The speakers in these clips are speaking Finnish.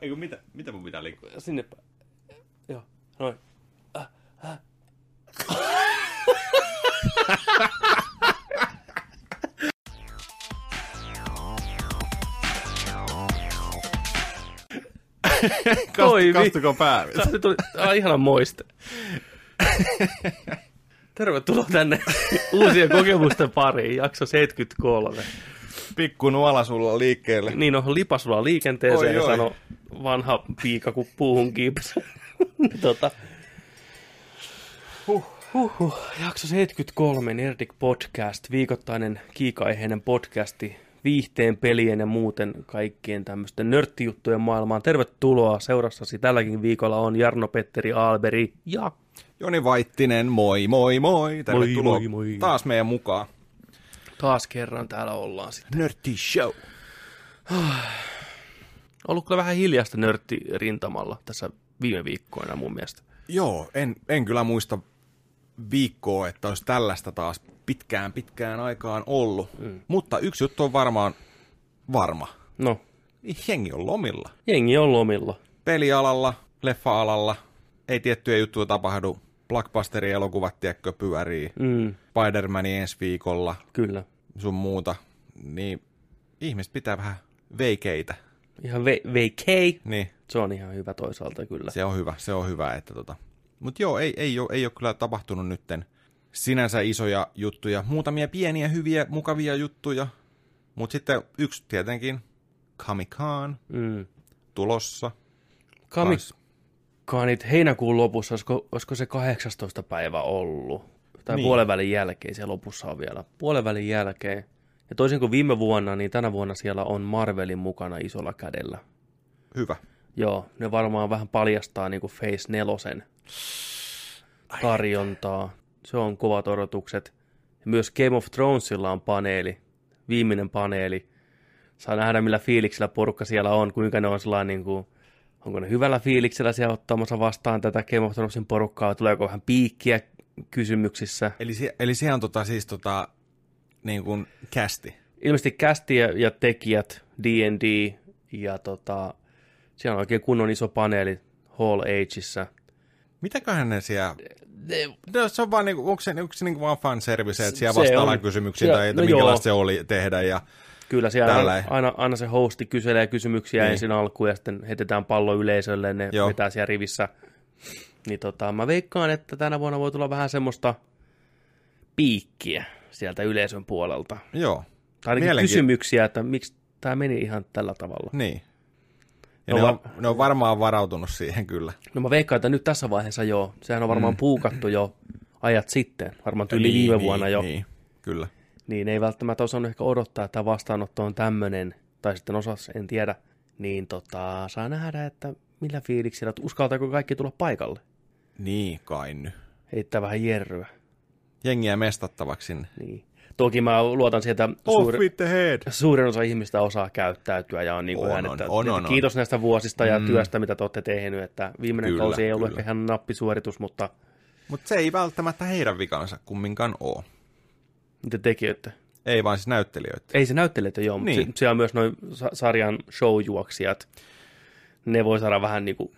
Eikö, mitä, mitä mun pitää liikkua? Sinne päin. Joo, noin. Toimi. Kastuko pää? Tässä nyt tuli ah, ihana moiste. Tervetuloa tänne uusien kokemusten pariin, jakso 73. Pikku nuola sulla liikkeelle. Niin on lipasulla liikenteeseen Oi, ja oi. sano vanha piika kuin puuhun kiipes. tota. Huh. Huhhuh. Jakso 73, Nerdik Podcast, viikoittainen kiikaiheinen podcasti viihteen, pelien ja muuten kaikkien tämmöisten nörttijuttujen maailmaan. Tervetuloa, seurassasi tälläkin viikolla on Jarno-Petteri Aalberi ja Joni Vaittinen, moi moi moi. Tervetuloa moi, moi. taas meidän mukaan. taas kerran täällä ollaan sitten. Nörtti Show. Ollut kyllä vähän hiljaista nörttirintamalla tässä viime viikkoina mun mielestä. Joo, en, en kyllä muista viikkoa, että olisi tällaista taas pitkään pitkään aikaan ollut. Mm. Mutta yksi juttu on varmaan varma. No, Jengi on lomilla. jengi on lomilla. Pelialalla, leffa-alalla, ei tiettyjä juttuja tapahdu. Blockbusterin elokuvat, tiedätkö, pyörii. Mm, Spider-Manin ensi viikolla, kyllä. sun muuta. Niin ihmiset pitää vähän veikeitä. Ihan ve- vacay. Niin, Se on ihan hyvä toisaalta kyllä. se on hyvä, se on hyvä. Että tota. Mutta joo, ei, ei, ole, ei ole kyllä tapahtunut nytten sinänsä isoja juttuja. Muutamia pieniä, hyviä, mukavia juttuja. Mutta sitten yksi tietenkin, Comic-Con Mm. tulossa. Kans- Kaanit heinäkuun lopussa, olisiko, olisiko se 18. päivä ollut? Tai niin. puolen välin jälkeen, siellä lopussa on vielä. Puolen välin jälkeen. Ja toisin kuin viime vuonna, niin tänä vuonna siellä on Marvelin mukana isolla kädellä. Hyvä. Joo, ne varmaan vähän paljastaa niin kuin Phase 4 tarjontaa. Se on kovat odotukset. Ja myös Game of Thronesilla on paneeli, viimeinen paneeli. Saa nähdä, millä fiiliksellä porukka siellä on, kuinka ne on sellainen, niin kuin, onko ne hyvällä fiiliksellä siellä ottamassa vastaan tätä Game of Thronesin porukkaa, tuleeko vähän piikkiä kysymyksissä. Eli, se, eli se on tota, siis tota, niin kuin kästi. Ilmeisesti kästi ja, ja tekijät, D&D ja tota, siellä on oikein kunnon iso paneeli Hall Ageissa. Mitäköhän ne siellä... No, se on vaan niinku, onko se, onko se niinku vaan fanservice, että siellä vastaillaan kysymyksiin Ja- tai että no minkälaista se oli tehdä ja Kyllä siellä Tällä aina, aina, se hosti kyselee kysymyksiä Niin. ensin alkuun ja sitten heitetään pallo yleisölle, ne. Joo. vetää siellä rivissä. Niin tota, mä veikkaan, että tänä vuonna voi tulla vähän semmoista piikkiä sieltä yleisön puolelta. joo, Tai ainakin Mielenki- kysymyksiä, että miksi tämä meni ihan tällä tavalla. niin. Ja No ne, on, va- ne on varmaan varautunut siihen kyllä. No mä veikkaan, että nyt tässä vaiheessa joo. Sehän on varmaan mm. puukattu jo ajat sitten, varmaan yli niin, viime niin, vuonna jo. Niin, kyllä. niin ei välttämättä osannut ehkä odottaa, että vastaanotto on tämmöinen, tai sitten osas, en tiedä, niin tota, saa nähdä, että millä fiiliksillä, että uskaltaako kaikki tulla paikalle. Niin kai nyt. Heittää vähän jerryä. Jengiä mestattavaksi sinne. Niin. Toki mä luotan sieltä, head. suurin osa ihmistä osaa käyttäytyä ja on niin kuin On, hän, on, että, on, on, on. kiitos näistä vuosista ja työstä, mitä te olette tehnyt, että viimeinen Kyllä, kausi ei ollut kyllä. ehkä ihan nappisuoritus, mutta Mutta se ei välttämättä heidän vikansa kumminkaan oo. mitä tekijöitä? Ei vaan siis näyttelijöitä. Ei se näyttelijöitä joo, mutta Niin. niin. siellä on myös noin sa- sarjan showjuoksijat. Ne voi saada vähän niin kuin,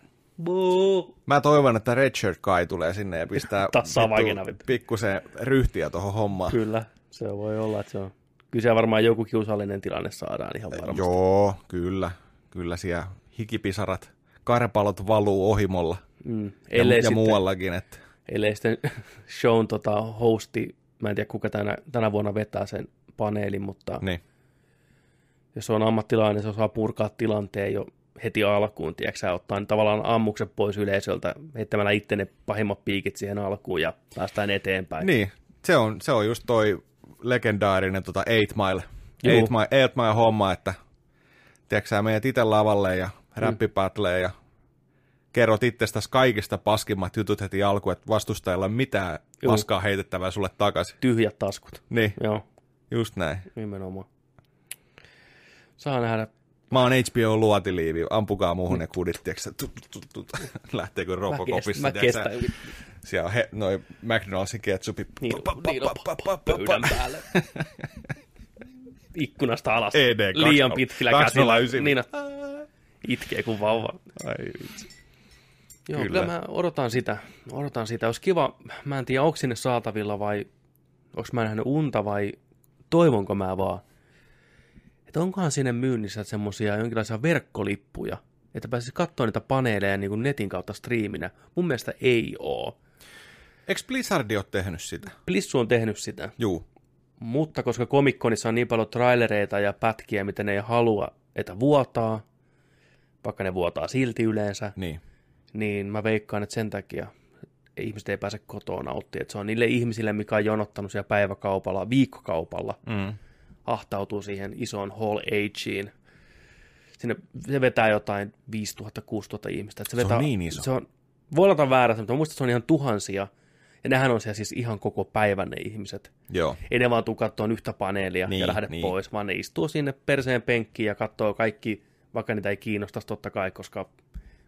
buu, Mä toivon, että Redshirt Kai tulee sinne ja pistää pikkusen ryhtiä tuohon hommaan. Kyllä, se voi olla, että se on. Kyllä varmaan joku kiusallinen tilanne saadaan ihan varmasti. Joo, kyllä. Kyllä siellä hikipisarat, karpalot valuu ohimolla. Mm. Ja, Ellei, ja sitten, muuallakin. Että. ellei sitten shown tota, hosti, mä en tiedä kuka tänä, tänä vuonna vetää sen paneelin, mutta Niin. jos se on ammattilainen, se osaa purkaa tilanteen jo heti alkuun, tiedätkö sä, ottaa tavallaan ammukset pois yleisöltä, heittämällä itse ne pahimmat piikit siihen alkuun ja päästään eteenpäin. niin. Se on, se on just toi legendaarinen tota Eight Mile, Juu. Eight Mile, Eight Mile homma, että tiedätkö meidät itse lavalle ja räppipätleen ja kerrot itsestäsi kaikista paskimmat jutut heti alkuun, että vastustajalla ei ole mitään Juu. paskaa heitettävää sulle takaisin. Tyhjät taskut. Niin, Joo, just näin. nimenomaan. Saa nähdä. Mä oon HBO luotiliivi, ampukaa muuhun ne kudit, tiedätkö sä, tut, tut, tut, Lähteekö Mä, Robocopissa, mä kestän Siellä on he, noi McDonaldsin ketsupi. niin, niin, pöydän päälle. Ikkunasta alas. ED Liian 20 pitkillä 209. käsillä. Niin, Itkee kuin vauva. Ai vitsi. Joo, Kyllä. kyllä. mä odotan sitä. Odotan sitä. Olisi kiva, mä en tiedä, onko sinne saatavilla vai onko mä nähnyt unta vai toivonko mä vaan, että onkohan sinne myynnissä semmosia jonkinlaisia verkkolippuja, että pääsisi katsoa niitä paneeleja niin kuin netin kautta striiminä. Mun mielestä ei oo. Eikö Blizzard ole tehnyt sitä? Plissu on tehnyt sitä, Juu. mutta koska komikkonissa on niin paljon trailereita ja pätkiä, mitä ne ei halua, että vuotaa, vaikka ne vuotaa silti yleensä, Niin. niin mä veikkaan, että sen takia ihmiset ei pääse kotoa nauttimaan. Että se on niille ihmisille, mikä on jonottanut siellä päiväkaupalla, viikkokaupalla, Mm. Ahtautuu siihen isoon Hall Ageen. Sinne se vetää jotain 5000-6000 ihmistä. Se on vetää, niin iso. Se on, voi olla väärässä, mutta muistan, että se on ihan tuhansia. Ja nehän on siellä siis ihan koko päivän ne ihmiset. Joo. Ei ne vaan tuu katsoa yhtä paneelia Niin, ja lähde niin. pois, vaan ne istuu sinne perseen penkkiin ja katsoo kaikki, vaikka niitä ei kiinnostaisi totta kai, koska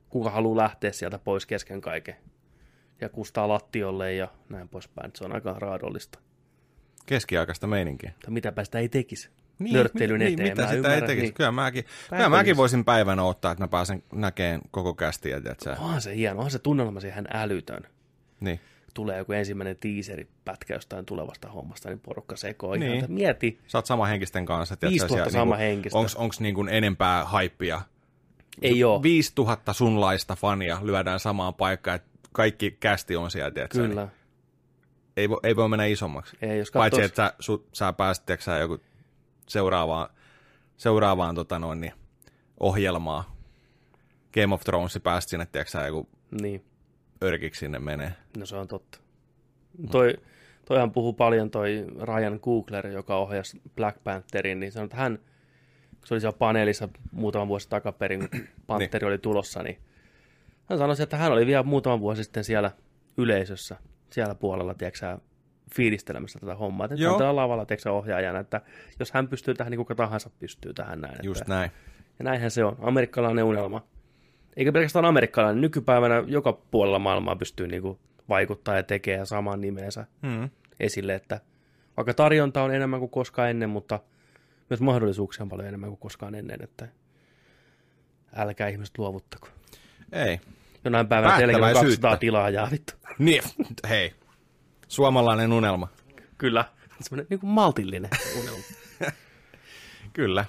kuka haluaa lähteä sieltä pois kesken kaiken. Ja kustaa lattiolle ja näin poispäin. Se on aika raadollista. Keskiaikaista meininkiä. Tai mitäpä sitä ei tekisi. Nörttelyn niin, eteen, mitä sitä ymmärrän, ei tekisi. niin. Kyllä mäkin, kyllä mäkin voisin päivänä ottaa, että mä pääsen näkeen koko kästiä, tiedätkö? Onhan se hieno, onhan se tunnelma siihen älytön. Niin. Tulee joku ensimmäinen teaseripätkä jostain tulevasta hommasta, niin porukka sekoo. Niin. Niin. Mieti, Sä oot samanhenkisten kanssa. tiedätkö, 5000 siellä samanhenkistä. Onks, onks niin kuin enempää haippia? ei oo. 5000 sunlaista fania lyödään samaan paikkaan, että kaikki kästi on siellä, tiedätkö? Niin Kyllä. Ei, voi, ei voi mennä isommaksi. Ei, jos Paitsi, katsois- että sä, su, sä tiedätkö, sä joku seuraavaan, seuraavaan tota noin, niin, ohjelmaa. Game of Thrones pääst sinne, tiedätkö, sä joku Niin. örkiksi sinne menee. No se on totta. Toi, toihan puhuu paljon toi Ryan Coogler, joka ohjasi Black Pantherin, niin sanoi, että hän, kun se oli siellä paneelissa muutaman vuosi takaperin, kun Pantheri oli tulossa, niin hän sanoi, että hän oli vielä muutaman vuosi sitten siellä yleisössä, siellä puolella, tiedätkö sä, fiilistelemässä tätä hommaa. Että Joo. tällä lavalla, tiedätkö ohjaajana, että jos hän pystyy tähän, niin kuka tahansa pystyy tähän näin. Just että, näin. ja näinhän se on, amerikkalainen unelma. Eikä pelkästään amerikkalainen, nykypäivänä joka puolella maailmaa pystyy niinku vaikuttaa ja tekee ja saman nimensä Mm. esille, että vaikka tarjonta on enemmän kuin koskaan ennen, mutta myös mahdollisuuksia on paljon enemmän kuin koskaan ennen, että älkää ihmiset luovuttako. Ei. Jonain päivänä teilläkin on Päättäväisyyttä. 200 tilaajaa, vittu. Niin, hei. Suomalainen unelma. Kyllä. Semmoinen niin kuin maltillinen unelma. Kyllä.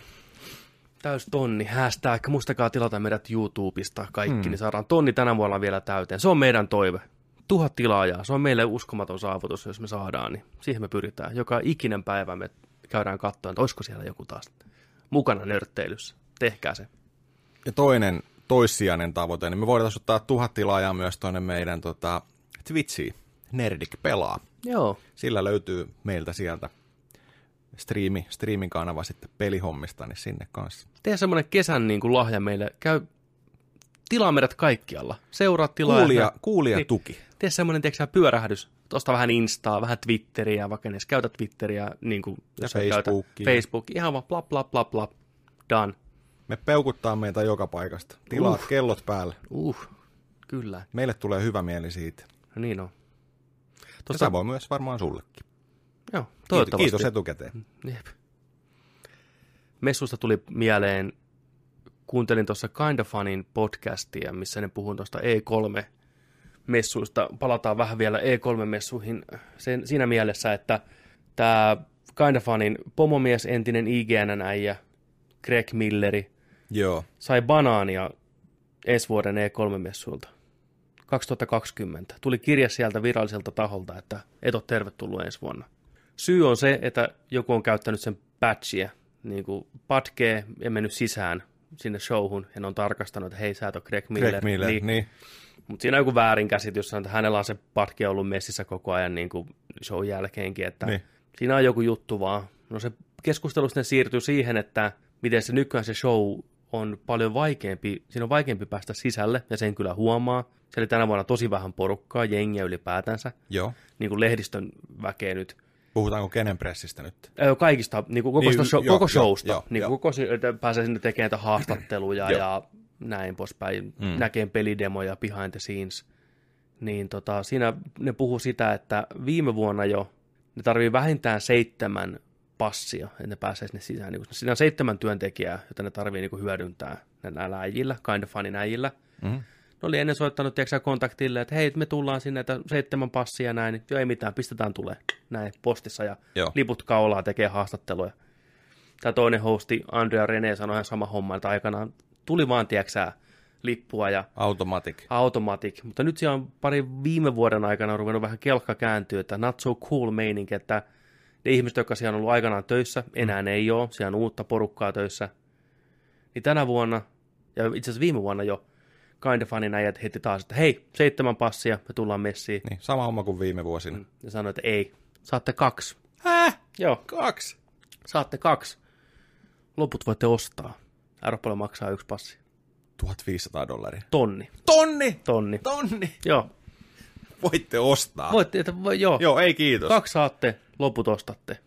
Täys tonni, hashtag, muistakaa tilata meidät YouTubesta kaikki, hmm. niin saadaan tonni tänä vuonna vielä täyteen. Se on meidän toive. Tuhat tilaajaa, se on meille uskomaton saavutus, jos me saadaan, niin siihen me pyritään. Joka ikinen päivä me käydään katsoen, että olisiko siellä joku taas mukana nörtteilyssä. Tehkää se. Ja toinen toissijainen tavoite, niin me voitaisiin ottaa tuhat tilaajaa myös tuonne meidän tota, Twitchiin. Nerdik pelaa. Joo, Sillä löytyy meiltä sieltä striimi, striimin kanava sitten pelihommista, niin sinne kanssa. tee semmoinen kesän niin kuin lahja meille. Käy, tilaa meidät kaikkialla. Seuraa tilaa. Kuulija, ja- kuulija Niin. tuki. Tee semmoinen, tiedätkö pyörähdys. Osta vähän Instaa, vähän Twitteriä, vaikka edes käytä Twitteriä, niin kuin, Ja sä käytä Facebookia. Facebook, ihan vaan blap, blap, blap, blap, done. Me peukuttaa meitä joka paikasta. Tilaat Uh. kellot päälle. Uh, kyllä, Meille tulee hyvä mieli siitä. no niin on. Tuossa, voi myös varmaan sullekin. joo, toivottavasti. kiitos etukäteen. Jep. Messusta tuli mieleen, kuuntelin tuossa Kind of Funin podcastia, missä ne puhuu tuosta E3-messuista. Palataan vähän vielä E3-messuihin sen, siinä mielessä, että tämä Kind of Funin pomomies, entinen IGN-äijä, Greg Milleri, Joo. sai banaania ensi vuoden E3-messuilta. 2020. Tuli kirja sieltä viralliselta taholta, että et ole tervetullut ensi vuonna. Syy on se, että joku on käyttänyt sen patchia, niin kuin patkee ja mennyt sisään sinne showhun ja ne on tarkastanut, että hei sä et ole Greg Miller. Greg Miller, niin. niin. Mutta siinä on joku väärinkäsitys, että hänellä on se patke ollut messissä koko ajan niin kuin show jälkeenkin, että Niin. siinä on joku juttu vaan. No se keskustelu sitten siirtyy siihen, että miten se nykyään se show on paljon vaikeampi, siinä on vaikeampi päästä sisälle, ja sen kyllä huomaa. Se oli tänä vuonna tosi vähän porukkaa, jengiä ylipäätänsä, Joo. niin kuin lehdistön väkeä nyt. Puhutaanko kenen pressistä nyt? Kaikista, niin kuin koko, Niin, show, joo, koko showsta, joo, niin kuin koko, se- että pääsee sinne tekemään haastatteluja ja näin poispäin, mm. näkee pelidemoja behind the scenes. Niin tota, siinä ne puhuu sitä, että viime vuonna jo ne tarvii vähintään seitsemän passia, että ne pääsee sinne sisään. Niin siinä on seitsemän työntekijää, joita ne tarvii niin hyödyntää näillä äijillä, kind of funin äijillä. Mm. Ne oli ennen soittanut tiedätkö, kontaktille, että hei, me tullaan sinne, että seitsemän passia ja näin. Joo, ei mitään, pistetään tulee näin postissa ja Joo. liput kaulaa tekee haastatteluja. Tämä toinen hosti, Andrea Rene, sanoi ihan sama homma, että aikanaan tuli vaan, tiedätkö, lippua ja Automatic. Automatic. Mutta nyt siellä on pari viime vuoden aikana ruvennut vähän kelkka kääntyä, että not so cool meininki, että ne ihmiset, jotka siellä on ollut aikanaan töissä, enää mm. ei ole, siellä on uutta porukkaa töissä. Niin tänä vuonna, ja itse asiassa viime vuonna jo, Kind of Funin äijät heti taas, että hei, seitsemän passia, me tullaan messiin. Niin, sama homma kuin viime vuosina. Mm. Ja sanoi, että ei, saatte kaksi. Häh? Joo, Kaksi? saatte kaksi. Loput voitte ostaa. Arvoa maksaa yksi passi. 1500 dollaria. Tonni. Tonni! Tonni. Tonni! Joo. Voitte ostaa. Voitte, että voi, joo. Joo, ei kiitos. Kaksi saatte, loput ostatte.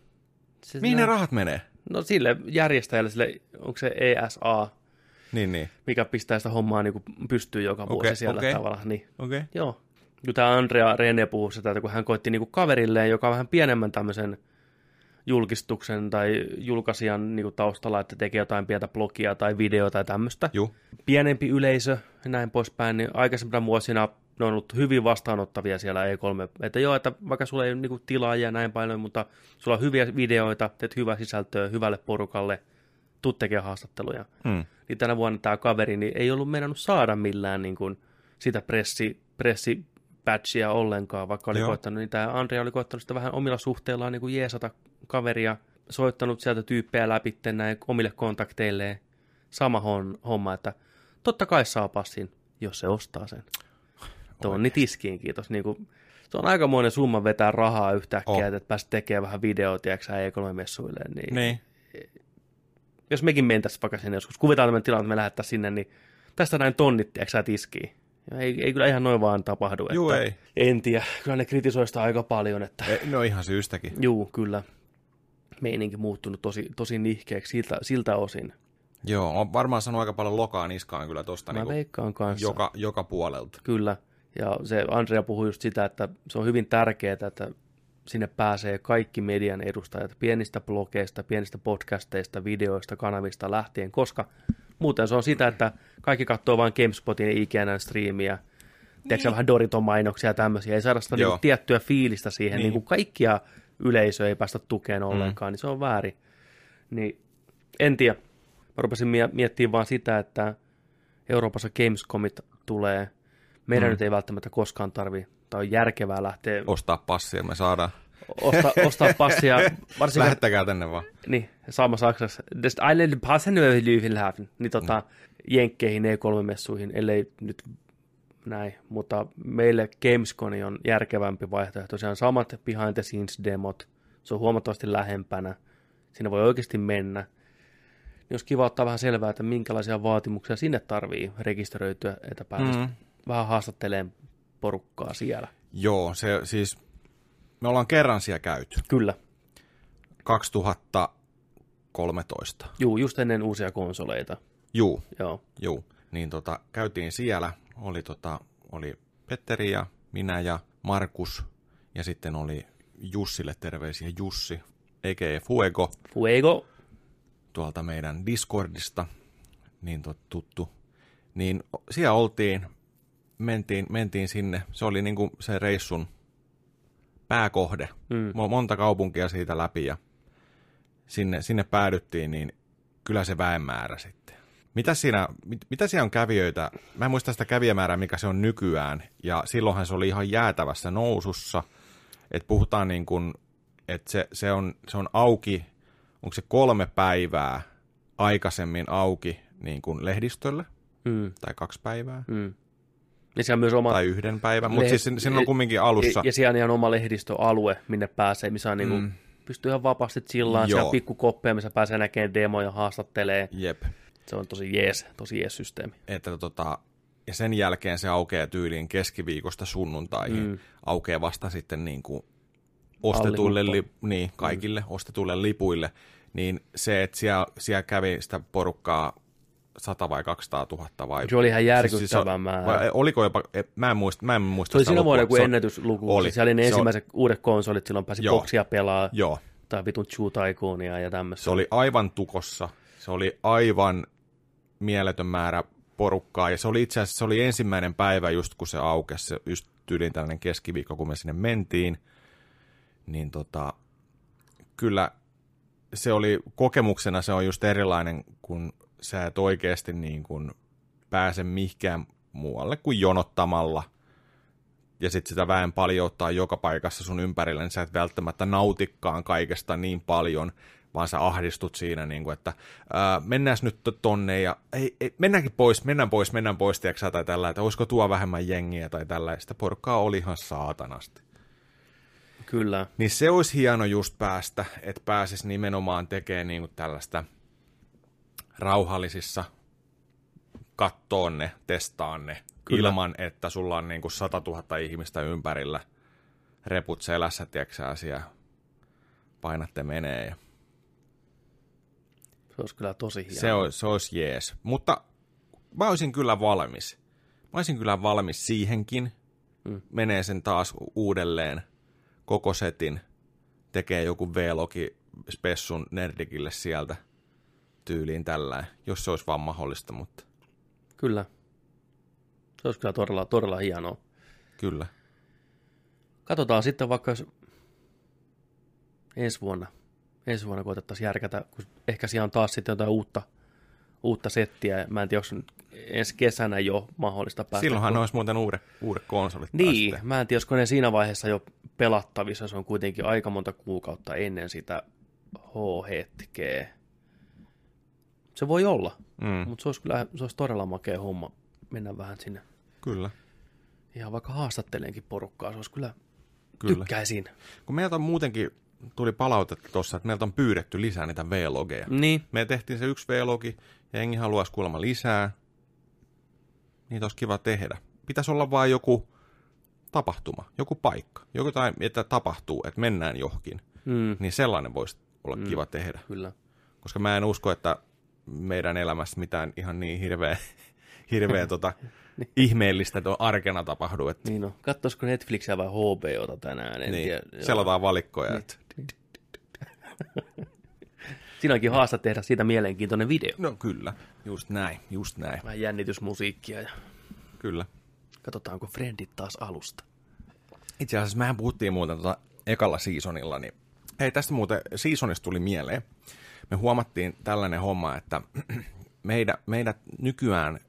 Se, Mihin no, ne rahat menee? no sille järjestäjälle, sille, onko se ESA, Niin, niin. mikä pistää sitä hommaa niin pystyy joka vuosi Okei, siellä okei. tavallaan. Niin, Okei. Okay. joo. Kun tämä Andrea Rene puhui sitä, että kun hän koitti niin kaverilleen, joka on vähän pienemmän tämmöisen julkistuksen tai julkaisijan niin taustalla, että tekee jotain pientä blogia tai videota tai tämmöistä. Juu. Pienempi yleisö ja näin poispäin, niin aikaisempina vuosina ne on ollut hyvin vastaanottavia siellä E3. Että joo, että vaikka sulla ei ole niin tilaajia näin paljon, mutta sulla on hyviä videoita, teet hyvää sisältöä hyvälle porukalle, tuu tekemään haastatteluja. Hmm. Niin tänä vuonna tämä kaveri niin ei ollut meinannut saada millään niin kuin, sitä pressi, pressi patchia ollenkaan, vaikka oli Joo. koittanut, niin tämä Andrea oli koittanut sitä vähän omilla suhteillaan niin kuin jeesata kaveria, soittanut sieltä tyyppejä läpi näin omille kontakteilleen. Sama homma, että totta kai saa passin, jos se ostaa sen. Tonni tiskiin, kiitos. Niin kuin, se on aikamoinen summa vetää rahaa yhtäkkiä, Oh. että päästä tekemään vähän videoa, tiedätkö E3-messuille. Niin, Niin. jos mekin mentäisiin vaikka sinne joskus, kuvitaan tämmöinen tilanne, että me lähdettäisiin sinne, niin tästä näin tonnit, tiedätkö sä, tiskiin. Ja ei, ei kyllä ihan noin vaan tapahdu. Juu, että, ei. En tiedä, kyllä ne kritisoi sitä aika paljon, että E, no ihan syystäkin. juu, kyllä meininki muuttunut tosi, tosi nihkeäksi siltä, siltä osin. Joo, on varmaan saanut aika paljon lokaa niskaan kyllä tosta Mä niin veikkaan kanssa. joka, joka puolelta. Kyllä. Ja se Andrea puhui just sitä, että se on hyvin tärkeää, että sinne pääsee kaikki median edustajat pienistä blogeista, pienistä podcasteista, videoista, kanavista lähtien, koska muuten se on sitä, että kaikki katsoo vain GameSpotin ja IGNn striimiä, tiedätkö vähän Doriton mainoksia ja tämmöisiä, ei saada sitä Joo. niinku tiettyä fiilistä siihen, Niin. niin. niin kuin kaikkia yleisöä ei päästä tukeen ollenkaan, mm. niin se on väärin. Niin en tiedä. Mä rupesin mie- miettimään vaan sitä, että Euroopassa Gamescomit tulee. Meidän mm. nyt ei välttämättä koskaan tarvi, tai on järkevää lähteä Ostaa passia, me saadaan. osta, ostaa passia, varsinkin Lähettäkää tänne vaan. niin, sama Saksassa. Das Island passen Lüvenhafen, niin tota, Jenkkeihin E3-messuihin, ellei nyt näin, mutta meille Gamescom on järkevämpi vaihtoehto. Se on samat behind the scenes demot, se on huomattavasti lähempänä, siinä voi oikeasti mennä. Niin olisi kiva ottaa vähän selvää, että minkälaisia vaatimuksia sinne tarvii rekisteröityä, että pääsisi Mm. Vähän haastattelemaan porukkaa siellä. Joo, se siis, me ollaan kerran siellä käyty. Kyllä, 2013. juu, just ennen uusia konsoleita. Juu, Joo, juu. Niin tota, käytiin siellä, oli, tota, oli Petteri ja minä ja Markus, ja sitten oli Jussille terveisiä Jussi, a.k.a. Fuego, Fuego, tuolta meidän Discordista, niin tuttu. Niin siellä oltiin, mentiin, mentiin sinne, se oli niinku se reissun pääkohde. Mm. Mo- Monta kaupunkia siitä läpi ja sinne, sinne päädyttiin, niin kyllä se väenmäärä sitten. Mitä siinä, mit, mitä siellä on kävijöitä? Mä en muista sitä kävijämäärää, mikä se on nykyään. Ja silloinhan se oli ihan jäätävässä nousussa. Että puhutaan niin kuin, että se, se, on, se on auki, onko se kolme päivää aikaisemmin auki niin kuin lehdistölle, Mm, tai kaksi päivää, mm. Ja siellä on myös oma, tai yhden päivän, mutta siis siinä- on kumminkin alussa. ja, ja siellä on ihan oma lehdistöalue, minne pääsee, missä on niinku, Mm. pystyy ihan vapaasti chillaan, siellä pikkukoppeja, missä pääsee näkemään demoja, haastattelee. Jep. Se on tosi jees, tosi jees systeemi. että tota, ja sen jälkeen se aukeaa tyyliin keskiviikosta sunnuntaihin. Mm. Aukeaa vasta sitten niin kuin ostetuille, li, niin, kaikille mm. ostetuille lipuille. Niin se, että siellä, siellä kävi sitä porukkaa 100 vai 200 000 vai... Se oli ihan Siis- järkyttävä on- määrä. vai oliko jopa, mä en muista, mä en muista Se oli siinä vuonna joku on- ennätysluku. oli. Siellä oli ne Se on- ensimmäiset uudet konsolit, silloin pääsi Joo. boksia pelaa. Joo, Tai vitun Chu Tycoonia ja tämmöistä. Se oli aivan tukossa. Se oli aivan mieletön määrä porukkaa. Ja se oli itse asiassa se oli ensimmäinen päivä just kun se aukesi. Se just tyyliin tällainen keskiviikko, kun me sinne mentiin. Niin tota, kyllä se oli kokemuksena se on just erilainen, kun sä et oikeasti niin kuin pääse mihinkään muualle kuin jonottamalla. Ja sitten sitä väen paljon ottaa joka paikassa sun ympärillä, niin sä et välttämättä nautikkaan kaikesta niin paljon, vaan sä ahdistut siinä, niin kuin, että ää, mennään nyt tonne ja ei, ei, mennäänkin pois, mennään pois, mennään pois, tiedätkö, tai tällä, että olisiko tuo vähemmän jengiä tai tällaista. Porukkaa oli ihan saatanasti. Kyllä. Niin se olisi hieno just päästä, että pääsis nimenomaan tekemään niin kuin tällaista rauhallisissa kattoon ne, testaan ne, Kyllä. ilman että sulla on niin kuin 100 000 ihmistä ympärillä, reput selässä, tiedätkö asia, painatte menee. Ja Se olisi kyllä tosi hieno. se, olisi, se olisi jees. Mutta mä olisin kyllä valmis. Mä olisin kyllä valmis siihenkin. Mm. Menee sen taas uudelleen koko setin. Tekee joku V-logi spessun Nerdikille sieltä tyyliin tällä, jos se olisi vaan mahdollista, mutta Kyllä. Se olisi kyllä todella, todella hienoa. kyllä. Katsotaan sitten vaikka jos ensi vuonna, ensi vuonna koitettaisiin järkätä, kun ehkä siellä on taas sitten jotain uutta, uutta settiä. Mä en tiedä, onko ensi kesänä jo mahdollista päästä. Silloinhan kun- olisi muuten uudet, uudet konsolit taas Niin, sitten. mä en tiedä, olisiko ne siinä vaiheessa jo pelattavissa. Se on kuitenkin aika monta kuukautta ennen sitä H-hetkeä. Se voi olla, Mm, mutta se olisi kyllä se olisi todella makea homma mennä vähän sinne. kyllä, Ihan vaikka haastatteleenkin porukkaa, se olisi kyllä, kyllä. tykkäisin. Kun meiltä on muutenkin, tuli palautetta tuossa, että meiltä on pyydetty lisää niitä V-logeja. Niin, Me tehtiin se yksi V-logi, ja jengi haluaisi kuulemma lisää. Niitä olisi kiva tehdä. Pitäisi olla vain joku tapahtuma, joku paikka, joku tai, että tapahtuu, että mennään johonkin. mm, Niin sellainen voisi olla mm. kiva tehdä. kyllä. Koska mä en usko, että meidän elämässä mitään ihan niin hirveä, hirveä tota, ihmeellistä tuon arkena tapahdu. Että, Niin no, katsoisiko Netflixiä vai HBOta tänään, en niin, tiedä. Selataan valikkoja. Että, Siinä onkin haasta tehdä siitä mielenkiintoinen video. no kyllä, just näin, just näin. Vähän jännitysmusiikkia ja Kyllä. katsotaanko Friendit taas alusta. Itse asiassa mehän puhuttiin muuten tota ekalla seasonilla, niin hei tästä muuten seasonista tuli mieleen. Me huomattiin tällainen homma, että meidät, meidät nykyään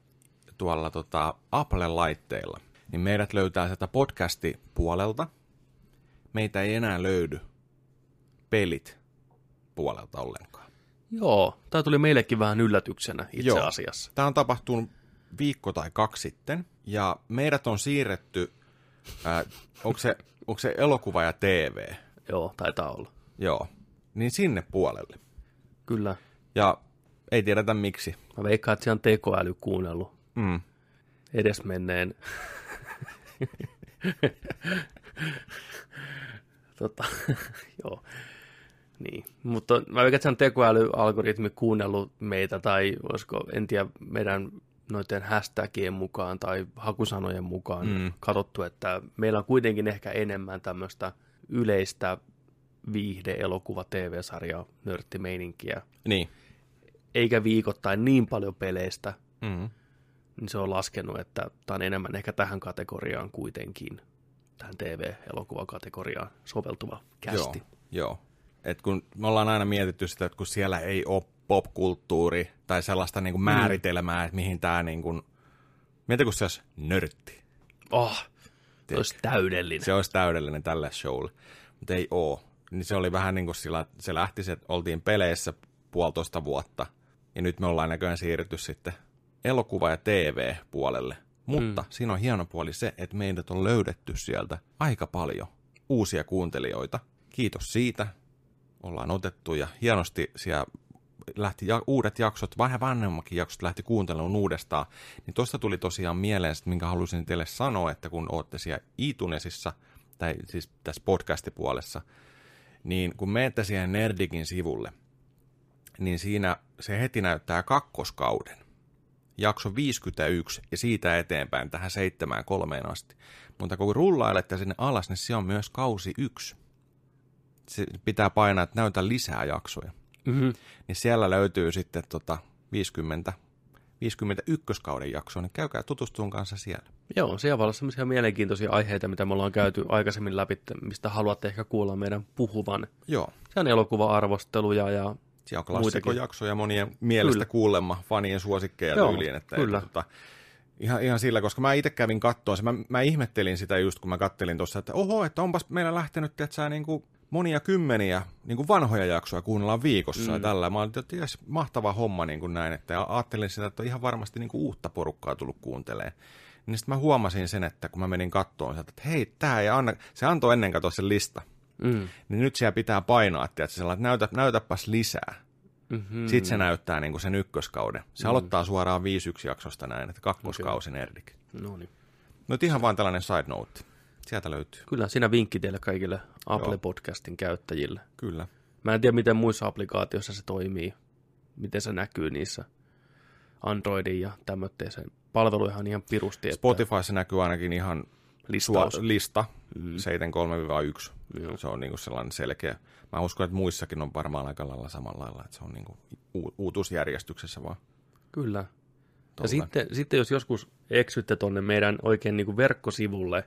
tuolla tota Apple-laitteilla, niin meidät löytää sieltä podcasti-puolelta. Meitä ei enää löydy pelit puolelta ollenkaan. Joo, tämä tuli meillekin vähän yllätyksenä itse Joo. asiassa. Tämä on tapahtunut viikko tai kaksi sitten, ja meidät on siirretty, ää, onko, se, onko se elokuva ja TV, Joo, taitaa olla. joo, niin sinne puolelle. Kyllä. Ja ei tiedetä miksi. Mä veikkaan, että siellä on tekoäly kuunnellut Mm. edesmenneen. tota, joo. Niin, mutta mä veikkaan, että se on tekoälyalgoritmi kuunnellut meitä, tai olisiko, en tiedä, meidän noiden hashtagien mukaan tai hakusanojen mukaan Mm. mm. katsottu, että meillä on kuitenkin ehkä enemmän tämmöistä yleistä viihde, elokuva, TV-sarja, nörttimeininkiä, Niin. eikä viikoittain niin paljon peleistä, Mm. niin se on laskenut, että tämä on enemmän ehkä tähän kategoriaan kuitenkin, tähän TV-elokuvakategoriaan soveltuva kästi. Joo, joo. Et kun me ollaan aina mietitty sitä, että kun siellä ei ole popkulttuuri tai sellaista niin kuin määritelmää, että mihin tämä niin kuin... Kun se olisi nörtti. Oh, se olisi täydellinen. Se olisi täydellinen tälle showlle, mutta ei oo. Niin se oli vähän niin kuin sillä, että se lähti, se, että oltiin peleissä puolitoista vuotta, ja nyt me ollaan näköjään siirrytty sitten elokuva- ja TV-puolelle. Mutta mm. siinä on hieno puoli se, että meidät on löydetty sieltä aika paljon uusia kuuntelijoita. Kiitos siitä. Ollaan otettu ja hienosti siellä lähti ja, uudet jaksot, vähän vanhemmakin jaksot lähti kuuntelemaan uudestaan, niin tuosta tuli tosiaan mieleen, sit, minkä halusin teille sanoa, että kun olette siellä iTunesissa, tai siis tässä podcastipuolessa, niin kun menette siihen Nerdikin sivulle, niin siinä se heti näyttää kakkoskauden, jakso 51 ja siitä eteenpäin tähän seitsemään kolmeen asti. Mutta kun rullailette sinne alas, niin se on myös kausi yksi. se pitää painaa, että näytä lisää jaksoja. Mm-hmm. Niin siellä löytyy sitten tota 50, 51 kauden jaksoa, niin käykää tutustuun kanssa siellä. Joo, siellä voi olla sellaisia mielenkiintoisia aiheita, mitä me ollaan käyty aikaisemmin läpi, mistä haluatte ehkä kuulla meidän puhuvan. Joo, Se on elokuva-arvosteluja ja siellä on Muitakin. klassikkojaksoja monien mielestä Kyllä. kuulemma fanien suosikkeja Joo, tyyliin. Että, kyllä. Että, tota, ihan, ihan sillä, koska mä itse kävin kattoon se. Mä, mä ihmettelin sitä just, kun mä kattelin tuossa, että oho, että onpas meillä lähtenyt, että niin kuin monia kymmeniä niin kuin vanhoja jaksoja kuunnellaan viikossa mm. ja tällä. Mä olin, että mahtava homma niin kuin näin, että ja ajattelin sitä, että ihan varmasti niin kuin uutta porukkaa tullut kuuntelee. Niin sitten mä huomasin sen, että kun mä menin kattoon, että hei, tää ei anna, se antoi ennen katsoa sen lista. mm, Niin nyt siellä pitää painaa, että sellainen, että näytä, näytäpäs lisää. mm-hmm. Sitten se näyttää niin kuin sen ykköskauden. Se mm. aloittaa suoraan 5-1 jaksosta näin, että kakkoskausi okay. Nerdik. no niin. No ihan vaan tällainen side note. Sieltä löytyy. Kyllä, siinä vinkki teille kaikille Apple-podcastin käyttäjille. Kyllä. Mä en tiedä, miten muissa applikaatioissa se toimii, miten se näkyy niissä Androidin ja tämmöiseen palveluihin ihan pirusti. Että Spotifyssa näkyy ainakin ihan Listaus. Sua, lista Mm. 73-1. Joo. Se on niin kuin sellainen selkeä. Mä uskon, että muissakin on varmaan aika lailla samalla lailla, että se on niin kuin u- uutuusjärjestyksessä vaan. Kyllä. Ja sitten, sitten jos joskus eksytte tonne meidän oikein niin kuin verkkosivulle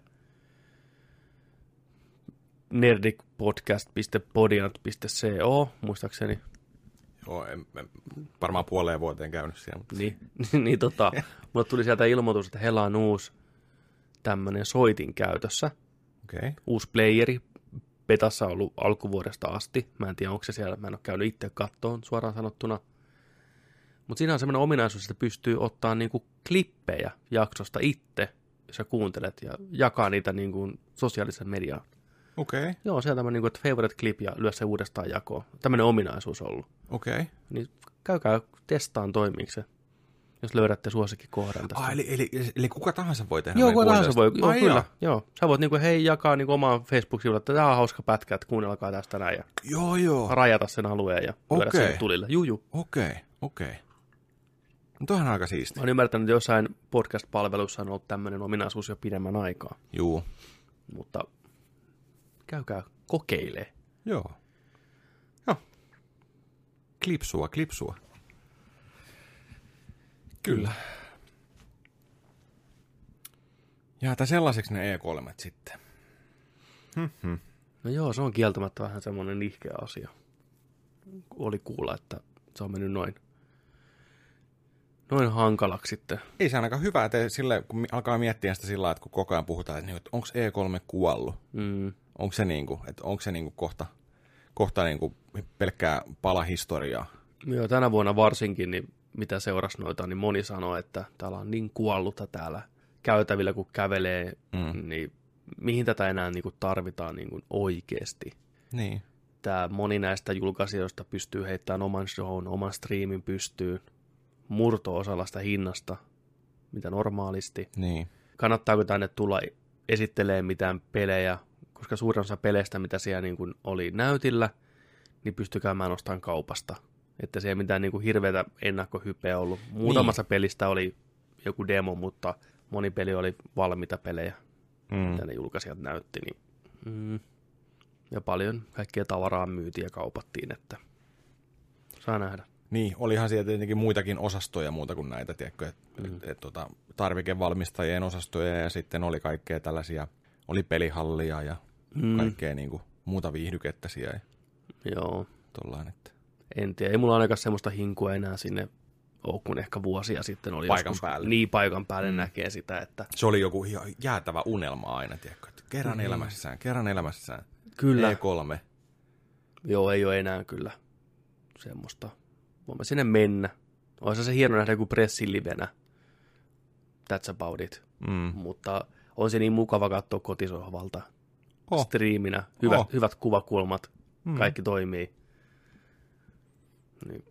nerdicpodcast.podiant.co, muistaakseni, Joo, en, en, varmaan puoleen vuoteen käynyt siellä. Mutta... niin, niin tota, mulle tuli sieltä ilmoitus, että heillä on uusi tämmöinen soitin käytössä. Okay. uusi playeri, petassa on ollut alkuvuodesta asti. Mä en tiedä, onko se siellä, mä en ole käynyt itse kattoon suoraan sanottuna. Mutta siinä on semmoinen ominaisuus, että pystyy ottaa niinku klippejä jaksosta itse, jos sä kuuntelet, ja jakaa niitä niinku sosiaalisen mediaan. Okei. Okay. Joo, sieltä tämmöinen niinku, että favorite clip ja lyö se uudestaan jakoon. Tämmöinen ominaisuus on ollut. Okei. Okay. Niin käykää testaan toimiiko se, jos löydätte suosikkikohdan tästä. Ah, eli, eli, eli, kuka tahansa voi tehdä Joo, kuka tahansa voi. Joo, Ai kyllä. jaa. Joo. Sä voit niinku, hei, jakaa niinku omaan Facebook-sivulle, että tämä on hauska pätkä, että kuunnelkaa tästä näin. Ja Joo, joo. rajata sen alueen ja lyödä Okei. sen tulille. Juu, juu. Okei, okay, okei. Okay. No toihan on aika siisti. Mä oon ymmärtänyt, että jossain podcast-palvelussa on ollut tämmöinen ominaisuus jo pidemmän aikaa, Juu. mutta käykää kokeilee. Joo. Joo. Klipsua, klipsua. Kyllä. Jäätä sellaiseksi ne E3 sitten. Hmm. No joo, se on kieltämättä vähän semmoinen nihkeä asia. Oli kuulla, että se on mennyt noin, noin hankalaksi sitten. Ei se ainakaan hyvä, että sille, kun alkaa miettiä sitä sillä lailla, että kun koko ajan puhutaan, että, niin, että onko E3 kuollut? Mm, Onko se, niin kuin, että onko se niin kuin kohta, kohta niin kuin pelkkää palahistoriaa? Joo, tänä vuonna varsinkin, niin mitä seurasi noita, niin moni sanoi, että täällä on niin kuollutta täällä käytävillä, kun kävelee, Mm. niin mihin tätä enää niin kuin tarvitaan niin kuin oikeasti. Niin. Tämä moni näistä julkaisijoista pystyy heittämään oman shown, oman striimin pystyyn murto-osalla sitä hinnasta, mitä normaalisti. Niin. Kannattaako tänne tulla esittelee mitään pelejä, koska suurin osa peleistä, mitä siellä niin kuin oli näytillä, niin pystyi käymään ostamaan kaupasta. Että siellä ei mitään niin kuin hirveätä ennakkohypeä ollut. Muutamassa niin. pelistä oli joku demo, mutta moni peli oli valmiita pelejä, Mm. mitä ne julkaisijat näytti. Niin, mm, ja paljon kaikkea tavaraa myytiin ja kaupattiin, että saa nähdä. Niin, olihan siellä tietenkin muitakin osastoja muuta kuin näitä, tiedätkö, et, mm. et, et, tota, tarvikevalmistajien osastoja ja sitten oli kaikkea tällaisia, oli pelihallia ja mm. kaikkea niin kuin, muuta viihdykettä siellä Joo, tollain, että en tiedä. Ei mulla ainakaan semmoista hinkua enää sinne ole, kun ehkä vuosia sitten oli Paikan joskus, päälle. Niin, paikan päälle mm. näkee sitä, että Se oli joku ihan jäätävä unelma aina, tiedätkö, että kerran Niin. elämässään, kerran elämässään. kyllä, E3. joo, ei ole enää kyllä semmoista. Voimme sinne mennä. Olisi se hieno nähdä joku pressilivenä. That's about it. Mm. Mutta on se niin mukava katsoa kotisohvalta. Oh. Striiminä. Hyvät, Oh. hyvät kuvakulmat. Mm. Kaikki toimii. Niin.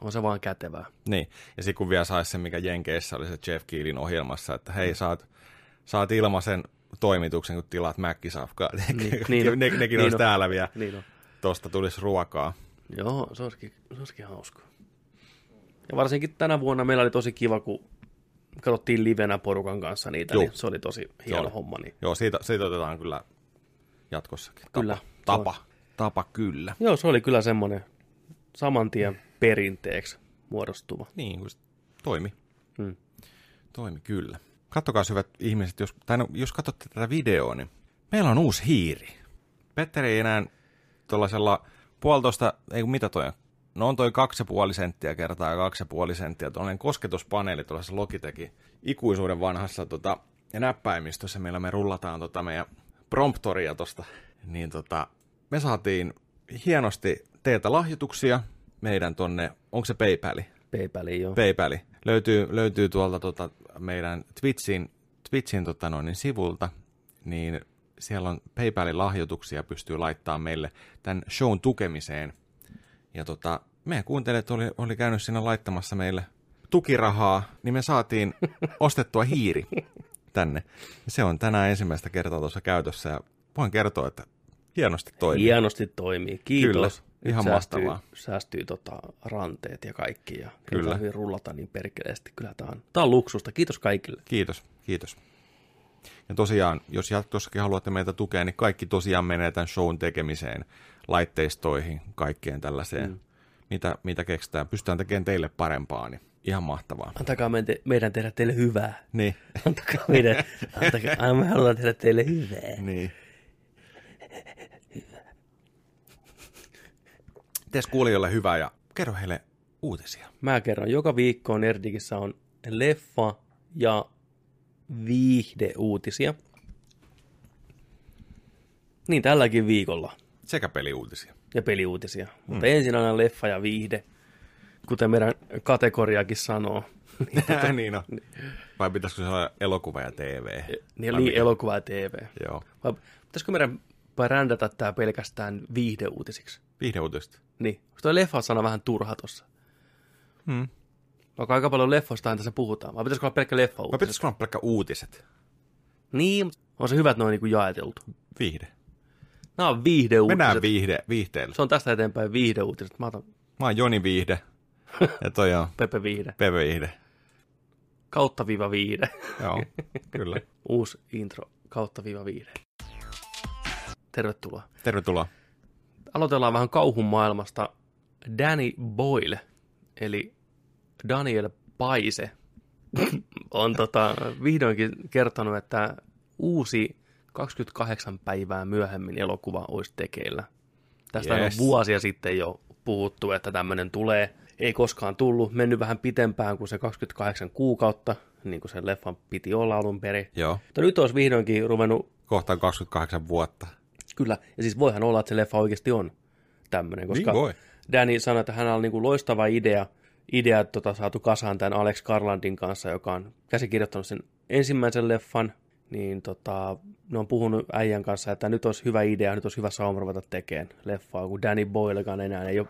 On se vaan kätevää. Niin, ja sitten kun vielä saisi sen, mikä Jenkeissä oli se Jeff Keelin ohjelmassa, että hei, saat, saat ilmaisen toimituksen, kun tilaat Mäkkisafkaa. Niin, niin ne, nekin Niin olisi on. täällä vielä. Niin on. Tosta tulisi ruokaa. Joo, se olisikin, se olisikin hauska. Ja varsinkin tänä vuonna meillä oli tosi kiva, kun katsottiin livenä porukan kanssa niitä, Joo. niin se oli tosi hieno oli. homma. Niin. Joo, siitä, siitä otetaan kyllä jatkossakin. Tapa. Kyllä. Tapa. tapa kyllä. Joo, se oli kyllä semmoinen saman tien perinteeksi muodostuva. Niin, kun se toimi. Hmm. Toimi kyllä. Kattokaa hyvät ihmiset, jos, tai no, jos katsotte tätä videoa, niin meillä on uusi hiiri. Petteri ei enää tuollaisella puolitoista, ei kun mitä toi on? No on toi 2,5 senttiä kertaa 2,5 senttiä. Tuollainen kosketuspaneeli tuollaisessa Logitechin ikuisuuden vanhassa tota, näppäimistössä, millä me rullataan tota meidän promptoria tosta. Niin tota, me saatiin hienosti teiltä lahjoituksia meidän tonne, onko se PayPali? PayPali, joo. PayPali. Löytyy, löytyy tuolta tota meidän Twitchin, Twitchin tota noin, niin sivulta, niin siellä on PayPalin lahjoituksia, pystyy laittamaan meille tämän shown tukemiseen. Ja tota, meidän kuuntelijat oli, oli käynyt siinä laittamassa meille tukirahaa, niin me saatiin ostettua hiiri tänne. Ja se on tänään ensimmäistä kertaa tuossa käytössä ja voin kertoa, että hienosti toimii. Hienosti toimii. Kiitos. Kyllä, ihan säästyy, mahtavaa. Säästyy tota, ranteet ja kaikki. Ja Kyllä. Tarvitse rullata niin perkeleesti. Kyllä tämä on, tää on luksusta. Kiitos kaikille. Kiitos, kiitos. Ja tosiaan, jos jatkossakin haluatte meitä tukea, niin kaikki tosiaan menee tämän shown tekemiseen, laitteistoihin, kaikkeen tällaiseen, mm. mitä, mitä keksitään. Pystytään tekemään teille parempaa, niin ihan mahtavaa. Antakaa meidän, te- meidän tehdä teille hyvää. Niin, Antakaa meidän, antakaa, me halutaan tehdä teille hyvää. niin. Tees kuulijoille hyvää ja kerro heille uutisia. Mä kerron, joka viikko Nerdikissä on leffa ja viihdeuutisia. Niin tälläkin viikolla. Sekä peliuutisia. ja peliuutisia. Mm. Mutta ensin aina leffa ja viihde, kuten meidän kategoriakin sanoo. niin on. Vai pitäisikö se olla elokuva ja TV? Niin mikä? elokuva ja TV. Joo. Vai pitäisikö meidän brändätä tämä pelkästään viihdeuutisiksi? Viihdeuutista. Niin. Toi leffa-sana vähän turha tossa? Hmm. Vaikka aika paljon leffoista tässä puhutaan. Vai pitäisikö olla pelkkä leffa Vai pitäisikö olla pelkkä uutiset? Niin, on se hyvä, että ne on niinku jaeteltu. Viihde. Nämä on viihdeuutiset. Mennään viihde, viihteelle. Se on tästä eteenpäin viihdeuutiset. Mä otan Mä oon Joni Viihde. Ja toi on Pepe Viihde. Peve Viihde. Kautta viiva viihde. Joo, kyllä. Uusi intro. Kautta viiva viihde. Tervetuloa. Tervetuloa. aloitellaan vähän kauhun maailmasta. Danny Boyle, eli Daniel Paise, on tota, vihdoinkin kertonut, että uusi 28 päivää myöhemmin elokuva olisi tekeillä. Tästä Yes. on vuosia sitten jo puhuttu, että tämmöinen tulee. Ei koskaan tullut, mennyt vähän pitempään kuin se 28 kuukautta, niin kuin sen leffan piti olla alun perin. Joo. Mutta nyt olisi vihdoinkin ruvennut Kohta on 28 vuotta. Kyllä, ja siis voihan olla, että se leffa oikeasti on tämmöinen, koska Niin voi. Danny sanoi, että hänellä on niin kuin loistava idea, idea tota, saatu kasaan tämän Alex Garlandin kanssa, joka on käsikirjoittanut sen ensimmäisen leffan, niin tota, ne on puhunut äijän kanssa, että nyt olisi hyvä idea, nyt olisi hyvä sauma ruveta tekemään leffaa, kun Danny Boylekaan enää ei ole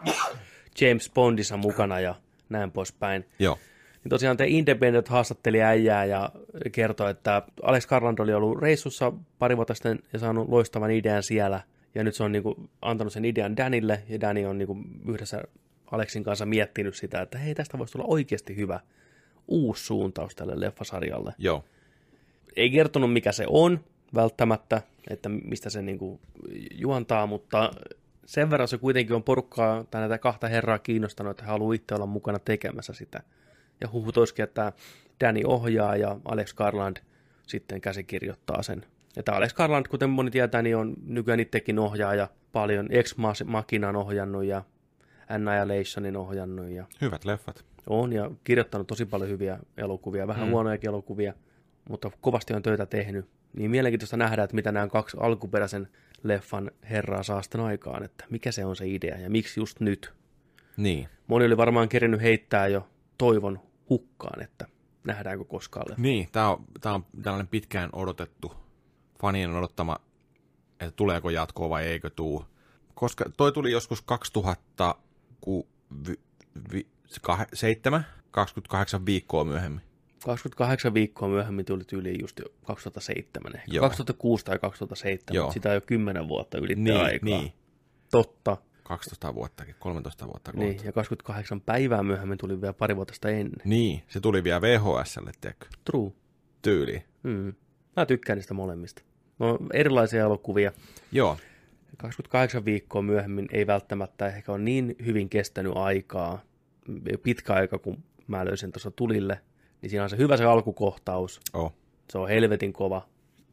James Bondissa mukana ja näin poispäin. Joo. Niin tosiaan The Independent haastatteli äijää ja kertoi, että Alex Garland oli ollut reissussa pari vuotta sitten ja saanut loistavan idean siellä. Ja nyt se on niinku antanut sen idean Danille ja Danny on niinku yhdessä Alexin kanssa miettinyt sitä, että hei tästä voisi tulla oikeasti hyvä uusi suuntaus tälle leffasarjalle. Joo. Ei kertonut mikä se on välttämättä, että mistä se niinku juontaa, mutta sen verran se kuitenkin on porukkaa tai näitä kahta herraa kiinnostanut, että he haluaa itse olla mukana tekemässä sitä. Ja huhut olisikin, että Danny ohjaa ja Alex Garland sitten käsikirjoittaa sen. Että Alex Garland, kuten moni tietää, niin on nykyään itsekin ohjaaja. Paljon Ex Machinan ohjannut ja Annihilationin ohjannut ja Hyvät leffat. on ja kirjoittanut tosi paljon hyviä elokuvia, vähän mm. huonojakin elokuvia, mutta kovasti on töitä tehnyt. Niin mielenkiintoista nähdä, että mitä nämä kaksi alkuperäisen leffan herraa saa sitten aikaan, että mikä se on se idea ja miksi just nyt. Niin. Moni oli varmaan kerinyt heittää jo toivon hukkaan, että nähdäänkö koskaan leffa. Niin, tää on, tää on tällainen pitkään odotettu, fanien odottama, että tuleeko jatkoa vai eikö tuu. Koska toi tuli joskus 2007, 28 viikkoa myöhemmin. 28 viikkoa myöhemmin tuli tyyliin just jo 2007 ehkä. Joo. 2006 tai 2007, Joo. sitä on jo 10 vuotta ylittää Niin, aikaa. niin. Totta. 12 vuottakin, 13 vuotta. Niin, ja 28 päivää myöhemmin tuli vielä pari vuotta sitä ennen. Niin, se tuli vielä VHSlle, tiedätkö? True. Tyyliin. Mm. Mä tykkään niistä molemmista. No, erilaisia elokuvia. Joo, 28 viikkoa myöhemmin ei välttämättä ehkä ole niin hyvin kestänyt aikaa, pitkä aika, kun mä löysin tuossa tulille, niin siinä on se hyvä se alkukohtaus, Oh. se on helvetin kova,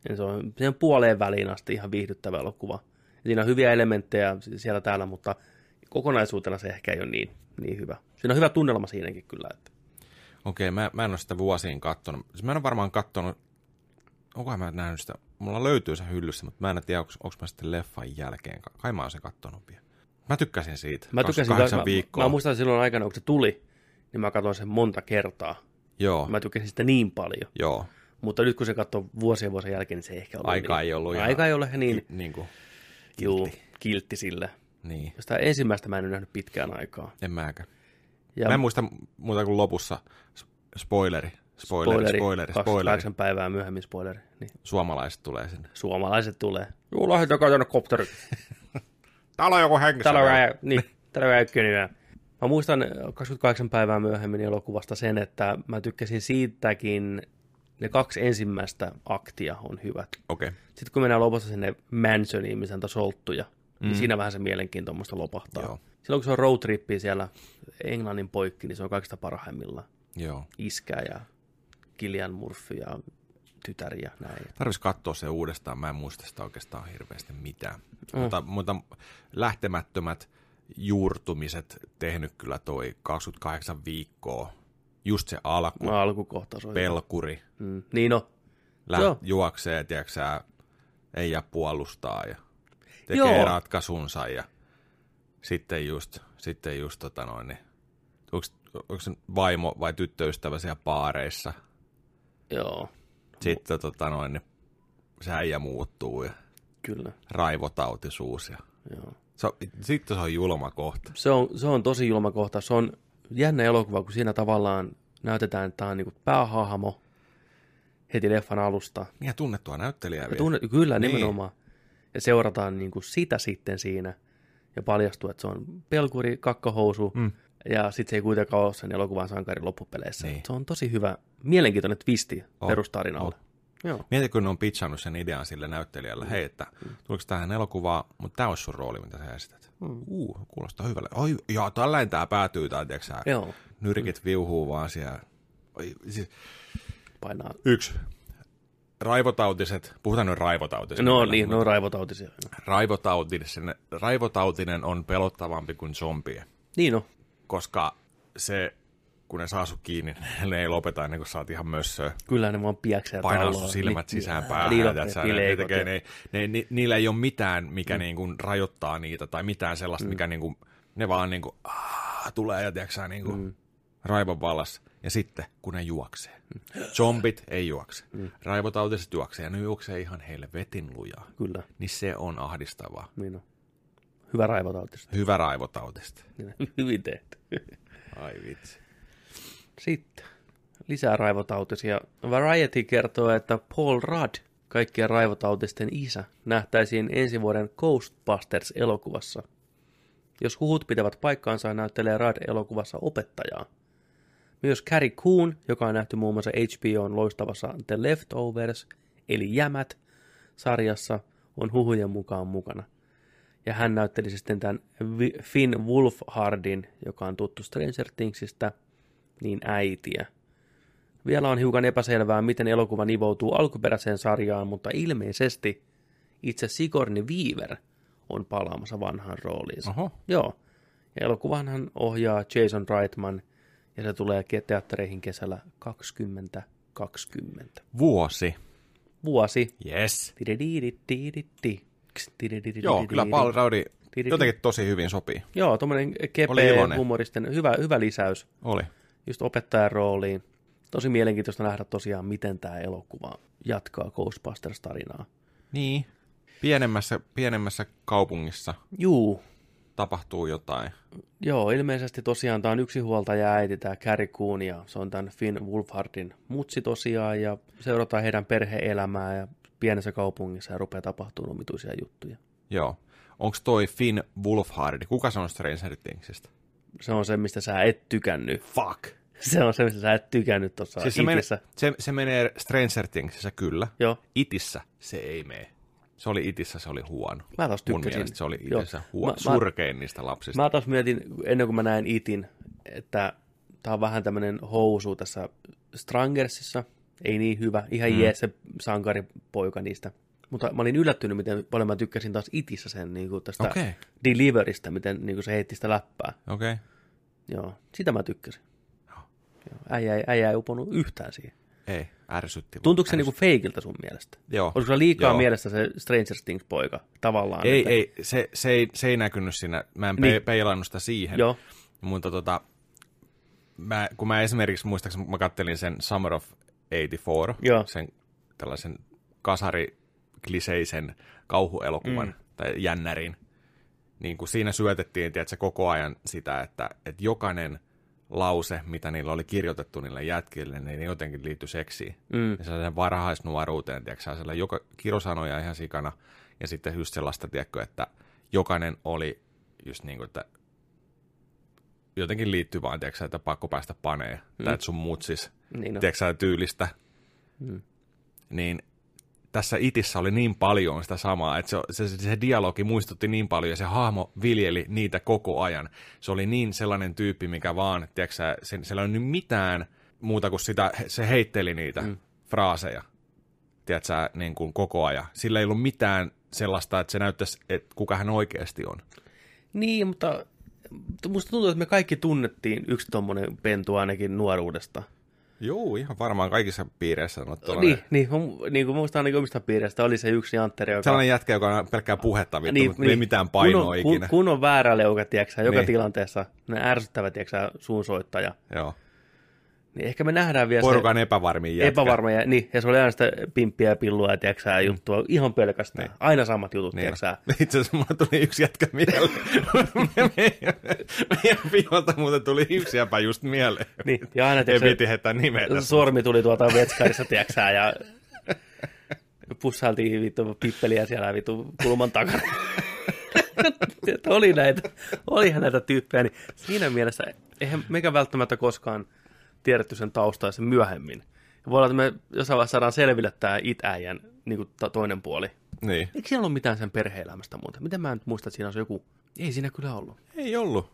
ja se on sen puoleen väliin asti ihan viihdyttävä elokuva. Ja siinä on hyviä elementtejä siellä täällä, mutta kokonaisuutena se ehkä ei ole niin, niin hyvä. Siinä on hyvä tunnelma siinäkin kyllä. Että. Okei, mä, mä en ole sitä vuosiin kattonut. Siis mä en ole varmaan kattonut, onkohan mä nähnyt sitä, mulla löytyy se hyllyssä, mutta mä en tiedä, onko, onko mä sitten leffan jälkeen. Kai mä oon sen kattonut vielä. Mä tykkäsin siitä. Mä tykkäsin, 28 mä, viikkoa. mä, muistan silloin aikana, kun se tuli, niin mä katsoin sen monta kertaa. Joo, Mä tykkäsin sitä niin paljon. joo. Mutta nyt kun se katsoo vuosien vuosien jälkeen, niin se ei ehkä ollut Aika niin. ei ollut Aika ei ole niin, Ki, niin kuin, juu, kiltti sille. niin. Sitä ensimmäistä mä en ole nähnyt pitkään aikaa. En mäkään. Ja Mä en muista muuta kuin lopussa spoileri. Spoileri, spoileri, spoileri. 28 päivää myöhemmin spoileri. Niin. Suomalaiset tulee sinne. Suomalaiset tulee. Juu, lähdetään tänne kopteri. Täällä on joku hengissä. Täällä on niin, täällä on ykkönen. Mä muistan 28 päivää myöhemmin elokuvasta sen, että mä tykkäsin siitäkin, ne kaksi ensimmäistä aktia on hyvät. Okei. Okay. Sitten kun mennään lopussa sinne Mansoniin, missä on solttuja, mm. niin siinä vähän se mielenkiinto musta lopahtaa. Joo. Silloin kun se on roadtrippi siellä Englannin poikki, niin se on kaikista parhaimmillaan. Joo. Iskä ja Kilian Murphy ja tytär ja näin. Tarvitsisi katsoa se uudestaan. Mä en muista sitä oikeastaan hirveästi mitään. Mm. Mutta, mutta lähtemättömät juurtumiset tehnyt kyllä toi 28 viikkoa. Just se alku, No, alkukohtaus on hyvä. pelkuri, Mm. Niin no, lä- Joo. juoksee, tiedätkö ei jää puolustaa ja tekee Joo. ratkaisunsa ja sitten just, sitten just tota noin, niin, onko, onko se vaimo vai tyttöystävä siellä baareissa, joo, sitten tota noin, niin, se äijä muuttuu ja kyllä. raivotautisuus ja Joo. Se sitten se on julma kohta. Se on, se on tosi julma kohta. Se on jännä elokuva, kun siinä tavallaan näytetään, että tämä on niin päähahmo heti leffan alusta. Niin ja tunnettua näyttelijää Ja vielä. tunne, kyllä, Niin. nimenomaan. Ja seurataan niin kuin sitä sitten siinä. Ja paljastuu, että se on pelkuri, kakkohousu. Mm. Ja sitten se ei kuitenkaan ole sen elokuvan sankari loppupeleissä. Niin. Se on tosi hyvä, mielenkiintoinen twisti On, perustarinalle. on. Joo. Mieti, kun ne on pitchannut sen idean sille näyttelijälle, hei, että tuliko tähän elokuvaan, mutta tämä olisi sun rooli, mitä sä esität. Mm. Uh, kuulostaa hyvälle. Oi, joo, tällainen tämä päätyy, tai tiedätkö Joo. nyrkit viuhuu vaan siellä. Oi, siis, Painaa. yksi. Raivotautiset, puhutaan nyt raivotautiset. No niin, no raivotautisia. Raivotautinen, raivotautinen on pelottavampi kuin zombie, Niin on. koska se, kun ne saa sut kiinni, ne ei lopeta ennen kuin oot ihan mössöä. Kyllä ne vaan piäksää painaa sun silmät Niin, sisään ää, päähän. ne, ne tekee, ne, ne, ni, niillä ei ole mitään, mikä mm. niin kuin rajoittaa niitä, tai mitään sellaista, mm. mikä niin kuin, ne vaan niin kuin, aah, tulee ja tiedätkö, sä, niin kuin, mm. raivon vallassa. Ja sitten, kun ne juoksee. Zombit ei juokse. Mm. Raivotautiset juoksee, ja ne juoksee ihan helvetin lujaa. Kyllä, Niin se on ahdistavaa. niin on. Hyvä raivotautista. Hyvä raivotautista. Hyvin tehty. Ai vitsi. Sitten lisää raivotautisia. Variety kertoo, että Paul Rudd, kaikkien raivotautisten isä, nähtäisiin ensi vuoden Ghostbusters-elokuvassa. Jos huhut pitävät paikkaansa, näyttelee Rudd elokuvassa opettajaa. Myös Carrie Coon, joka on nähty muun muassa HBOn loistavassa The Leftovers, eli Jämät, sarjassa, on huhujen mukaan mukana. Ja hän näytteli sitten tämän Finn Wolfhardin, joka on tuttu Stranger Thingsistä, niin äitiä. Vielä on hiukan epäselvää, miten elokuva nivoutuu alkuperäiseen sarjaan, mutta ilmeisesti itse Sigourney Weaver on palaamassa vanhaan rooliinsa. Oho. Joo. Ja elokuvanhan ohjaa Jason Reitman, ja se tulee teattereihin kesällä 2020. Vuosi. Vuosi. Yes. Joo, kyllä Paul Raudi jotenkin tosi hyvin sopii. Joo, tuommoinen kepeä, humoristen, hyvä, hyvä lisäys Oli. Just opettajan rooliin. Tosi mielenkiintoista nähdä tosiaan, miten tämä elokuva jatkaa Ghostbusters-tarinaa. Niin. Pienemmässä, pienemmässä kaupungissa Juu, tapahtuu jotain. joo, ilmeisesti tosiaan tämä on yksi huoltaja äiti, tämä Carrie Coon, ja se on tämän Finn Wolfhardin mutsi tosiaan, ja seurataan heidän perhe-elämää ja pienessä kaupungissa ja rupeaa tapahtumaan omituisia juttuja. Joo. Onko toi Finn Wolfhard? Kuka se on Stranger Thingsista? Se on se, mistä sä et tykännyt. Fuck. Se on se, mistä sä et tykännyt tuossa Siis se, menee, se, se menee Stranger Thingsissä kyllä. Joo, Itissä se ei mene. Se oli itissä, se oli huono. Mä taas Mun tykkäsin. mielestä se oli itissä huono. Mä- mä- Surkein niistä lapsista. Mä taas mietin, ennen kuin mä näin Itin, että tää on vähän tämmönen housu tässä Strangersissa. Ei niin hyvä, ihan mm. jees se sankaripoika niistä. Mutta mä olin yllättynyt, miten paljon mä tykkäsin taas Itissä sen niin kuin tästä Okei. Deliveristä, miten niin kuin se heitti sitä läppää. Okei. Okay. Joo, sitä mä tykkäsin. Joo. Äijä, ei- äijä ei uponut yhtään siihen. Ei, ärsytti. Tuntuuko se niinku feikiltä sun mielestä? Joo. Olisiko se liikaa Joo. mielessä se Stranger Things-poika tavallaan? Ei, että- ei, se, se, ei, se ei näkynyt siinä. Mä en Niin. peilannut sitä siihen. Joo, Mutta tota, mä, kun mä esimerkiksi muistaakseni, mä kattelin sen Summer of 84, Joo. sen tällaisen kasarikliseisen kauhuelokuvan mm. tai jännärin, niin kun siinä syötettiin tiedätkö, koko ajan sitä, että, että jokainen lause, mitä niillä oli kirjoitettu niille jätkille, niin ne jotenkin liittyi seksiin. Mm. Ja varhaisnuoruuteen, tiedätkö, sellainen joka kirosanoja ihan sikana, ja sitten just sellaista, tiedätkö, että jokainen oli just niin kuin, että jotenkin liittyy vaan, tiedätkö, että pakko päästä paneen, mm. tai että sun mutsis, niin no. tiedätkö, tyylistä. Mm. Niin tässä itissä oli niin paljon sitä samaa, että se, se, se dialogi muistutti niin paljon ja se hahmo viljeli niitä koko ajan. Se oli niin sellainen tyyppi, mikä vaan, tiedätkö, se, siellä ei ole nyt mitään muuta kuin sitä, se heitteli niitä mm. fraaseja, tiedätkö, niin kuin koko ajan. Sillä ei ollut mitään sellaista, että se näyttäisi, että kuka hän oikeasti on. Niin, mutta musta tuntuu, että me kaikki tunnettiin yksi tommonen pentu ainakin nuoruudesta. Joo, ihan varmaan kaikissa piireissä on ollut Niin, niin, niin kuin muistan ainakin omista piireistä oli se yksi Jantteri, joka... Sellainen jätkä, joka on pelkkää puhetta vittu, niin, mutta niin, ei mitään painoa kun on, ikinä. Kun, kun on väärä leuka, tiedätkö, joka Niin. tilanteessa, ne ärsyttävä, tiedätkö, suunsoittaja, Joo. Niin ehkä me nähdään vielä Porukan jätkä. epävarma, ja, niin, ja se oli aina sitä pimppiä ja pillua ja tiedätkö, mm. juttua, ihan pelkästään, niin. aina samat jutut, Niin. tiedätkö, Itse asiassa mulle tuli yksi jätkä mieleen. meidän, meidän piholta muuten tuli yksi jäpä just mieleen. Niin, ja aina tiedätkö, piti heittää nimeä tässä. sormi tuli tuolta vetskarissa, tiedätkö, ja pussailtiin vittu pippeliä siellä vittu kulman takana. Oli näitä, olihan näitä tyyppejä, niin siinä mielessä eihän meikä välttämättä koskaan tiedetty sen taustaa sen myöhemmin. Ja voi olla, että me jossain vaiheessa saadaan selville tämä itäjän niin kuin toinen puoli. Niin. Eikö siellä ollut mitään sen perhe-elämästä muuten? Miten mä nyt muistan, että siinä on joku... Ei siinä kyllä ollut. Ei ollut.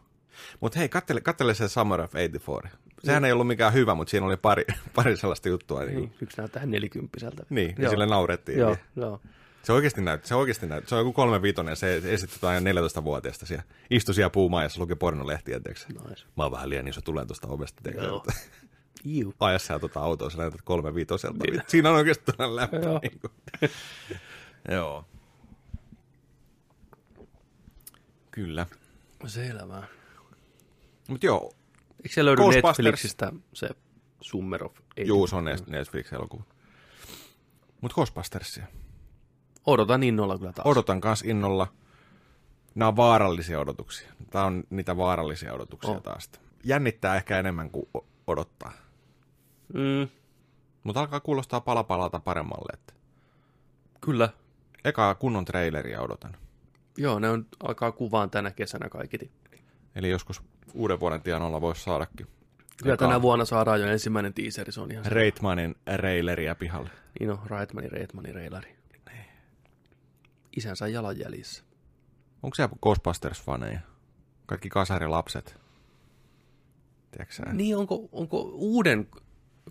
Mutta hei, kattele, kattele se Summer of 84. Sehän ei ollut mikään hyvä, mutta siinä oli pari, pari sellaista juttua. Niin, Niin, yksi näyttää nelikymppiseltä. niin Joo. sille naurettiin. Joo, Niin. joo. Se oikeasti näytti, se oikeasti näytti. Se on joku kolme viitonen, se esitetään 14-vuotiaasta siellä. Istui siellä puumaajassa, luki pornolehtiä, tiedätkö? Nice. Mä oon vähän liian iso, tulen tuosta ovesta, tiedätkö? Joo. Iu. Aja sä tuota autoa, sä näytät kolme viitoselta. Siinä on oikeastaan läppä. Joo. Niin kuin. Joo. Kyllä. Selvä. Mutta joo, Eikö se löydy. Netflixistä se Summer of Eight? juu, se on Net- Netflix-elokuva. Mutta Ghostbustersia. Odotan innolla kyllä taas. Odotan kans innolla. Nämä on vaarallisia odotuksia. Tämä on niitä vaarallisia odotuksia On. taas. Jännittää ehkä enemmän kuin odottaa. Mm, Mutta alkaa kuulostaa pala palalta paremmalle. Että kyllä. eka kunnon traileria odotan. Joo, ne on, alkaa kuvaan tänä kesänä kaikiti. Eli joskus uuden vuoden tienoilla voisi saadakin. Kyllä Eka tänä vuonna saadaan jo ensimmäinen teaseri, se on ihan. Reitmanin reileriä pihalle. Niin on, Reitmani, Reitmani, Reilari. Isänsä jalanjäljissä. Onko siellä Ghostbusters-faneja? Kaikki kasarilapset. Tiedätkö? Niin, onko, onko uuden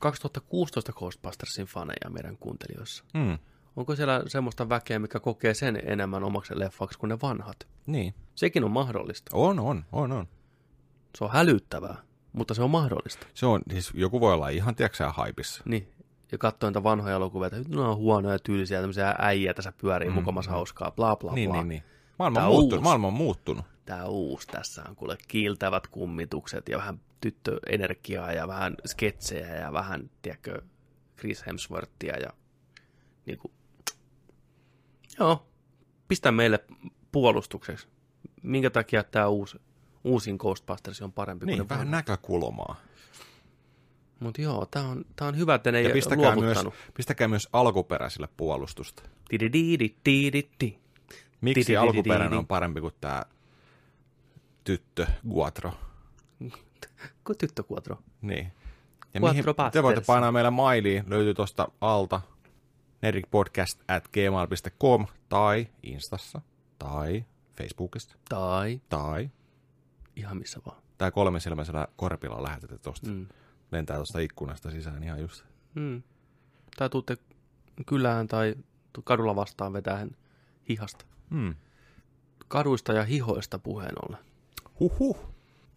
2016 Ghostbustersin faneja meidän kuuntelijoissa? Mm. Onko siellä semmoista väkeä, mikä kokee sen enemmän omaksi leffaksi kuin ne vanhat? Niin. Sekin on mahdollista. On, on, on, on. Se on hälyttävää, mutta se on mahdollista. Se on, siis joku voi olla ihan, tiedätkö haipissa. Niin. Ja katsoin niitä vanhoja elokuvia, että ne on huonoja, tyylisiä, tämmöisiä äijä tässä pyörii mm. mukamassa hauskaa, bla bla Niin, bla. niin, niin. Maailma on, muuttunut, uusi. maailma on muuttunut. Tää uusi tässä on kuule kiiltävät kummitukset ja vähän tyttöenergiaa ja vähän sketsejä ja vähän, tiedätkö, Chris Hemsworthia ja niinku, joo, pistä meille puolustukseksi. Minkä takia tämä uusi, uusin Ghostbusters on parempi kuin Niin, ne vähän näkökulmaa. Mutta joo, tämä on, tää on hyvä, että ne Ja ei pistäkää myös, pistäkää myös alkuperäisille puolustusta. Miksi alkuperäinen on parempi kuin tämä tyttö Guatro? Kuin tyttökuotro. Niin. Ja mihin, te voitte painaa meillä mailiin, löytyy tuosta alta. nerdicpodcast at gmail.com tai Instassa tai Facebookista Tai tai, ihan missä vaan. tai kolmesilmäisellä korpilla lähetetä tuosta. Mm. Lentää tuosta ikkunasta sisään ihan just. Mm. Tai tuutte kylään tai kadulla vastaan vetää hihasta. Hmm. Kaduista ja hihoista puheen ollen. Huhhuh.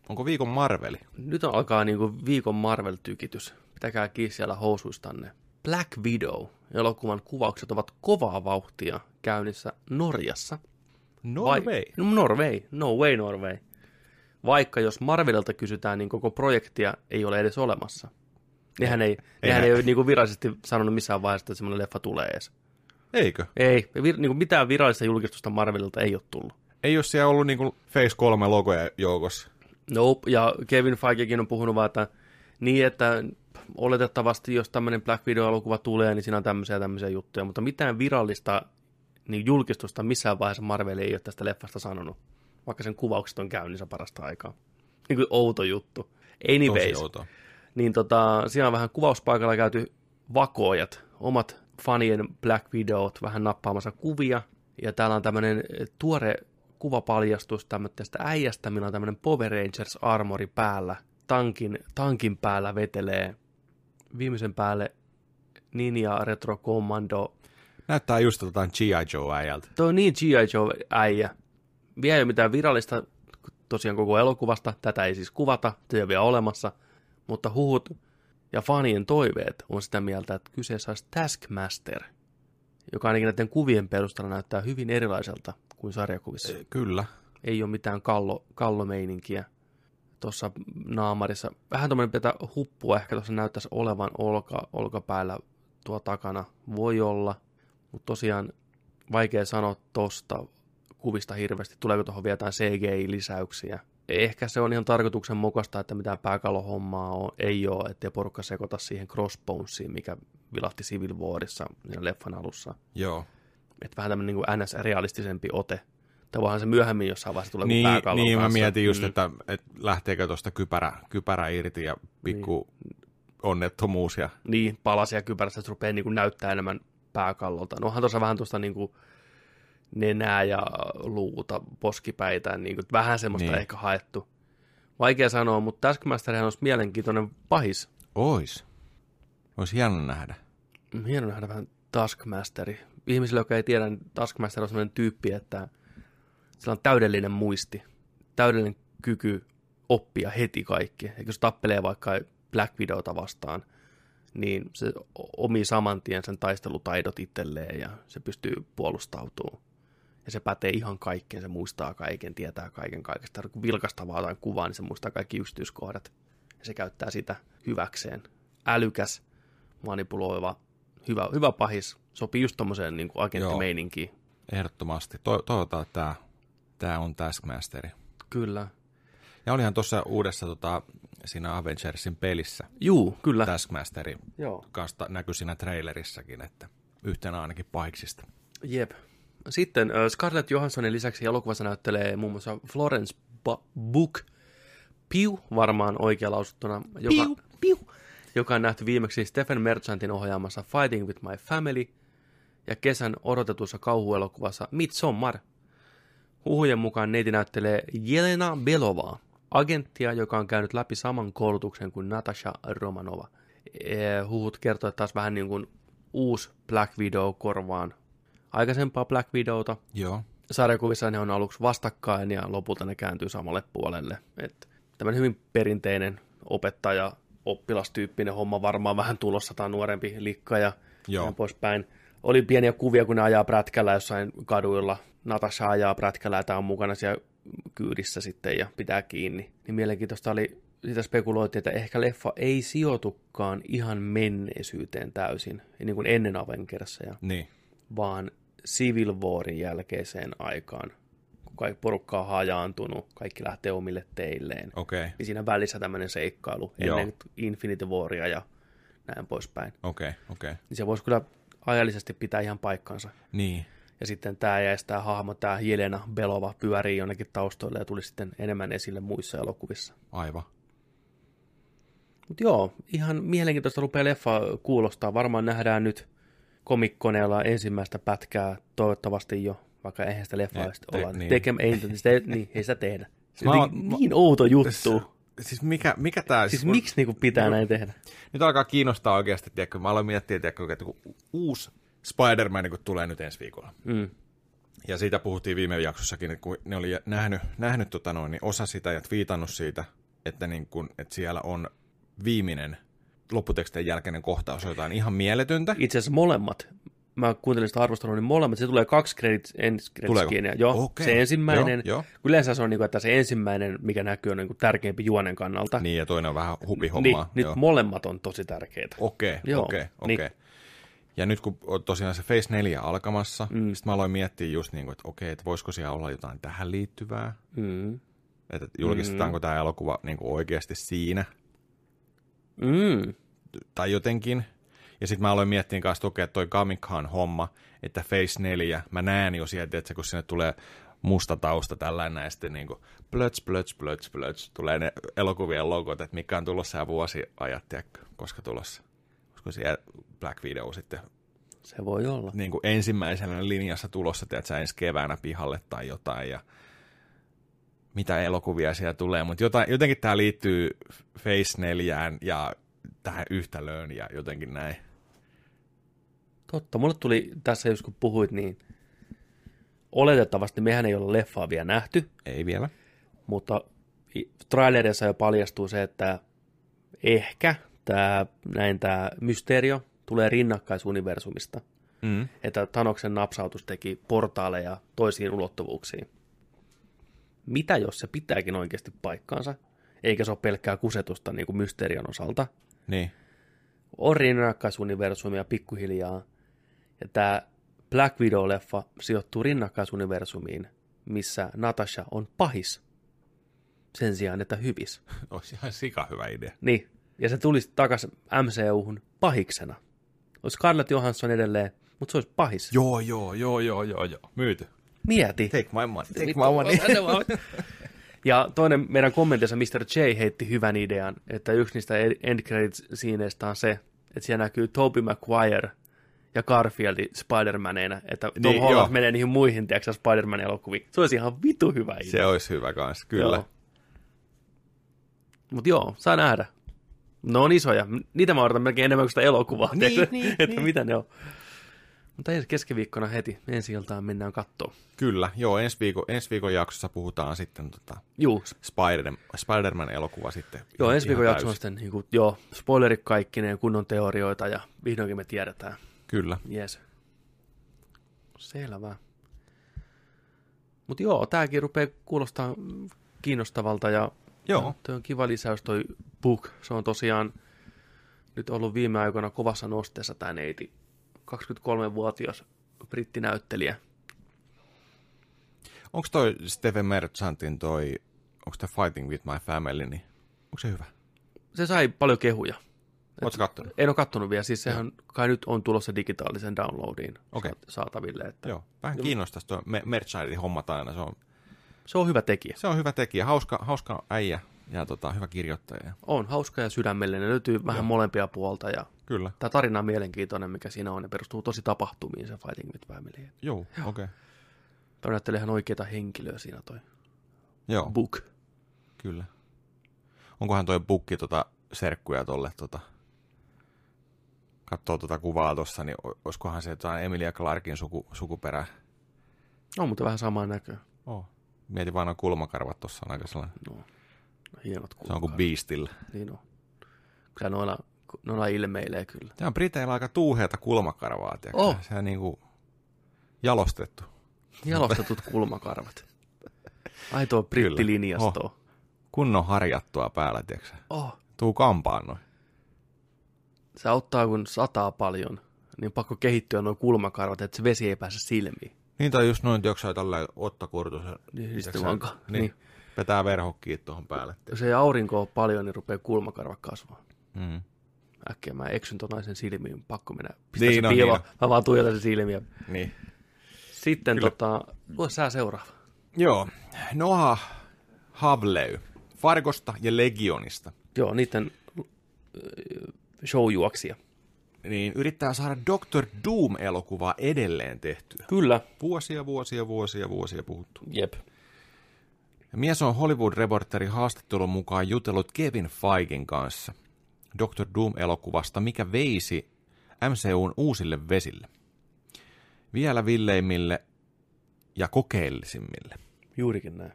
Onko viikon Marveli? Nyt alkaa niinku viikon Marvel-tykitys. Pitäkää kiinni siellä housuistanne. Black Widow elokuvan kuvaukset ovat kovaa vauhtia käynnissä Norjassa. Norway. No, Norway. No way Norway. Vaikka jos Marvelilta kysytään, niin koko projektia ei ole edes olemassa. Nehän ei, nehän ei- ei ole niin kuin virallisesti sanonut missään vaiheessa, että semmoinen leffa tulee edes. Eikö? Ei, vir, niin kuin mitään virallista julkistusta Marvelilta ei ole tullut. Ei ole siellä ollut niinku Face 3 logoja joukossa. Nope, ja Kevin Feigekin on puhunut vaan, että niin, että oletettavasti jos tämmöinen Black Widow-elokuva tulee, niin siinä on tämmöisiä tämmöisiä juttuja, mutta mitään virallista niin julkistusta missään vaiheessa Marvel ei ole tästä leffasta sanonut, vaikka sen kuvaukset on käynnissä parasta aikaa. Niin kuin outo juttu. Tosi Anyways, outoa. niin tota, siellä on vähän kuvauspaikalla käyty vakoojat, omat fanien Black Widowt vähän nappaamassa kuvia. Ja täällä on tämmöinen tuore kuvapaljastus tämmöistä äijästä, millä on tämmöinen Power Rangers armori päällä. Tankin, tankin päällä vetelee viimeisen päälle Ninja Retro Commando. Näyttää just jotain G.I. Joe äijältä. Tuo on niin G.I. Joe äijä. Vielä ei ole mitään virallista tosiaan koko elokuvasta. Tätä ei siis kuvata, se ei ole vielä olemassa. Mutta huhut ja fanien toiveet on sitä mieltä, että kyseessä olisi Taskmaster, joka ainakin näiden kuvien perusteella näyttää hyvin erilaiselta kuin sarjakuvissa. Kyllä. Ei ole mitään kallo, kallomeininkiä tuossa naamarissa. Vähän tuommoinen pientä huppua ehkä tuossa näyttäisi olevan olka, olkapäällä tuo takana. Voi olla, mutta tosiaan vaikea sanoa tuosta kuvista hirveästi. Tuleeko tuohon vielä jotain CGI-lisäyksiä? Ehkä se on ihan tarkoituksenmukaista, että mitään pääkallohommaa on, ei ole, ettei porukka sekoita siihen crossbonesiin, mikä vilahti Civil Warissa leffan alussa. Joo. Että vähän tämmöinen niin NS-realistisempi ote. Tai voihan se myöhemmin jossain vaiheessa tulee Niin, pääkallon niin mä kanssa. mietin just, Mm. että, että lähteekö tuosta kypärä, kypärä irti ja pikku onnettomuus. Ja... niin, palasia kypärästä, että se rupeaa niin kuin näyttää enemmän pääkallolta. No onhan tuossa vähän tuosta niin kuin nenää ja luuta, poskipäitä, niin kuin, vähän semmoista Niin. ehkä haettu. Vaikea sanoa, mutta Taskmasterhän olisi mielenkiintoinen pahis. Ois. Olisi hieno nähdä. Hieno nähdä vähän Taskmasteri. Ihmisille, jotka ei tiedä, niin Taskmaster on sellainen tyyppi, että sillä on täydellinen muisti, täydellinen kyky oppia heti kaikki. Ja jos tappelee vaikka Black Widowta vastaan, niin se omi saman tien sen taistelutaidot itselleen ja se pystyy puolustautumaan. Ja se pätee ihan kaikkeen, se muistaa kaiken, tietää kaiken kaikesta. Kun vilkastaa vaan jotain kuvaa, niin se muistaa kaikki yksityiskohdat. Ja se käyttää sitä hyväkseen. Älykäs, manipuloiva, hyvä, hyvä pahis. Sopii just tommoseen niin agenttimeininkiin. Ehdottomasti. To- toivotaan, että tämä, tämä on Taskmasteri. Kyllä. Ja olihan tuossa uudessa tota, siinä Avengersin pelissä Juu, kyllä. Taskmasteri Joo. kanssa näkyi siinä trailerissakin, että yhtenä ainakin pahiksista. Jep. Sitten äh, Scarlett Johanssonin lisäksi elokuvassa näyttelee muun muassa Florence ba- Book Piu, varmaan oikea lausuttuna, joka, Piu, piu. joka on nähty viimeksi Stephen Merchantin ohjaamassa Fighting with my family ja kesän odotetussa kauhuelokuvassa Midsommar. Huhujen mukaan neiti näyttelee Jelena Belovaa, agenttia, joka on käynyt läpi saman koulutuksen kuin Natasha Romanova. Huhut kertoo että taas vähän niin kuin uusi Black Widow korvaan aikaisempaa Black Widowta. Joo. Sarjakuvissa ne on aluksi vastakkain ja lopulta ne kääntyy samalle puolelle. Et tämmöinen hyvin perinteinen opettaja oppilastyyppinen homma varmaan vähän tulossa, tai nuorempi likka ja Joo. näin poispäin. Oli pieniä kuvia, kun ne ajaa prätkällä jossain kaduilla. Natasha ajaa prätkällä ja tämä on mukana siellä kyydissä sitten ja pitää kiinni. Niin mielenkiintoista oli, sitä spekuloitiin, että ehkä leffa ei sijoitukaan ihan menneisyyteen täysin, niin kuin ennen Avengersia Niin. vaan Civil Warin jälkeiseen aikaan, kun kaikki porukka on hajaantunut, kaikki lähtee omille teilleen. Okei. Niin siinä välissä tämmöinen seikkailu Joo. ennen Infinity Waria ja näin poispäin. Okei. Okei. Niin se voisi kyllä ajallisesti pitää ihan paikkansa. Niin. Ja sitten tämä jäisi tämä hahmo, tämä Jelena Belova pyörii jonnekin taustoille ja tuli sitten enemmän esille muissa elokuvissa. Aivan. Mutta joo, ihan mielenkiintoista rupeaa leffa kuulostaa. Varmaan nähdään nyt komikkoneella ensimmäistä pätkää toivottavasti jo, vaikka eihän sitä leffaa edes te- olla. niin. Niin. Tekemä, ei, sitä, niin, ei sitä tehdä. Se on jotenkin mä- niin outo juttu. Siis mikä, mikä tää... Siis miksi niinku pitää näin tehdä? Nyt alkaa kiinnostaa oikeasti, tiedätkö, mä aloin miettiä, tiedätkö, että kun uusi Spider-Man kun tulee nyt ensi viikolla. Mm. Ja siitä puhuttiin viime jaksossakin, että kun ne oli nähnyt, nähnyt tota noin, niin osa sitä ja twiitannut siitä, että, niin kun, että siellä on viimeinen lopputekstien jälkeinen kohtaus jotain ihan mieletöntä. Itse asiassa molemmat. Mä kuuntelin sitä arvostelua, niin molemmat. Se tulee kaksi Tuleeko? credits Joo, Okei, se ensimmäinen. joo, kun Yleensä se on niin kuin, että se ensimmäinen, mikä näkyy, on niin kuin tärkeämpi juonen kannalta. Niin, ja toinen on vähän niin hupihommaa. nyt joo. molemmat on tosi tärkeitä. Okei, Joo, okei, niin. okei. Ja nyt kun on tosiaan se Phase 4 alkamassa, mm. sitten mä aloin miettiä just niin kuin, että okei, että voisiko siellä olla jotain tähän liittyvää. Mm. Että julkistetaanko mm. tämä elokuva niin kuin oikeasti siinä. Mm. tai jotenkin. Ja sitten mä aloin miettiä kanssa että toi Comic-Con homma, että Phase 4, mä näen jo sieltä, että kun sinne tulee musta tausta tällainen näin, sitten niin kuin plöts, plöts, plöts, plöts, tulee ne elokuvien logot, että mikä on tulossa ja vuosi ajat, tiedätkö, koska tulossa. Koska siellä Black Video sitten Se voi olla. niin kuin ensimmäisenä linjassa tulossa, tiedätkö, ensi keväänä pihalle tai jotain, ja mitä elokuvia siellä tulee, mutta jotain, jotenkin tämä liittyy Phase 4 ja tähän yhtälöön ja jotenkin näin. Totta, mulle tuli tässä, jos kun puhuit, niin oletettavasti mehän ei olla leffaa vielä nähty, Ei vielä. mutta trailerissa jo paljastuu se, että ehkä tämä, näin tämä mysteerio tulee rinnakkaisuniversumista. Mm. Että Thanoksen napsautus teki portaaleja toisiin ulottuvuuksiin. Mitä jos se pitääkin oikeasti paikkaansa, eikä se ole pelkkää kusetusta niin kuin mysterion osalta? Niin. on rinnakkaisuniversumia pikkuhiljaa. Ja tämä Black Widow-leffa sijoittuu rinnakkaisuniversumiin, missä Natasha on pahis sen sijaan, että hyvis. Olisi ihan sika hyvä idea. Niin, ja se tulisi takaisin MCU-hun pahiksena. Olisi Scarlett Johansson edelleen, mutta se olisi pahis. Joo, joo, joo, joo, joo, joo. Myyty. Mieti. Take my money. Take my money. Ja toinen meidän kommentissa Mr. J heitti hyvän idean, että yksi niistä end credits-siineistä on se, että siellä näkyy Tobey Maguire ja Garfield Spider-Maneina, että Tom Niin, Holland joo. menee niihin muihin, tiedätkö, Spider-Man-elokuviin. Se olisi ihan vitu hyvä idea. Se olisi hyvä kanssa, kyllä. Mutta joo, saa nähdä. Ne on isoja. Niitä mä odotan melkein enemmän kuin sitä elokuvaa, Niin, tiedätkö? niin, että niin. mitä ne on. Mutta ensi keskiviikkona heti, ensi iltaan mennään kattoon. Kyllä, joo, ensi viikon, ensi viikon jaksossa puhutaan sitten tota Juu, Spider, Spider-Man-elokuva sitten. Joo, ihan- ensi viikon ihan jakso on täysin. sitten, niin kuin, joo, spoilerit kaikkineen, kunnon teorioita ja vihdoinkin me tiedetään. Kyllä. Yes. Selvä. Mutta joo, tääkin rupeaa kuulostaa kiinnostavalta ja Joo. toi on kiva lisäys toi book. Se on tosiaan nyt ollut viime aikoina kovassa nosteessa tämä neiti. 23-vuotias brittinäyttelijä. Onko toi Stephen Merchantin toi, onko toi Fighting with my family, niin onko se hyvä? Se sai paljon kehuja. Oletko kattonut? En ole kattonut vielä, siis sehän kai nyt on tulossa digitaalisen downloadiin saat- saataville. Että Joo, vähän kiinnostaisi tuo Me- Merchantin hommat aina, se on, Se on hyvä tekijä. se on hyvä tekijä, hauska, hauska äijä ja tota, hyvä kirjoittaja. On hauska ja sydämellinen, löytyy vähän molempia puolta ja Kyllä. tämä tarina on mielenkiintoinen, mikä siinä on ja perustuu tosi tapahtumiin se Fighting with Family. Joo, okei. Okay. Tämä ihan oikeita henkilöä siinä toi Joo, book. kyllä. Onkohan toi bukki tota serkkuja tolle tota, katsoo tota kuvaa tossa, niin olisikohan se jotain Emilia Clarkin suku, sukuperä? On mutta vähän samaa näköä. Oh. Mietin vaan nuo kulmakarvat tossa on aika sellainen. No, hienot Se on kuin Beastillä. Niin on. Kyllä noilla, noilla ilmeilee kyllä. Tämä on Briteillä aika tuuheata kulmakarvaa, tiedätkö? Oh. Se on niinku jalostettu. Jalostetut kulmakarvat. Aitoa brittilinjastoa. Oh. Kunnon harjattua päällä, tiedätkö? Oh. Tuu kampaan noin. Se auttaa, kun sataa paljon, niin pakko kehittyä nuo kulmakarvat, että se vesi ei pääse silmiin. Niin tai just noin, jossain tällä Otto Kurtusen. Niin, tiedätkö sä? vaan ka- niin, niin. Vetää verhokkiit tuohon päälle. Jos ei aurinko ole paljon, niin rupeaa kulmakarvat kasvaa. Mm. Äkkiä mä eksyn ton naisen silmiin, pakko mennä pistää Niin se piilo. niin Mä vaan tuijotan sen silmiä. Niin. Sitten Kyllä. tota, lue sää seuraava. Joo. Noah Havley. Fargosta ja Legionista. Joo, niiden showjuoksia. niin yrittää saada Doctor Doom-elokuvaa edelleen tehtyä. Kyllä, Vuosia, vuosia, vuosia, vuosia puhuttu. jep. Mies on Hollywood-reporteri haastattelun mukaan jutellut Kevin Feigin kanssa Doctor Doom-elokuvasta, mikä veisi MCUn uusille vesille. Vielä villeimmille ja kokeellisimmille. Juurikin näin.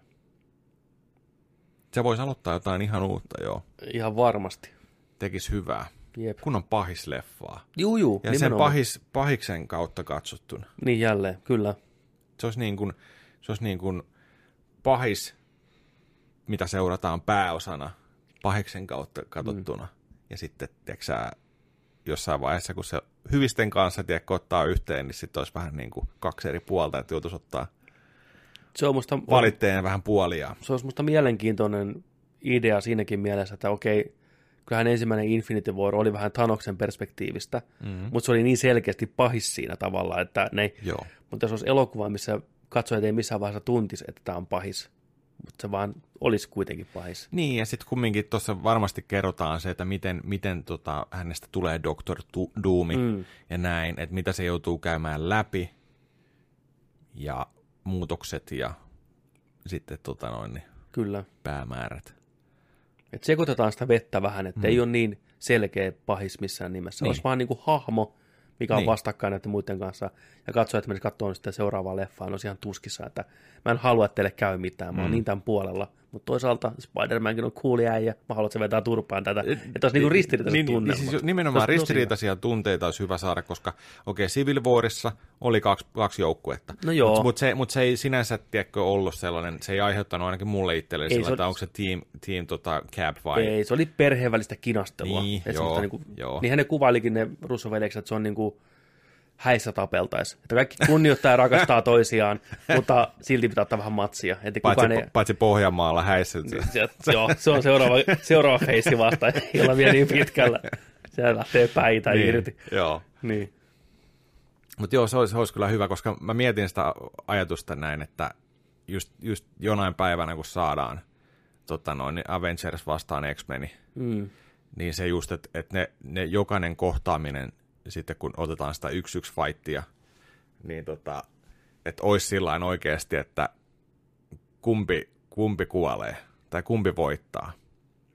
Se voisi aloittaa jotain ihan uutta, joo. Ihan varmasti. Tekis hyvää. Jep. Kun on pahisleffaa. Juu, juu, Ja sen nimenomaan. pahis, pahiksen kautta katsottuna. Niin jälleen, kyllä. Se olisi niin kuin, se olisi niin kuin pahis, mitä seurataan pääosana pahiksen kautta katsottuna. Mm. Ja sitten, tiedätkö jossain vaiheessa, kun se hyvisten kanssa tiedätkö, ottaa yhteen, niin sitten olisi vähän niin kuin kaksi eri puolta, että joutuisi ottaa Se on musta, valitteen vähän puolia. se olisi musta mielenkiintoinen idea siinäkin mielessä, että okei, kyllähän ensimmäinen Infinity War oli vähän Thanoksen perspektiivistä, Mm. mutta se oli niin selkeästi pahis siinä tavalla, että ne, Joo. mutta jos olisi elokuva, missä katsojat ei missään vaiheessa tuntisi, että tämä on pahis, mutta se vaan olisi kuitenkin pahis. Niin, ja sitten kumminkin tuossa varmasti kerrotaan se, että miten, miten tota, hänestä tulee Dr. Doomi Mm. ja näin, että mitä se joutuu käymään läpi ja muutokset ja sitten tota noin, niin Kyllä. päämäärät. Et sekoitetaan sitä vettä vähän, että mm. ei ole niin selkeä pahis missään nimessä. Niin. Olisi vaan niin kuin hahmo, mikä on Niin. vastakkain näiden muiden kanssa. Ja katsoo, että menisi katsomaan sitä seuraavaa leffaa, on ihan tuskissa, että mä en halua, että teille käy mitään, mä oon Mm. niin tämän puolella. Mutta toisaalta Spider-Mankin on cool äijä, mä haluan, että se vetää turpaan tätä. Että olisi niin ristiriitaiset niin, tunnelmat. Niin, siis nimenomaan tosi ristiriitaisia tunteita olisi hyvä saada, koska okei, okay, Civil Warissa oli kaksi, kaksi joukkuetta. No joo. Mutta mut se, mut se ei sinänsä, tiedätkö, ollut sellainen, se ei aiheuttanut ainakin mulle itselleni sillä, se että oli- onko se team, team tota, cap vai... Ei, se oli perheen välistä kinastelua. Niin, joo, semmoista niinku, joo. Niinhän ne kuvailikin ne russoveljekset, että se on niinku häissä tapeltais. Että kaikki kunnioittaa ja rakastaa toisiaan, mutta silti pitää ottaa vähän matsia. Että Paitsi, kukaan ei... paitsi Pohjanmaalla häissä. Se, joo, se on seuraava, seuraava feissi vasta, ei olla vielä niin pitkällä. Se lähtee päitä niin, irti. Joo. Niin. Mutta joo, se olisi, se olisi kyllä hyvä, koska mä mietin sitä ajatusta näin, että just, just jonain päivänä, kun saadaan tota noin, niin Avengers vastaan X-Meni, Mm. niin se just, että, että ne, ne jokainen kohtaaminen, sitten kun otetaan sitä yksi yksi fightia, niin tota, että olisi sillain oikeasti, että kumpi, kumpi kuolee tai kumpi voittaa.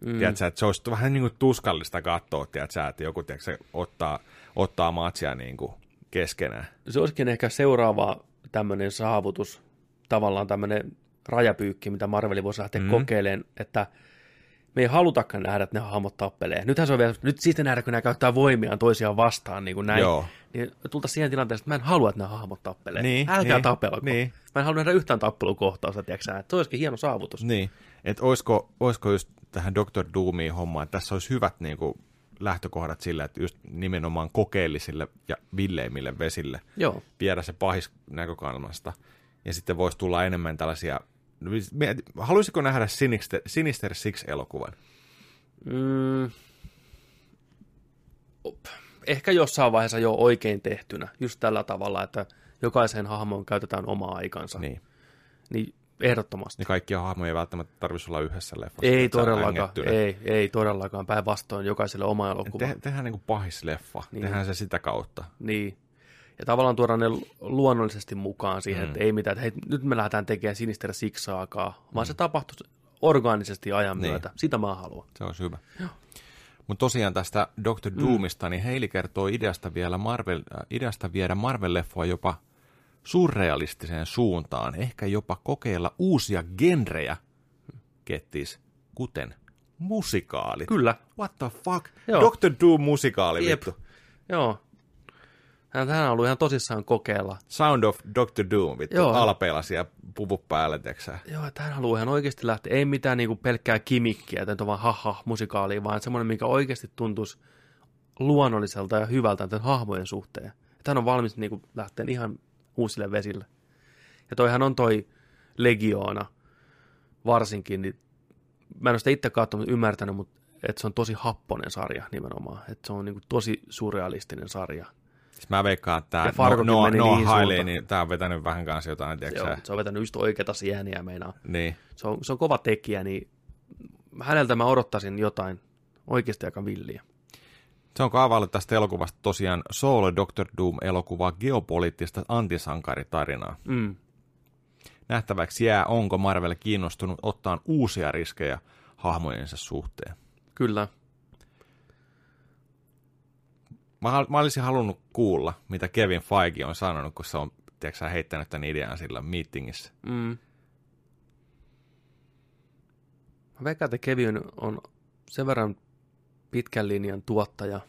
Mm. Tiedätkö, että se olisi vähän niin kuin tuskallista katsoa, tiedätkö, että joku tiedätkö, ottaa, ottaa matsia niin kuin keskenään. Se olisikin ehkä seuraava tämmöinen saavutus, tavallaan tämmöinen rajapyykki, mitä Marveli voisi lähteä mm. kokeilemaan, että me ei halutakaan nähdä, että ne hahmot tappelee. Nythän se on vielä, nyt sitten nähdä, kun nämä käyttää voimiaan toisiaan vastaan, niin kuin näin. Joo. Niin tultaisiin siihen tilanteeseen, että mä en halua, että nämä hahmot tappelee. Niin, Älkää niin, tapelko. niin. Mä en halua nähdä yhtään tappelukohtausta, tiedätkö että se olisikin hieno saavutus. Niin, että olisiko, olisiko just tähän Dr. Doomiin hommaan, että tässä olisi hyvät niin kuin, lähtökohdat sillä, että just nimenomaan kokeellisille ja villeimmille vesille Joo. viedä se pahis näkökulmasta. Ja sitten voisi tulla enemmän tällaisia... Mieti- Haluaisiko nähdä Sinister, Sinister Six-elokuvan? Mm. Ehkä jossain vaiheessa jo oikein tehtynä, just tällä tavalla, että jokaiseen hahmoon käytetään omaa aikansa. Niin. Niin ehdottomasti. Ja kaikkia hahmoja ei välttämättä tarvitsisi olla yhdessä leffassa. Ei todellakaan, ei, ei todellakaan, päinvastoin jokaiselle oma elokuva. Te, tehdään niin kuin pahisleffa. Niin. Niin. Tehdään se sitä kautta. Niin. Ja tavallaan tuodaan ne luonnollisesti mukaan siihen, mm. että ei mitään, että hei, nyt me lähdetään tekemään Sinister Sixaakaan, vaan mm. se tapahtuu orgaanisesti ajan Niin. myötä. Sitä mä haluan. Se olisi hyvä. Mutta tosiaan tästä Dr. Doomista, niin Heili kertoo ideasta, vielä Marvel, äh, ideasta viedä Marvel-leffoa jopa surrealistiseen suuntaan, ehkä jopa kokeilla uusia genrejä, kettis, kuten musikaalit. Kyllä. What the fuck? Joo. Dr. Doom-musikaali, Jep. vittu. Joo. Hän, hän on ollut ihan tosissaan kokeilla. Sound of Dr. Doom, vittu. Joo. Alpeelaisia puvut päälle, teksää. Joo, että hän haluaa ihan oikeasti lähteä. Ei mitään niinku pelkkää kimikkiä, että nyt on vaan haha musikaalia, vaan semmoinen, mikä oikeasti tuntuisi luonnolliselta ja hyvältä tämän hahmojen suhteen. Että hän on valmis niinku lähteä ihan uusille vesille. Ja toihan on toi Legioona varsinkin, niin mä en ole sitä itse katsonut, ymmärtänyt, mutta että se on tosi happonen sarja nimenomaan. Että se on niinku tosi surrealistinen sarja. Siis mä veikkaan, että tämä no, no, niihin Hailey, suuntaan. niin tää on vetänyt vähän kanssa jotain, Se on, se on vetänyt just oikeita sieniä meinaa. Niin. Se on, se on kova tekijä, niin häneltä mä odottaisin jotain oikeasti aika villiä. Se on kaavaillut tästä elokuvasta tosiaan Solo Doctor Doom-elokuvaa geopoliittista antisankaritarinaa. Mm. Nähtäväksi jää, onko Marvel kiinnostunut ottaa uusia riskejä hahmojensa suhteen. Kyllä. Mä, hal- mä olisin halunnut kuulla, mitä Kevin Feige on sanonut, kun se on tiedätkö, heittänyt tämän idean sillä meetingissä. Mm. Mä veikkaan, että Kevin on sen verran pitkän linjan tuottaja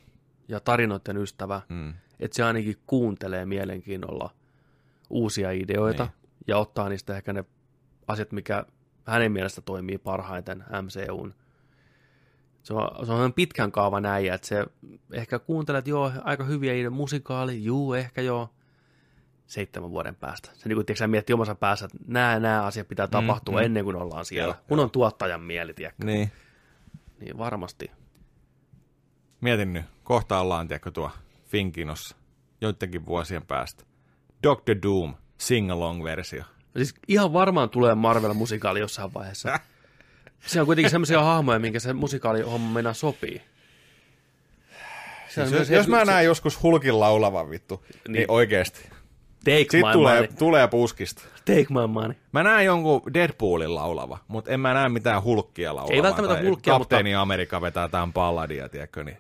ja tarinoiden ystävä, Mm. että se ainakin kuuntelee mielenkiinnolla uusia ideoita Niin. ja ottaa niistä ehkä ne asiat, mikä hänen mielestä toimii parhaiten MCUn. Se on, se on pitkän kaavan näin, että se ehkä kuuntelee, että joo, aika hyviä musikaali, juu, ehkä joo, seitsemän vuoden päästä. Se niin kuin, tiedätkö, miettii omassa päässä, että nämä, nämä asiat pitää tapahtua mm. ennen kuin ollaan siellä. Joo, kun on tuottajan mieli, tiedätkö? Niin. Niin varmasti. Mietin nyt, kohta ollaan, tiedätkö, tuo Finkinossa, joidenkin vuosien päästä. Doctor Doom, sing-along-versio. Siis ihan varmaan tulee Marvel-musikaali jossain vaiheessa. Se on kuitenkin semmoisia hahmoja, minkä se musikaali-homma mennä sopii. Siis jos, jos mä se- näen joskus Hulkin laulavan vittu, niin, Niin. oikeesti. Take Sitten my tulee, money. tulee puskista. Take my money. Mä näen jonkun Deadpoolin laulava, mutta en mä näe mitään Hulkkia laulavaa. Ei välttämättä Hulkkia, Kapteeni mutta... Amerikka vetää tämän palladia, tiedätkö, niin.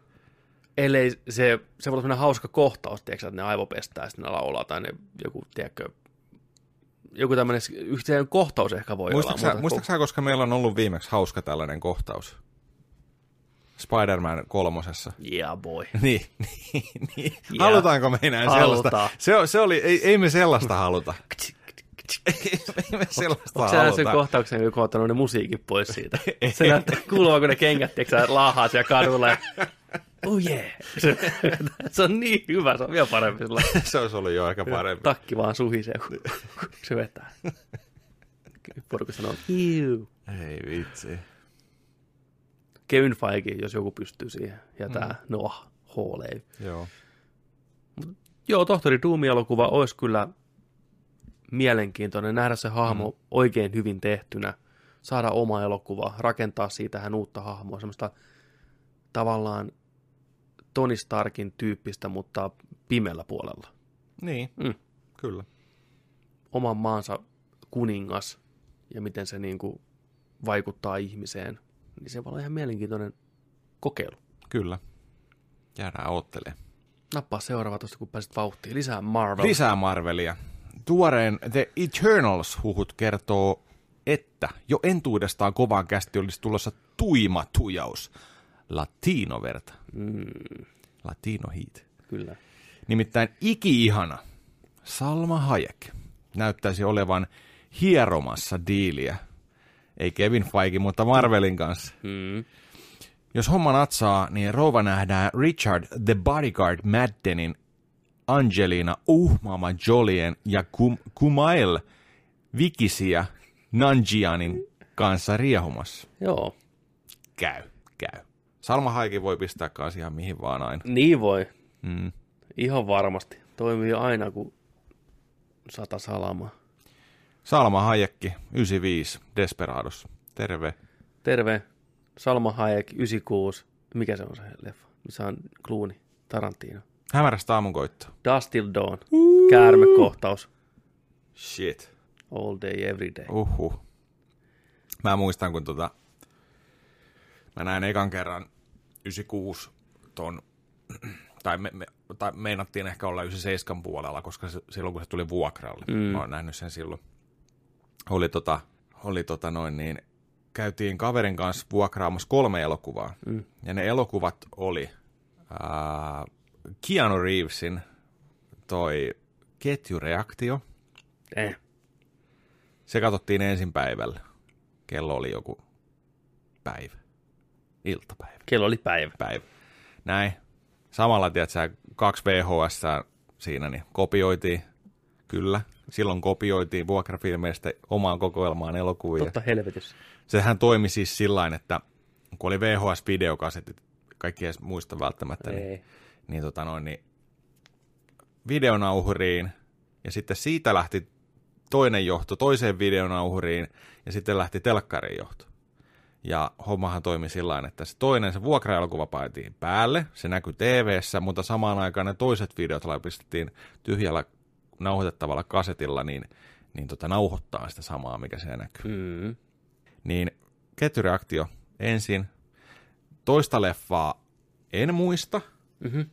Ellei se, se voi olla hauska kohtaus, tiedätkö, että ne aivopestää, sitten ne laulaa, tai ne joku, tiedätkö, joku tämmöinen yhteinen kohtaus ehkä voi Muistatko, olla. sä, muistatko sä, koska meillä on ollut viimeksi hauska tällainen kohtaus? Spider-Man kolmosessa. Yeah boy. Niin, niin, niin. Ja. Halutaanko me enää sellaista? Halutaan. Se, se oli, ei, ei me sellaista haluta. ei, me sellaista Onko nähnyt sen haluta. kohtauksen, kun on ottanut ne musiikin pois siitä? Se näyttää kuulua, kun ne kengät, tiedätkö, laahaa siellä kadulla. Oh yeah. Se, se on niin hyvä, se on vielä parempi sillä. se olisi ollut jo aika parempi. Takki vaan suhisee, kun se vetää. Porukka sanoo, Iu. Ei vitsi. Kevin Feige, jos joku pystyy siihen. Ja tää Noah Hawley. Joo. Joo, Tohtori Doom-elokuva olisi kyllä mielenkiintoinen nähdä se hahmo mm. oikein hyvin tehtynä, saada oma elokuva, rakentaa siitä hän uutta hahmoa, semmoista tavallaan Tony Starkin tyyppistä, mutta pimeällä puolella. Niin, Mm. kyllä. Oman maansa kuningas ja miten se niin kuin vaikuttaa ihmiseen, niin se voi olla ihan mielenkiintoinen kokeilu. Kyllä. Jäädään oottelemaan. Nappaa seuraava tuosta, kun pääsit vauhtiin. Lisää Marvel. Lisää Marvelia. Tuoreen The Eternals-huhut kertoo, että jo entuudestaan kovaan kästi olisi tulossa tuima tujaus. Latinoverta. Mm, Latino Heat. kyllä. Nimittäin iki-ihana Salma Hayek näyttäisi olevan hieromassa diiliä. Ei Kevin Feige, mutta Marvelin kanssa. Mm. Jos homma natsaa, niin rouva nähdään Richard the Bodyguard Maddenin, Angelina Uhmama Jolien ja Kum- Kumail Vikisiä Nanjianin kanssa riehumassa. Joo, Käy, käy. Salma Haikin voi pistää kanssa ihan mihin vaan aina. niin voi. Mm. Ihan varmasti. Toimii aina kuin sata salamaa. Salma Hayekki, 95, Desperados. Terve. Terve, Salma Hayek, 96. Mikä se on se leffa? Missä on Clooney, Tarantino. Hämärästä aamunkoitto. Dust Till Dawn. Käärmekohtaus. Shit. All day, every day. Uhu. Mä muistan, kun tota, mä näin ekan kerran 96 ton, tai, me, me, tai meinattiin ehkä olla 97 puolella, koska se, silloin kun se tuli vuokralle, mm. mä oon nähnyt sen silloin. Oli tota, oli tota noin niin, käytiin kaverin kanssa vuokraamassa kolme elokuvaa. Mm. Ja ne elokuvat oli ää, Keanu Reevesin toi ketjureaktio, Eh. se katsottiin ensin päivällä. Kello oli joku päivä. Iltapäivä. Kello oli päivä. Päivä. Näin. Samalla, tiedätkö, kaksi VHS siinä, niin kopioitiin. Kyllä. Silloin kopioitiin vuokrafilmeistä omaan kokoelmaan elokuvia. Totta helvetissä. Sehän toimi siis sillä että kun oli VHS-videokasetit, kaikki edes muista välttämättä, niin, Ei. niin, tota noin, niin videonauhuriin, ja sitten siitä lähti toinen johto toiseen videonauhuriin, ja sitten lähti telkkarin johto. Ja hommahan toimi sillä tavalla, että se toinen, se vuokra-elokuva paettiin päälle, se näkyi tv mutta samaan aikaan ne toiset videot pistettiin tyhjällä nauhoitettavalla kasetilla, niin, niin tota, nauhoittaa sitä samaa, mikä se näkyy. Mm. Niin ketjureaktio ensin. Toista leffaa en muista. Mm-hmm.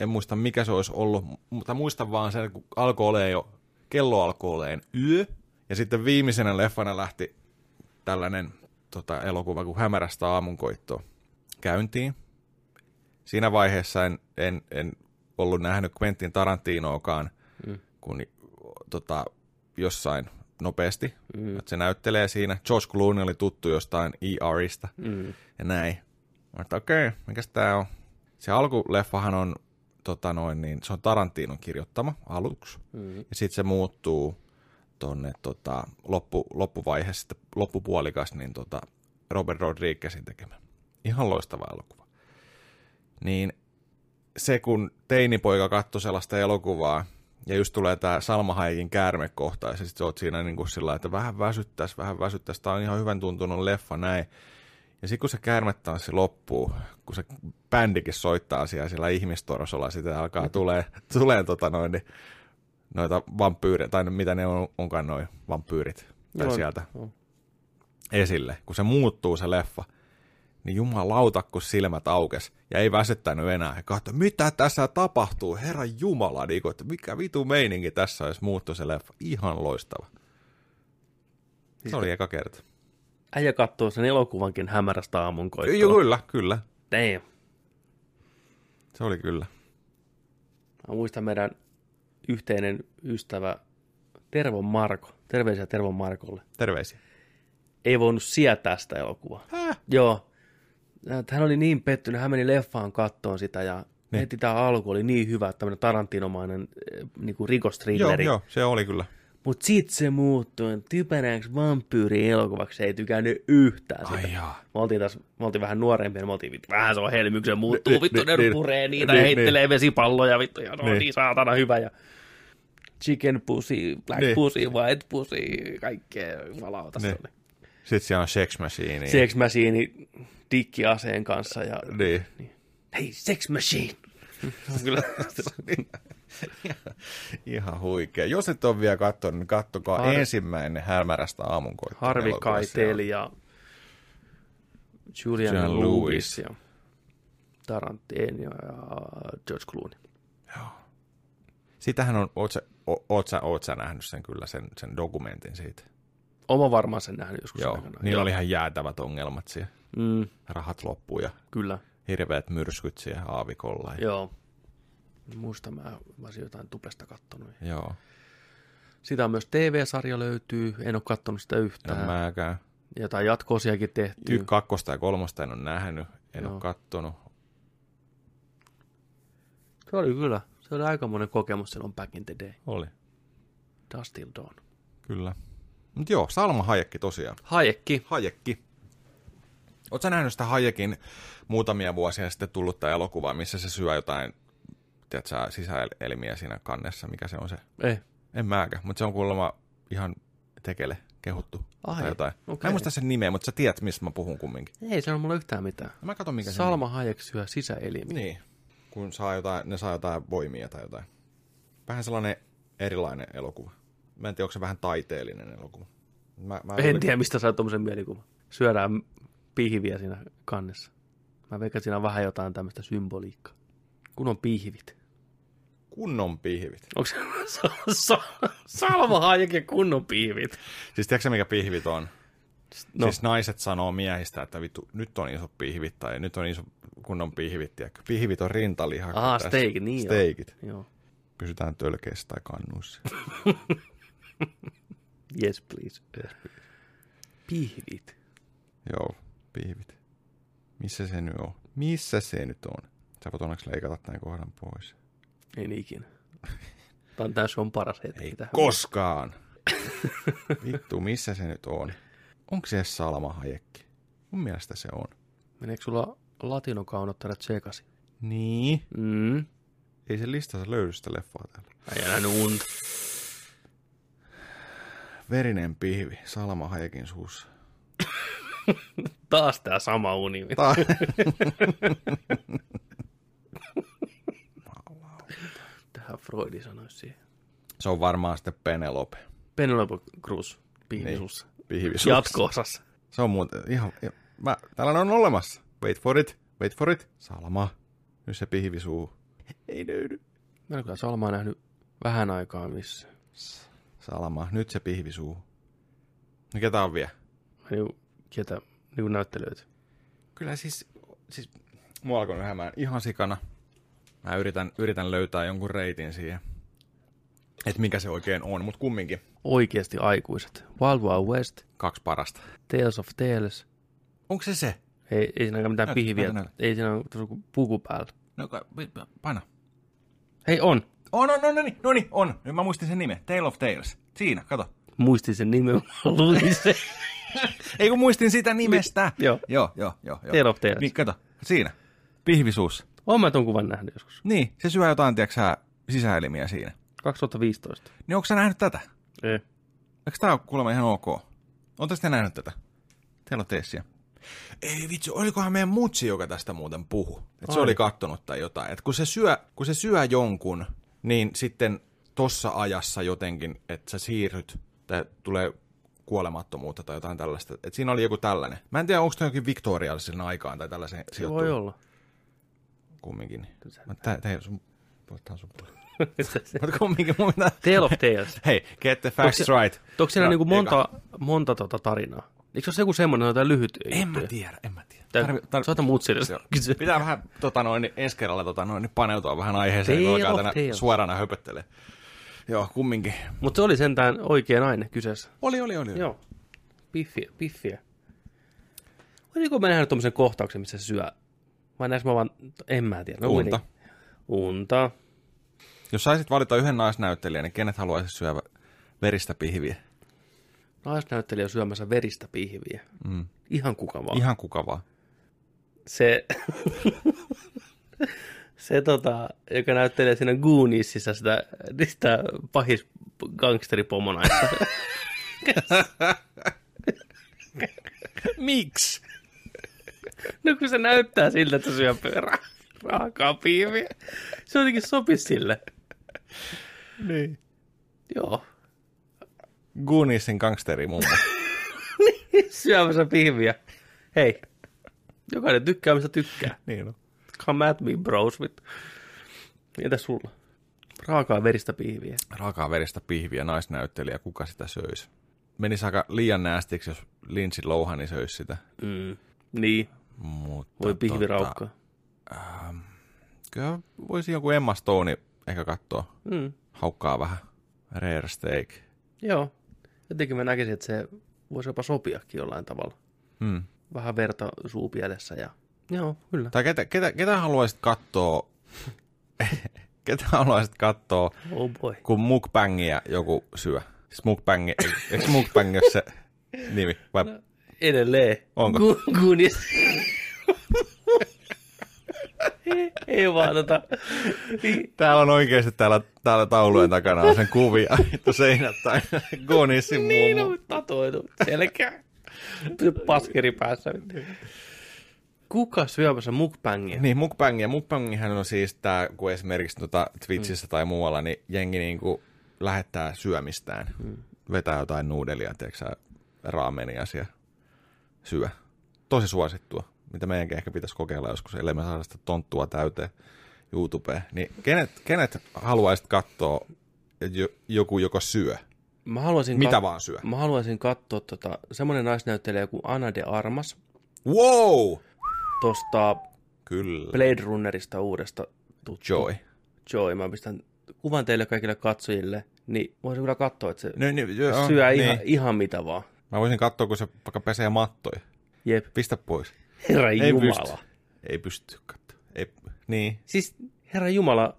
En muista, mikä se olisi ollut, mutta muistan vaan sen, kun alkoi olemaan jo, kello alkoi olemaan yö. Ja sitten viimeisenä leffana lähti tällainen tota, elokuva kuin Hämärästä aamunkoittoa käyntiin. Siinä vaiheessa en, en, en ollut nähnyt Quentin Tarantinoakaan, mm. kun tota, jossain nopeasti. Mm. Että se näyttelee siinä. George Clooney oli tuttu jostain ERistä mm. ja näin. Mä okei, okay, mikäs tää on? Se alkuleffahan on, tota noin, niin, se on Tarantinon kirjoittama aluksi. Mm. Ja sitten se muuttuu tonne tota, loppu, loppuvaiheessa, loppupuolikas, niin tota, Robert Rodriguezin tekemä. Ihan loistava elokuva. Niin se, kun teinipoika katsoi sellaista elokuvaa, ja just tulee tämä Salma Hayekin käärmekohta, ja sitten oot siinä niin kuin sillä että vähän väsyttäisi, vähän väsyttäisi, tämä on ihan hyvän tuntunut leffa, näin. Ja sitten kun se käärmetanssi loppuu, kun se bändikin soittaa siellä, siellä ihmistorosolla, sitten alkaa tulee, tulee tota noin, niin, noita vampyyriä, tai mitä ne on, onkaan noin vampyyrit, tai Joo, sieltä on. esille. Kun se muuttuu se leffa, niin jumalauta, kun silmät aukes ja ei väsyttänyt enää. Ja katsoi, mitä tässä tapahtuu, herra jumala, niin kuin, että mikä vitu meininki tässä olisi muuttu se leffa. Ihan loistava. Se oli eka kerta. Äijä katsoo sen elokuvankin hämärästä aamun koittoa. Joo, kyllä, kyllä. Damn. Se oli kyllä. Mä muistan meidän yhteinen ystävä Tervon Marko. Terveisiä Tervon Markolle. Terveisiä. Ei voinut sietää sitä elokuvaa. Häh? Joo. Hän oli niin pettynyt, hän meni leffaan kattoon sitä ja niin. heti tämä alku oli niin hyvä, tämmöinen tarantinomainen niin kuin rikostrilleri. Joo, joo, se oli kyllä. Mut sit se muuttui typerääksi vampyyri elokuvaksi, ei tykännyt yhtään sitä. Ai jaa. Me oltiin, taas, me oltiin vähän nuorempia, niin me oltiin vittu, vähän se on helmyksen muuttuu, vittu ne puree niitä ja heittelee vesipalloja, vittu, ja no niin saatana hyvä. Ja chicken pussy, black niin. pussy, white pussy, kaikkea jumalauta niin. oli. Sitten siellä on Sex Machine. Sex Machine dikkiaseen kanssa. Ja, niin. niin. Hei, Sex Machine! Kyllä. Ihan huikea. Jos et ole vielä katsonut, niin kattokaa Har... ensimmäinen Hämärästä aamunkoittoa. Harvi Keitel ja Julian, Julian Lewis, Lewis ja Tarantino ja George Clooney. Joo. Sitähän on, oot oot sä, oot sä nähnyt sen kyllä, sen, sen dokumentin siitä? Oma varmaan sen nähnyt joskus. Joo, niillä oli ihan jäätävät ongelmat siellä. Mm. Rahat loppuu ja Kyllä. hirveät myrskyt siellä aavikolla. Ja... Joo. Muista mä, mä olisin jotain tuplesta kattonut. Joo. Sitä on myös TV-sarja löytyy, en ole kattonut sitä yhtään. En mäkään. Jotain jatkoosiakin tehty. Y- kakkosta ja kolmosta en ole nähnyt, en Joo. ole kattonut. Se oli kyllä, se oli aikamoinen kokemus silloin back in the day. Oli. Dust Till Dawn. Kyllä. Mutta joo, Salma Hayekki tosiaan. Hayekki. Hayekki. Oletko nähnyt sitä Hayekin muutamia vuosia sitten tullutta elokuvaa, missä se syö jotain tiedätkö, sisäelimiä siinä kannessa, mikä se on se? Ei. En mäkään, mutta se on kuulemma ihan tekele kehuttu Ai, tai jotain. Okay. Mä en muista sen nimeä, mutta sä tiedät, mistä mä puhun kumminkin. Ei se on mulla yhtään mitään. Mä katson, mikä Salma Hayek syö sisäelimiä. Niin, kun saa jotain, ne saa jotain voimia tai jotain. Vähän sellainen erilainen elokuva. Mä en tiedä, onko se vähän taiteellinen elokuva. Mä, mä en tiedä, mistä saa tuommoisen mielikuvan. Syödään pihviä siinä kannessa. Mä veikkaan, siinä on vähän jotain tämmöistä symboliikkaa. Kun on pihvit. Kunnon pihvit. Onko se Salma Hayekin kunnon pihvit? Siis tiedätkö mikä pihvit on? No. Siis naiset sanoo miehistä, että vittu, nyt on iso pihvit tai nyt on iso kunnon pihvit. Tiedätkö? Pihvit on rintaliha. Ah, steikit, niin Steikit. Joo. Pysytään tölkeissä tai kannuissa. yes, please. Yes, please. Pihvit. Joo, pihvit. Missä se nyt on? Missä se nyt on? Sä voit onneksi leikata tämän kohdan pois. Ei ikinä. Tämä on, tässä on paras hetki. Ei tähän. koskaan. Vittu, missä se nyt on? Onko se Salma Hayekki? Mun mielestä se on. Meneekö sulla latinokaunottarat sekaisin? Niin. Mm. Ei se listassa löydy sitä leffaa täällä. Ei nähnyt unta. Verinen pihvi Salma Hayekin suussa. Taas tää sama uni. Ta- Tähän Freudi sanoisi siihen. se on varmaan sitten Penelope. Penelope Cruz, pihvisussa. Pihvisuus. Jatko-osassa. Se on muuten ihan... Mä, tällainen on olemassa. Wait for it. Wait for it. Salma. Nyt se pihvisuu. Ei löydy. Mä en kyllä Salmaa nähnyt vähän aikaa missä. Salma. Nyt se pihvisuu. No ketä on vielä? Niin, ketä niin näyttelijöitä. Kyllä siis... siis mua alkoi nähdään ihan sikana. Mä yritän, yritän löytää jonkun reitin siihen. Että mikä se oikein on, mutta kumminkin. Oikeasti aikuiset. Wild Wild West, Kaksi parasta. Tales of Tales. Onko se se? Ei, ei siinä mitään Näytä, pihviä. näytä. Ei siinä ole puku päällä. No, paina. Hei, on. On, on, on, no niin, no niin, on. Nyt mä muistin sen nimen. Tale of Tales. Siinä, kato. Muistin sen nimen, luin sen. Ei kun muistin sitä nimestä. Joo. Joo, joo, joo. joo. Tale of Tales. Niin, kato. Siinä. Pihvisuus. Oon mä ton kuvan nähnyt joskus. Niin, se syö jotain, tiedätkö sä, sisäelimiä siinä. 2015. Niin onko sä nähnyt tätä? Ei. Eikö tää ole kuulemma ihan ok? Ootte sitten nähnyt tätä? Teillä on teissiä. Ei vitsi, olikohan meidän mutsi, joka tästä muuten puhu. Et se oli kattonut tai jotain. Et kun, se syö, kun se syö jonkun, niin sitten tossa ajassa jotenkin, että sä siirryt, tai tulee kuolemattomuutta tai jotain tällaista. Et siinä oli joku tällainen. Mä en tiedä, onko tämä jokin viktoriaalisen aikaan tai tällaisen Se voi olla. kumminkin. Mä tä, tä, sun, tää on sun Mutta kumminkin mun pitää... Tale of Tales. Hei, get the facts Onko se- right. Onko siinä No, niinku monta, monta tota tarinaa? Eikö se ole joku semmoinen jotain lyhyt En mä tiedä, en mä tiedä. Tarvi- tar- Soita mutsille. Joo. Kysy. Pitää vähän tota noin, niin ensi kerralla tota noin, niin paneutua vähän aiheeseen, kun alkaa tänä suorana höpöttelee. Joo, kumminkin. Mutta se oli sentään oikea nainen kyseessä. Oli, oli, oli. Joo. Piffiä, piffiä. Olisiko mä nähnyt tommosen kohtauksen, missä se syö? Vai näis mä vaan, en mä tiedä. No, Unta. niin. Unta. Jos saisit valita yhden naisnäyttelijän, niin kenet haluaisit syödä veristä pihviä? Naisnäyttelijä syömässä veristä pihviä. Mm. Ihan kuka vaan. Ihan kuka vaan. Se, se tota, joka näyttelee siinä Gooniesissa sitä, sitä pahis gangsteripomonaista. Miksi? no kun se näyttää siltä, että syö ra- raakaa piiviä. Se jotenkin sopisi sille. Niin. Joo. Goonisin gangsteri mummo. Syömässä pihviä. Hei. Jokainen tykkää, mistä tykkää. niin on. Come at me, bros. With. Entäs sulla? Raakaa veristä pihviä. Raakaa veristä pihviä naisnäyttelijä, kuka sitä söisi? Menisi aika liian näästiksi, jos Lindsay Lohani söisi sitä. Mm. Niin, Mutta, voi pihviraukkaa. Kyllä voisi joku Emma Stone ehkä katsoa. Mm. Haukkaa vähän. Rare steak. Joo. Jotenkin mä näkisin, että se voisi jopa sopiakin jollain tavalla. Hmm. Vähän verta suupielessä ja... Joo, kyllä. Tai ketä, ketä, ketä haluaisit katsoa, ketä haluaisit katsoa, Oh boy. kun mukbangia joku syö? Siis mukbang, eikö mukbang ole se nimi? Vai? Edelleen. Onko? Goonies. Ei, ei vaan tota... Täällä on oikeasti täällä, täällä taulujen takana on sen kuvia, että seinät tai Gonissin Niin mummo. on tatoitu. Selkeä. Paskeri päässä. Kuka syömässä mukbangia? Niin, mukbangia. Mukbangihan on siis tää, kun esimerkiksi tota Twitchissä tai muualla, niin jengi niinku lähettää syömistään. Mm. Vetää jotain nuudelia, tiedätkö sä, raamenia siellä syö. Tosi suosittua, mitä meidänkin ehkä pitäisi kokeilla joskus, ellei me saada sitä tonttua täyteen YouTubeen. Niin kenet, kenet haluaisit katsoa, joku joko syö? Mä haluaisin, Mitä vaan syö? mä haluaisin katsoa tota, semmonen naisnäyttelijä kuin Ana de Armas Wow! tosta Kyllä. Blade Runnerista uudesta tuttu. Joy. Joy. Mä pistän kuvan teille kaikille katsojille, niin voisin kyllä katsoa, että se No, niin, joo, syö niin. ihan, ihan mitä vaan. Mä voisin katsoa, kun se vaikka pesee mattoja. Jep, Pistä pois. Herra Ei Jumala. pysty. Ei pysty katsoa. Ei, niin. Siis herra Jumala,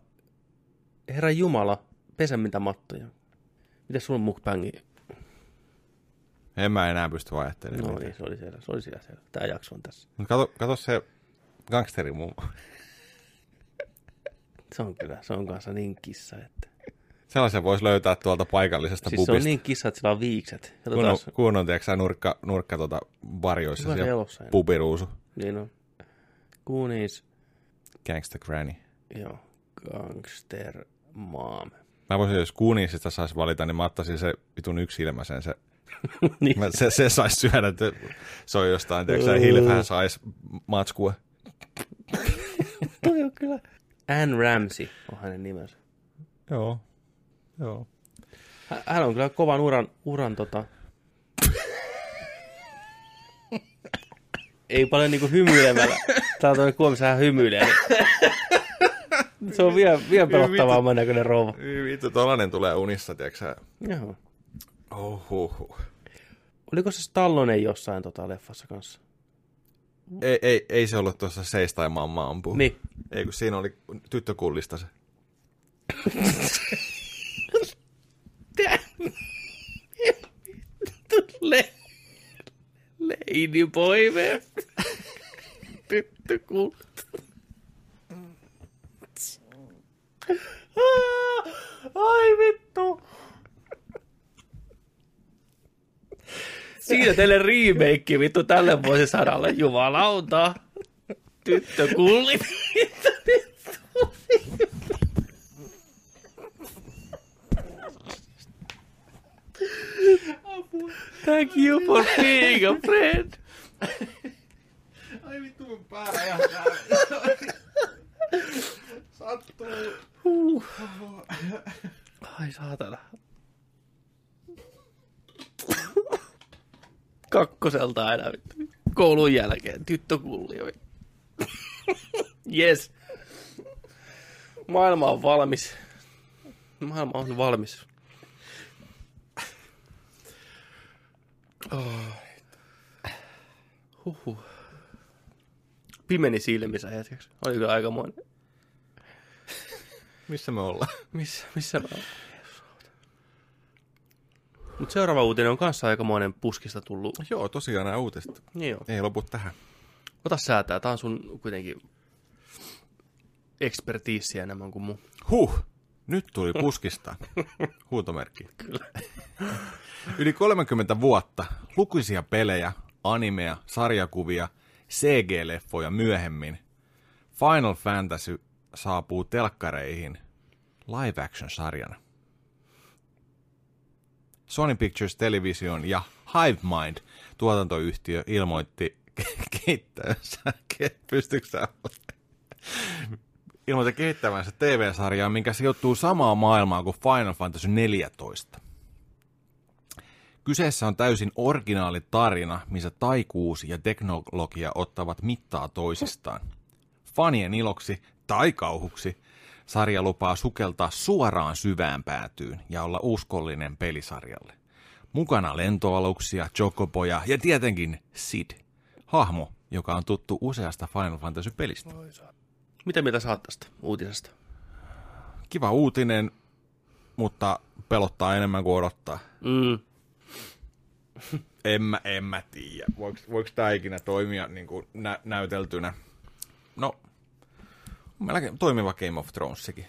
herra Jumala, pesä mitä mattoja. Mitäs sulla on mukbangi? En mä enää pysty ajattelemaan. No niin, se oli siellä, se oli siellä, siellä. Tää jakso on tässä. Mutta kato, kato se gangsteri mummo. Se on kyllä, se on kanssa niin kissa, että... Sellaisen voisi löytää tuolta paikallisesta Siis se pubista. on niin kissa, että sillä on viikset. kun on, kun on tiedätkö, nurkka, nurkka tuota varjoissa Hyvä se siellä pubiruusu. niin on. Goonies, Gangsta Granny. joo, Gangster Mom. Mä voisin, jos Gooniesista saisi valita, niin mä ottaisin se vitun yksilmäisen. Se, niin. mä, se, se saisi syödä, että se on jostain, tiedätkö sä, Hilfhän saisi matskua. Toi on kyllä. Anne Ramsey on hänen nimensä. Joo. Joo. Hä- Hän on kyllä kovan uran, uran tota... Ei paljon niinku hymyilemällä. Tää on toinen kuomissa hän hymyilee. Se on vielä, vielä pelottavamman näköinen rouva. Vittu, tollanen tulee unissa, tiedätkö sä. Joo. Ohuhu. Oliko se Stallone jossain tota leffassa kanssa? Ei, ei, ei se ollut tuossa seis tai mamma ampuu. Niin. Ei, kun siinä oli tyttökullista se. Le... Lady Boy me. Tyttö kuulut. Ai vittu. Siinä teille remake vittu tälle vuosisadalle jumalauta. Tyttö kulli. Thank you for being a friend. Ai vittu, mun pää räjähtää. Sattuu. Huh. Ai saatana. Kakkoselta aina vittu. Koulun jälkeen tyttökulli. oi. Yes. Maailma on valmis. Maailma on valmis. Oh. Huhhuh. Pimeni silmissä hetkeksi. Oli kyllä aikamoinen. Missä me ollaan? Missä, missä mä oon? Mutta seuraava uutinen on kanssa aikamoinen puskista tullut. Joo, tosiaan nämä uutiset. Niin joo. Ei lopu tähän. Ota säätää, tää on sun kuitenkin ekspertiisiä enemmän kuin mun. Huh! Nyt tuli puskista. Huutomerkki. Kyllä. Yli 30 vuotta, lukuisia pelejä, animea, sarjakuvia, CG-leffoja myöhemmin. Final Fantasy saapuu telkkareihin live action sarjana. Sony Pictures Television ja HiveMind tuotantoyhtiö ilmoitti kehittävänsä, pystyykö sä ilmoitti kehittävänsä TV-sarjaa, minkä sijoittuu samaan maailmaan kuin Final Fantasy 14. Kyseessä on täysin originaali tarina, missä taikuus ja teknologia ottavat mittaa toisistaan. Fanien iloksi tai kauhuksi sarja lupaa sukeltaa suoraan syvään päätyyn ja olla uskollinen pelisarjalle. Mukana lentoaluksia, chocoboja ja tietenkin Sid, hahmo, joka on tuttu useasta Final Fantasy-pelistä. Mitä mitä saat tästä uutisesta? Kiva uutinen, mutta pelottaa enemmän kuin odottaa. Mm. En mä, en mä tiedä. Voiko, voiko tämä ikinä toimia niin kuin nä- näyteltynä? No, melkein toimiva Game of Thronesikin.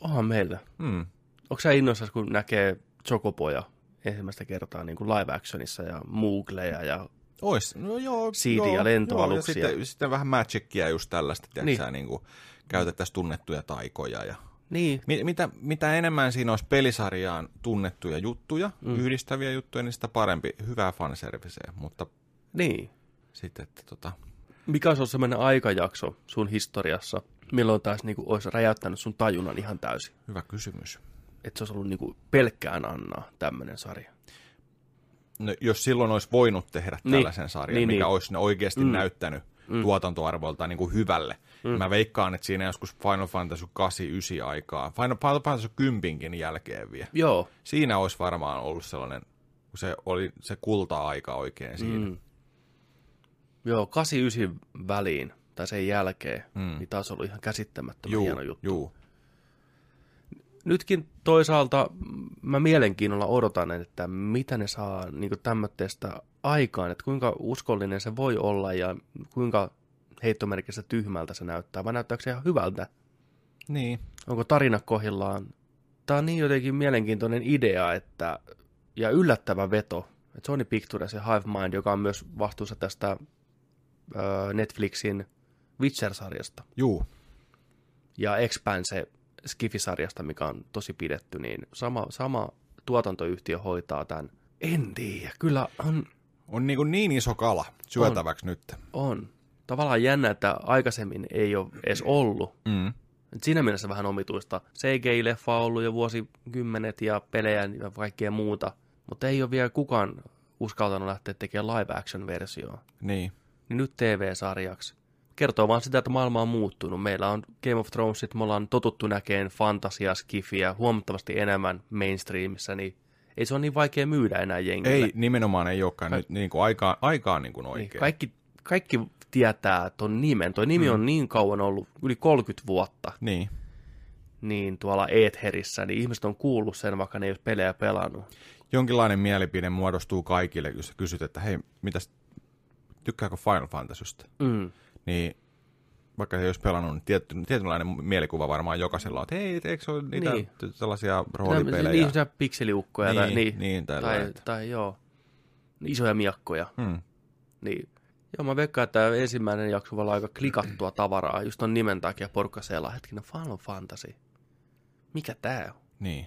Onhan meillä. Hmm. Onko sä innoissas, kun näkee Chocoboja ensimmäistä kertaa niin kuin live actionissa ja Moogleja ja... Ois, no joo. Siidiä, joo, lentoaluksia. Joo, ja sitten, sitten vähän Magicia just tällaista, tiedätkö Niin. niin. niin kuin käytettäisiin tunnettuja taikoja. Ja... Niin, Mi- mitä, mitä enemmän siinä olisi pelisarjaan tunnettuja juttuja, mm. yhdistäviä juttuja, niin sitä parempi. Hyvää fanserviceä, mutta niin. sitten, että tota... Mikä olisi ollut sellainen aikajakso sun historiassa, milloin taas niin kuin, olisi räjäyttänyt sun tajunnan ihan täysin? Hyvä kysymys. Että se olisi ollut niin kuin, pelkkään Annaa tämmöinen sarja. No, jos silloin olisi voinut tehdä Niin. tällaisen sarjan, Niin, mikä niin. olisi ne oikeasti mm. näyttänyt mm. tuotantoarvoiltaan niin kuin hyvälle. Mm. Mä veikkaan, että siinä joskus Final Fantasy 8-9 aikaa, Final, Final Fantasy 10 jälkeen vielä. Joo. Siinä olisi varmaan ollut sellainen, kun se oli se kulta-aika oikein siinä. Mm. Joo, 89 väliin tai sen jälkeen, mm. Niin taas ollut ihan käsittämättömän Juu, hieno juttu. juu. Nytkin toisaalta mä mielenkiinnolla odotan, että mitä ne saa niin tämmöistä aikaan, että kuinka uskollinen se voi olla ja kuinka heittomerkissä tyhmältä se näyttää, vai näyttääkö se ihan hyvältä? Niin. Onko tarina kohillaan Tää on niin jotenkin mielenkiintoinen idea, että, ja yllättävä veto, että Sony Pictures ja Hive Mind, joka on myös vastuussa tästä ö, Netflixin Witcher-sarjasta Juu. ja Expanse Skifi-sarjasta, mikä on tosi pidetty, niin sama, sama tuotantoyhtiö hoitaa tämän. En tiedä, kyllä on, On niin, kuin niin iso kala syötäväksi nyt. on. Tavallaan jännä, että aikaisemmin ei ole edes ollut. Mm. Et siinä mielessä vähän omituista. CGI-leffa on ollut jo vuosikymmenet ja pelejä ja kaikkea muuta, mutta ei ole vielä kukaan uskaltanut lähteä tekemään live-action-versioa. Niin. Niin nyt TV-sarjaksi. Kertoo vaan sitä, että maailma on muuttunut. Meillä on Game of Thronesit, me ollaan totuttu näkeen fantasia, skifiä huomattavasti enemmän mainstreamissa, niin ei se ole niin vaikea myydä enää jengille. Ei, nimenomaan ei olekaan nyt niin kuin aikaa, aikaa niin kuin Niin, oikein. kaikki, kaikki tietää ton nimen. Toi nimi mm. on niin kauan ollut, yli 30 vuotta, Niin. niin tuolla Eetherissä, niin ihmiset on kuullut sen, vaikka ne ei ole pelejä pelannut. Jonkinlainen mielipide muodostuu kaikille, jos sä kysyt, että hei, mitäs, tykkääkö Final Fantasystä? Mm. Niin vaikka he ei olisi pelannut, niin tietty, tietynlainen mielikuva varmaan jokaisella on, että hei, eikö se ole niitä Niin. niin. sellaisia Tämmöisiä roolipelejä? Niin, pikseliukkoja tai, Niin, niin, niin, tai, tällaiset. tai joo, isoja miakkoja. Hmm. Niin. Joo, mä veikkaan, että tämä ensimmäinen jakso voi olla aika klikattua tavaraa. Just ton nimen takia porukka selaa hetkinen Final Fantasy. Mikä tää on? Niin.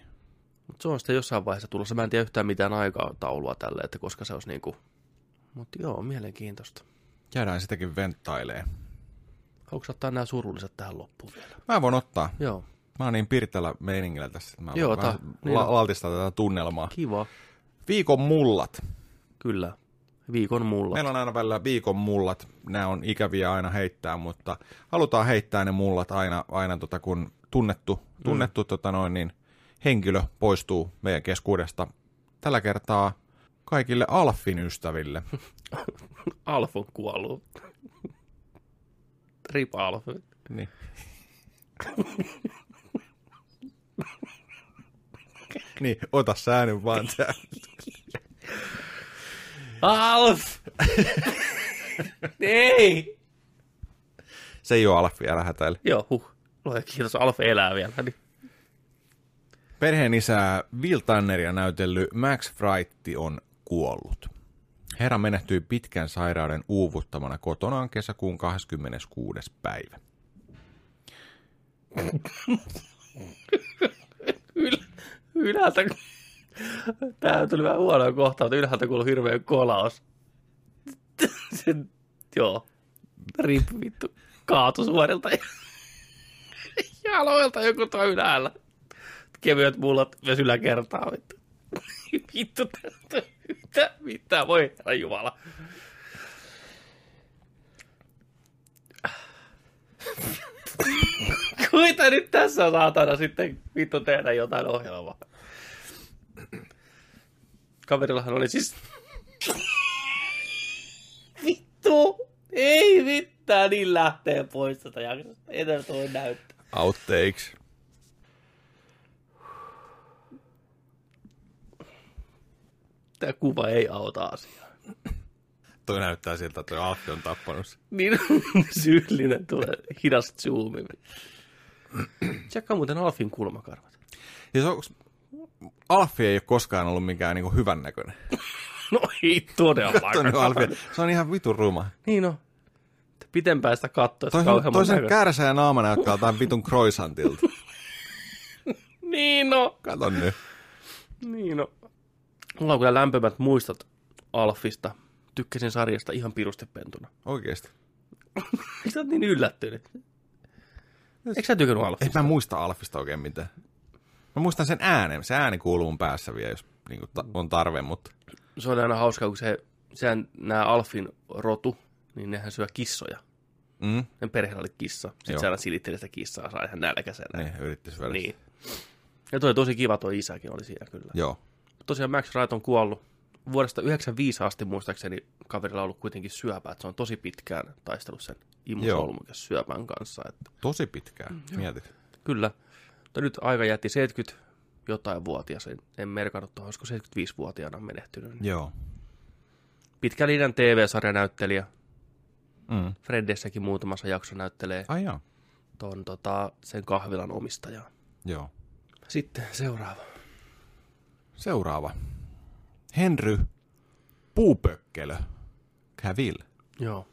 Mutta se on sitten jossain vaiheessa tulossa. Mä en tiedä yhtään mitään aikataulua tälle, että koska se olisi niinku... Mutta joo, mielenkiintoista. Jäädään sitäkin venttailee. Haluatko ottaa nämä surulliset tähän loppuun vielä? Mä voin ottaa. Joo, Mä oon niin pirteällä meiningillä tässä, että mä Joo, vähän Niin la- laltistaa tätä tunnelmaa. kiva. Viikon mullat. Kyllä. Viikon mulla. Meillä on aina välillä viikon mullat. Nämä on ikäviä aina heittää, mutta halutaan heittää ne mullat aina, aina tota, kun tunnettu, tunnettu mm. tota noin, niin henkilö poistuu meidän keskuudesta. Tällä kertaa kaikille Alfin ystäville. Alf on kuollut. Rip Alf. niin. niin, ota säännön vaan sää. Alf! Ei! Se ei ole Alfi, älä hätäile. Joo, huh. Luoja kiitos, Alf elää vielä. Niin. Perheen isää Will Tanneria näytellyt Max Frightti on kuollut. Herra menehtyi pitkän sairauden uuvuttamana kotonaan kesäkuun 26. päivä. Yl- ylhäältä... Tää tuli vähän huonoa kohtaa, mutta ylhäältä kuului hirveä kolaus. Sen, joo. Rip vittu. Kaatu suorilta. Jaloilta joku toi ylhäällä. Kevyet mullat myös yläkertaa. Vittu. Vittu. Mitä? Mitä? Voi herra Jumala. Kuita nyt tässä saatana sitten vittu tehdä jotain ohjelmaa. Kaverillahan oli siis... vittu! Ei mitään, niin lähtee pois tätä jaksosta. Enää toi näyttää. Outtakes. Tämä kuva ei auta asiaa. Toi näyttää siltä, että Alfi on tappanut sen. Niin syyllinen tulee hidas zoomi. Tsekkaa muuten Alfin kulmakarvat. Ja se on, Alfi ei ole koskaan ollut mikään niinku hyvän näköinen. No ei todellakaan. Se on ihan vitun ruma. Niin no. Pitempään sitä katsoa, että Toisen, kauheamman toisen näköistä. kärsä ja naama näyttää jotain vitun croissantilta. Niin no. Kato nyt. Niin no. Mulla on kyllä lämpimät muistot Alfista. Tykkäsin sarjasta ihan pirusti pentuna. Oikeesti. Miksi sä oot niin yllättynyt? Eikö sä tykännyt Ei Alfista? mä muista Alfista oikein mitään. Mä muistan sen äänen. Se ääni kuuluu mun päässä vielä, jos niin ta- on tarve, mutta... Se on aina hauskaa, kun se, sehän, nämä Alfin rotu, niin nehän syö kissoja. Mm, Ne perheellä oli kissa. Sitten Joo. se aina silitteli sitä kissaa, saa ihan nälkäisenä. niin, yritti syödä. Niin. Ja toi tosi kiva toi isäkin oli siinä kyllä. Joo. Tosiaan Max Wright on kuollut. Vuodesta 95 asti muistaakseni kaverilla on ollut kuitenkin syöpä, että se on tosi pitkään taistellut sen imusolmukas syöpän kanssa. Että Tosi pitkään. Mietit. kyllä. Mutta nyt aika jätti 70 jotain vuotias. En, en merkannut tuohon, olisiko 75-vuotiaana menehtynyt. Joo. Pitkä linjan TV-sarjanäyttelijä. Mm. Freddessäkin muutamassa jakso näyttelee Ai joo. ton, tota, sen kahvilan omistajaa. Joo. Sitten seuraava. Seuraava. Henry Puupökkelö. Cavill. Joo.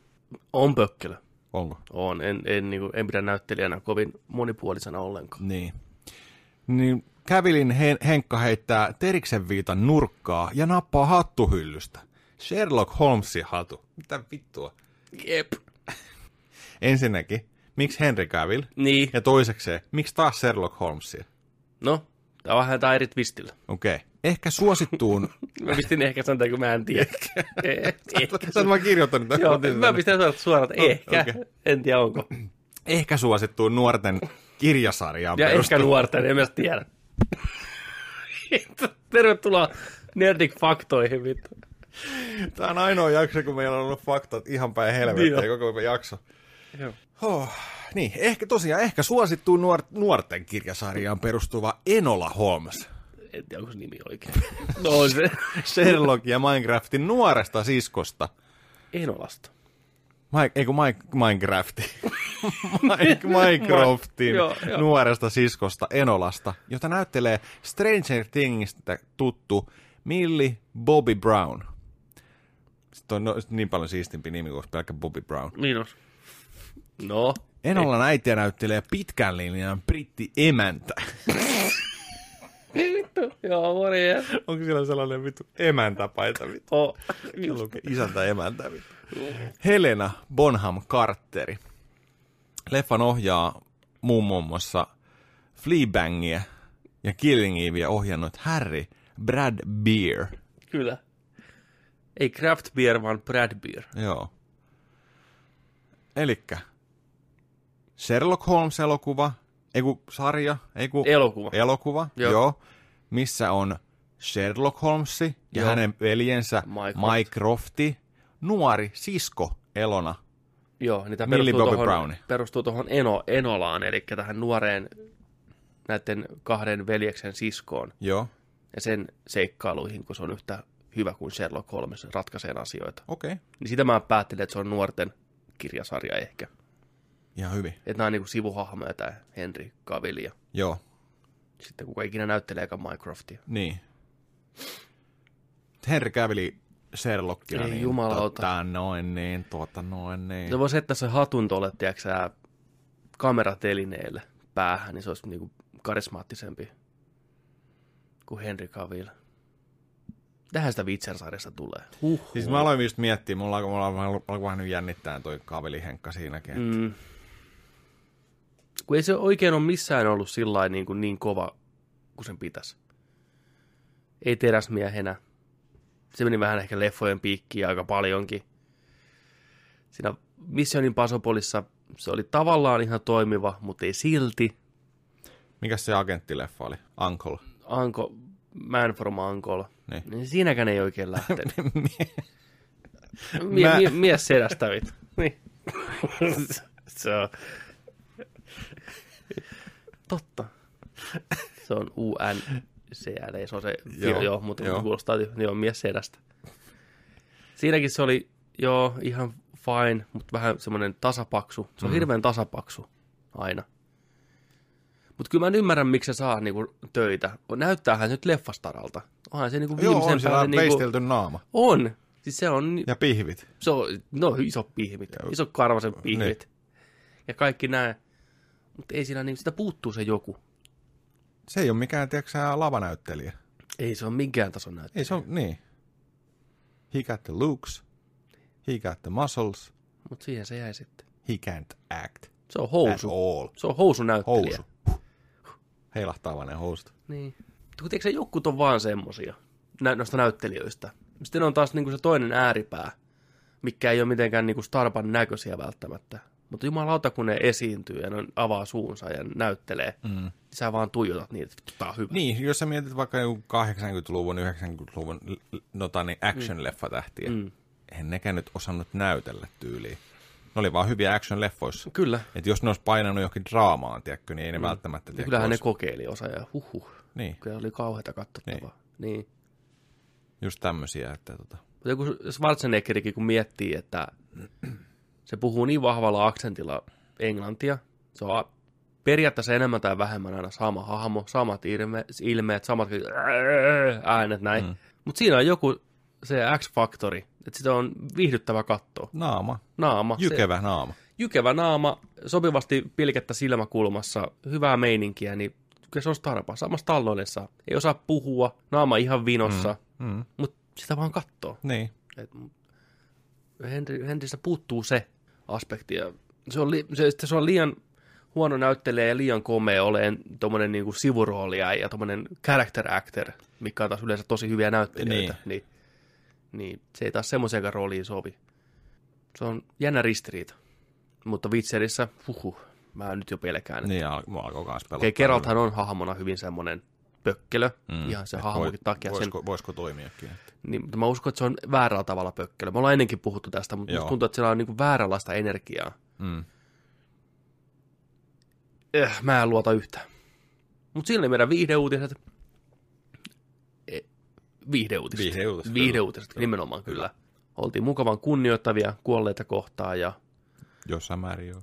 On pökkelö. Onko? On. En, en, niin kuin, en pidä näyttelijänä kovin monipuolisena ollenkaan. Niin. Niin Cavillin hen- Henkka heittää Teriksen viitan nurkkaa ja nappaa hattuhyllystä. Sherlock Holmesin hatu. Mitä vittua? Jep. Ensinnäkin, miksi Henry Cavill? Niin. Ja toisekseen, miksi taas Sherlock Holmesia? No, tämä on vähän jotain eri twistillä. Okei. Okay. Ehkä suosittuun... Mä pistin ehkä sanoa, kun mä en tiedä. Eh, ehkä. Sä oot vaan kirjoittanut tämän. Joo, mä sen. pistän suoraan, että ehkä. Okei. En tiedä onko. Ehkä suosittuun nuorten kirjasarjaan Ja perustuva. ehkä nuorten, en mä tiedä. Tervetuloa Nerdik Faktoihin, vittu. Tämä on ainoa jakso, kun meillä on ollut faktat ihan päin helvettiä Niin koko jakso. Joo. Oh, niin, ehkä tosiaan, ehkä suosittuun nuor- nuorten kirjasarjaan perustuva Enola Holmes. En tiedä, onko se nimi oikein. No on se. Sherlock ja Minecraftin nuoresta siskosta. Enolasta. Mike, ei kun Mike, Minecrafti. Mike, Minecraftin Joo, joo. nuoresta siskosta Enolasta, jota näyttelee Stranger Thingistä tuttu Millie Bobby Brown. Sitten on no, niin paljon siistimpi nimi kuin pelkkä Bobby Brown. Miinus. No. Enolan äitiä näyttelee pitkän linjan britti emäntä. Vittu. Joo, morjens. Onko siellä sellainen vittu emäntäpaita vittu? Oh. Isäntä emäntä vittu. Helena Bonham Carteri. Leffan ohjaa muun muassa Fleabangia ja Killing Evea ohjannut Harry Brad Beer. Kyllä. Ei craft beer, vaan Brad beer. Joo. Elikkä Sherlock Holmes-elokuva, ei kun sarja, ei kun Elokuva. elokuva, joo. Joo. missä on Sherlock Holmes ja Joo. hänen veljensä Mycroft. Mycrofti, nuori sisko Elona. Joo, niin tämä Millie perustuu Bobby tuohon, perustuu tuohon Eno, Enolaan, eli tähän nuoreen näiden kahden veljeksen siskoon Joo, ja sen seikkailuihin, kun se on yhtä hyvä kuin Sherlock Holmes ratkaisee asioita. okei. Okay. Niin sitä mä päättelin, että se on nuorten kirjasarja ehkä. Ihan hyvin. Että nämä on niinku sivuhahmoja, tämä Henry Cavill ja Joo, sitten kuka ikinä näytteleekaan Minecraftia. niin. Henry Cavilli Sherlockina, Ei niin jumalauta. tota noin niin, tuota noin niin. Se voisi heittää se hatun tuolle, tiedätkö kameratelineelle päähän, niin se olisi niinku karismaattisempi kuin Henry Cavill. Tähän sitä Witcher-sarjasta tulee. Huh. Siis mä aloin just miettiä, mulla alkoi, alkoi vähän jännittää toi kavelihenkka siinäkin. Mm. Mm. Kun ei se oikein ole missään ollut sillä niin, kuin niin kova kuin sen pitäisi. Ei teräsmiehenä. Se meni vähän ehkä leffojen piikkiin aika paljonkin. Siinä Mission Impossibleissa se oli tavallaan ihan toimiva, mutta ei silti. Mikäs se agenttileffa oli? Uncle. Anko, Man from Uncle. Niin. Niin siinäkään ei oikein lähtenyt. Mie, mie, mies sedästä vittu. Niin. se on... Totta. Se on UNCL, se on se, Joo, joo, joo mutta joo. joo. kuulostaa, joo, mies sedästä. Siinäkin se oli, joo, ihan fine, mutta vähän semmoinen tasapaksu. Se on mm. hirveän tasapaksu aina. Mutta kyllä mä en ymmärrä, miksi se saa niinku töitä. Näyttäähän se nyt leffastaralta. Onhan se niinku Joo, viimeisen on siellä päälle on niinku... naama. On. Siis se on, Ja pihvit. se on no iso pihvit, iso karvasen pihvit. Niin. Ja kaikki nämä. Mutta ei siinä, niin sitä puuttuu se joku. Se ei ole mikään, tiedätkö lavanäyttelijä. Ei se ole minkään tason näyttelijä. Ei se on, niin. He got the looks. He got the muscles. Mutta siihen se jäi sitten. He can't act Se on housu. all. Se on housunäyttelijä. Housu. Heilahtavainen housut. Niin. Tiedätkö se jotkut on vaan semmosia nä- noista näyttelijöistä. Sitten on taas niinku se toinen ääripää, mikä ei ole mitenkään niinku Starban näköisiä välttämättä. Mutta jumalauta, kun ne esiintyy ja ne avaa suunsa ja näyttelee, mm. niin sä vaan tuijotat niitä, että tää on hyvä. Niin, jos sä mietit vaikka joku 80-luvun, 90-luvun l- nota, niin action-leffatähtiä, mm. eihän nekään nyt osannut näytellä tyyliin. Ne oli vaan hyviä action-leffoissa. Kyllä. Et jos ne olisi painanut johonkin draamaan, tiedätkö, niin ei ne mm. välttämättä tiedä. kyllähän ne kokeili osa ja huhhuh. Niin, Kyllä oli kauheata katsottavaa. Niin. niin. just tämmöisiä, että tota. Mutta joku Schwarzeneggerikin kun miettii, että se puhuu niin vahvalla aksentilla englantia, se on periaatteessa enemmän tai vähemmän aina sama hahmo, samat ilme, ilmeet, samat äänet näin. Mm. Mutta siinä on joku se X-faktori, että sitä on viihdyttävä katsoa. Naama. Naama. Jykevä se, naama. Jykevä naama, sopivasti pilkettä silmäkulmassa, hyvää meininkiä, niin kyllä se on starpa. Samassa talloillessa. Ei osaa puhua, naama ihan vinossa, Mm. Mm. mutta sitä vaan katsoo. Niin. Et Henry, Henrystä puuttuu se aspekti. Ja se, on li, se, se on liian huono näyttelijä ja liian komea oleen tuommoinen niinku sivuroolia ja tuommoinen character actor, mikä on taas yleensä tosi hyviä näyttelijöitä. Niin. Niin, niin se ei taas semmoiseenkaan rooliin sovi. Se on jännä ristiriita. Mutta Witcherissä, huhu, mä nyt jo pelkään. Niin, mua alkoi kans pelottaa. Okei, Geralthan on hahmona hyvin semmoinen pökkelö, mm. ihan se Et hahmonkin voi- takia. Sen, Voisiko, voisiko toimiakin? Että. niin, mutta mä uskon, että se on väärällä tavalla pökkelö. Me ollaan ennenkin puhuttu tästä, mutta musta tuntuu, että siellä on niin vääränlaista energiaa. Mm. Eh, mä en luota yhtään. Mutta siinä oli meidän viihdeuutiset. Eh, viihdeuutiset. Viihdeuutiset, Viihdeuutiset, kyllä. nimenomaan kyllä. Oltiin mukavan kunnioittavia kuolleita kohtaan ja Jossain määrin joo.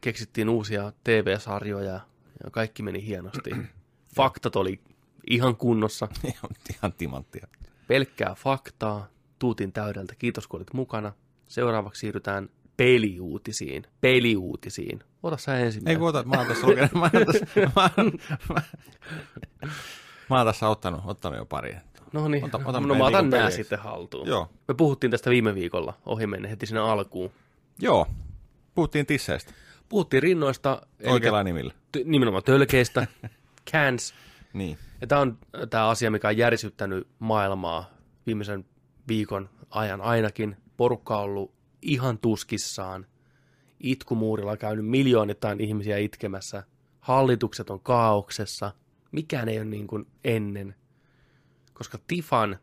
keksittiin uusia TV-sarjoja ja kaikki meni hienosti. Faktat oli ihan kunnossa. ihan, timanttia. Pelkkää faktaa. Tuutin täydeltä. Kiitos kun olit mukana. Seuraavaksi siirrytään peliuutisiin. Peliuutisiin. Ota sä Ei ensimmäinen. kun ota, mä oon tässä lukenut, mä oon tässä, mä, mä, mä oon tässä ottanut, ottanut jo pari. No niin, Ota- ota no mä otan nää peleiksi. sitten haltuun. Joo. Me puhuttiin tästä viime viikolla ohi menne heti sinne alkuun. Joo, puhuttiin tisseistä Puhuttiin rinnoista, oikealla nimillä. t- nimenomaan tölkeistä, cans. Niin. Ja tämä on tämä asia, mikä on järisyttänyt maailmaa viimeisen viikon ajan ainakin. Porukka on ollut ihan tuskissaan. Itkumuurilla käynyt miljoonittain ihmisiä itkemässä. Hallitukset on kaauksessa. Mikään ei ole niin kuin ennen. Koska Tifan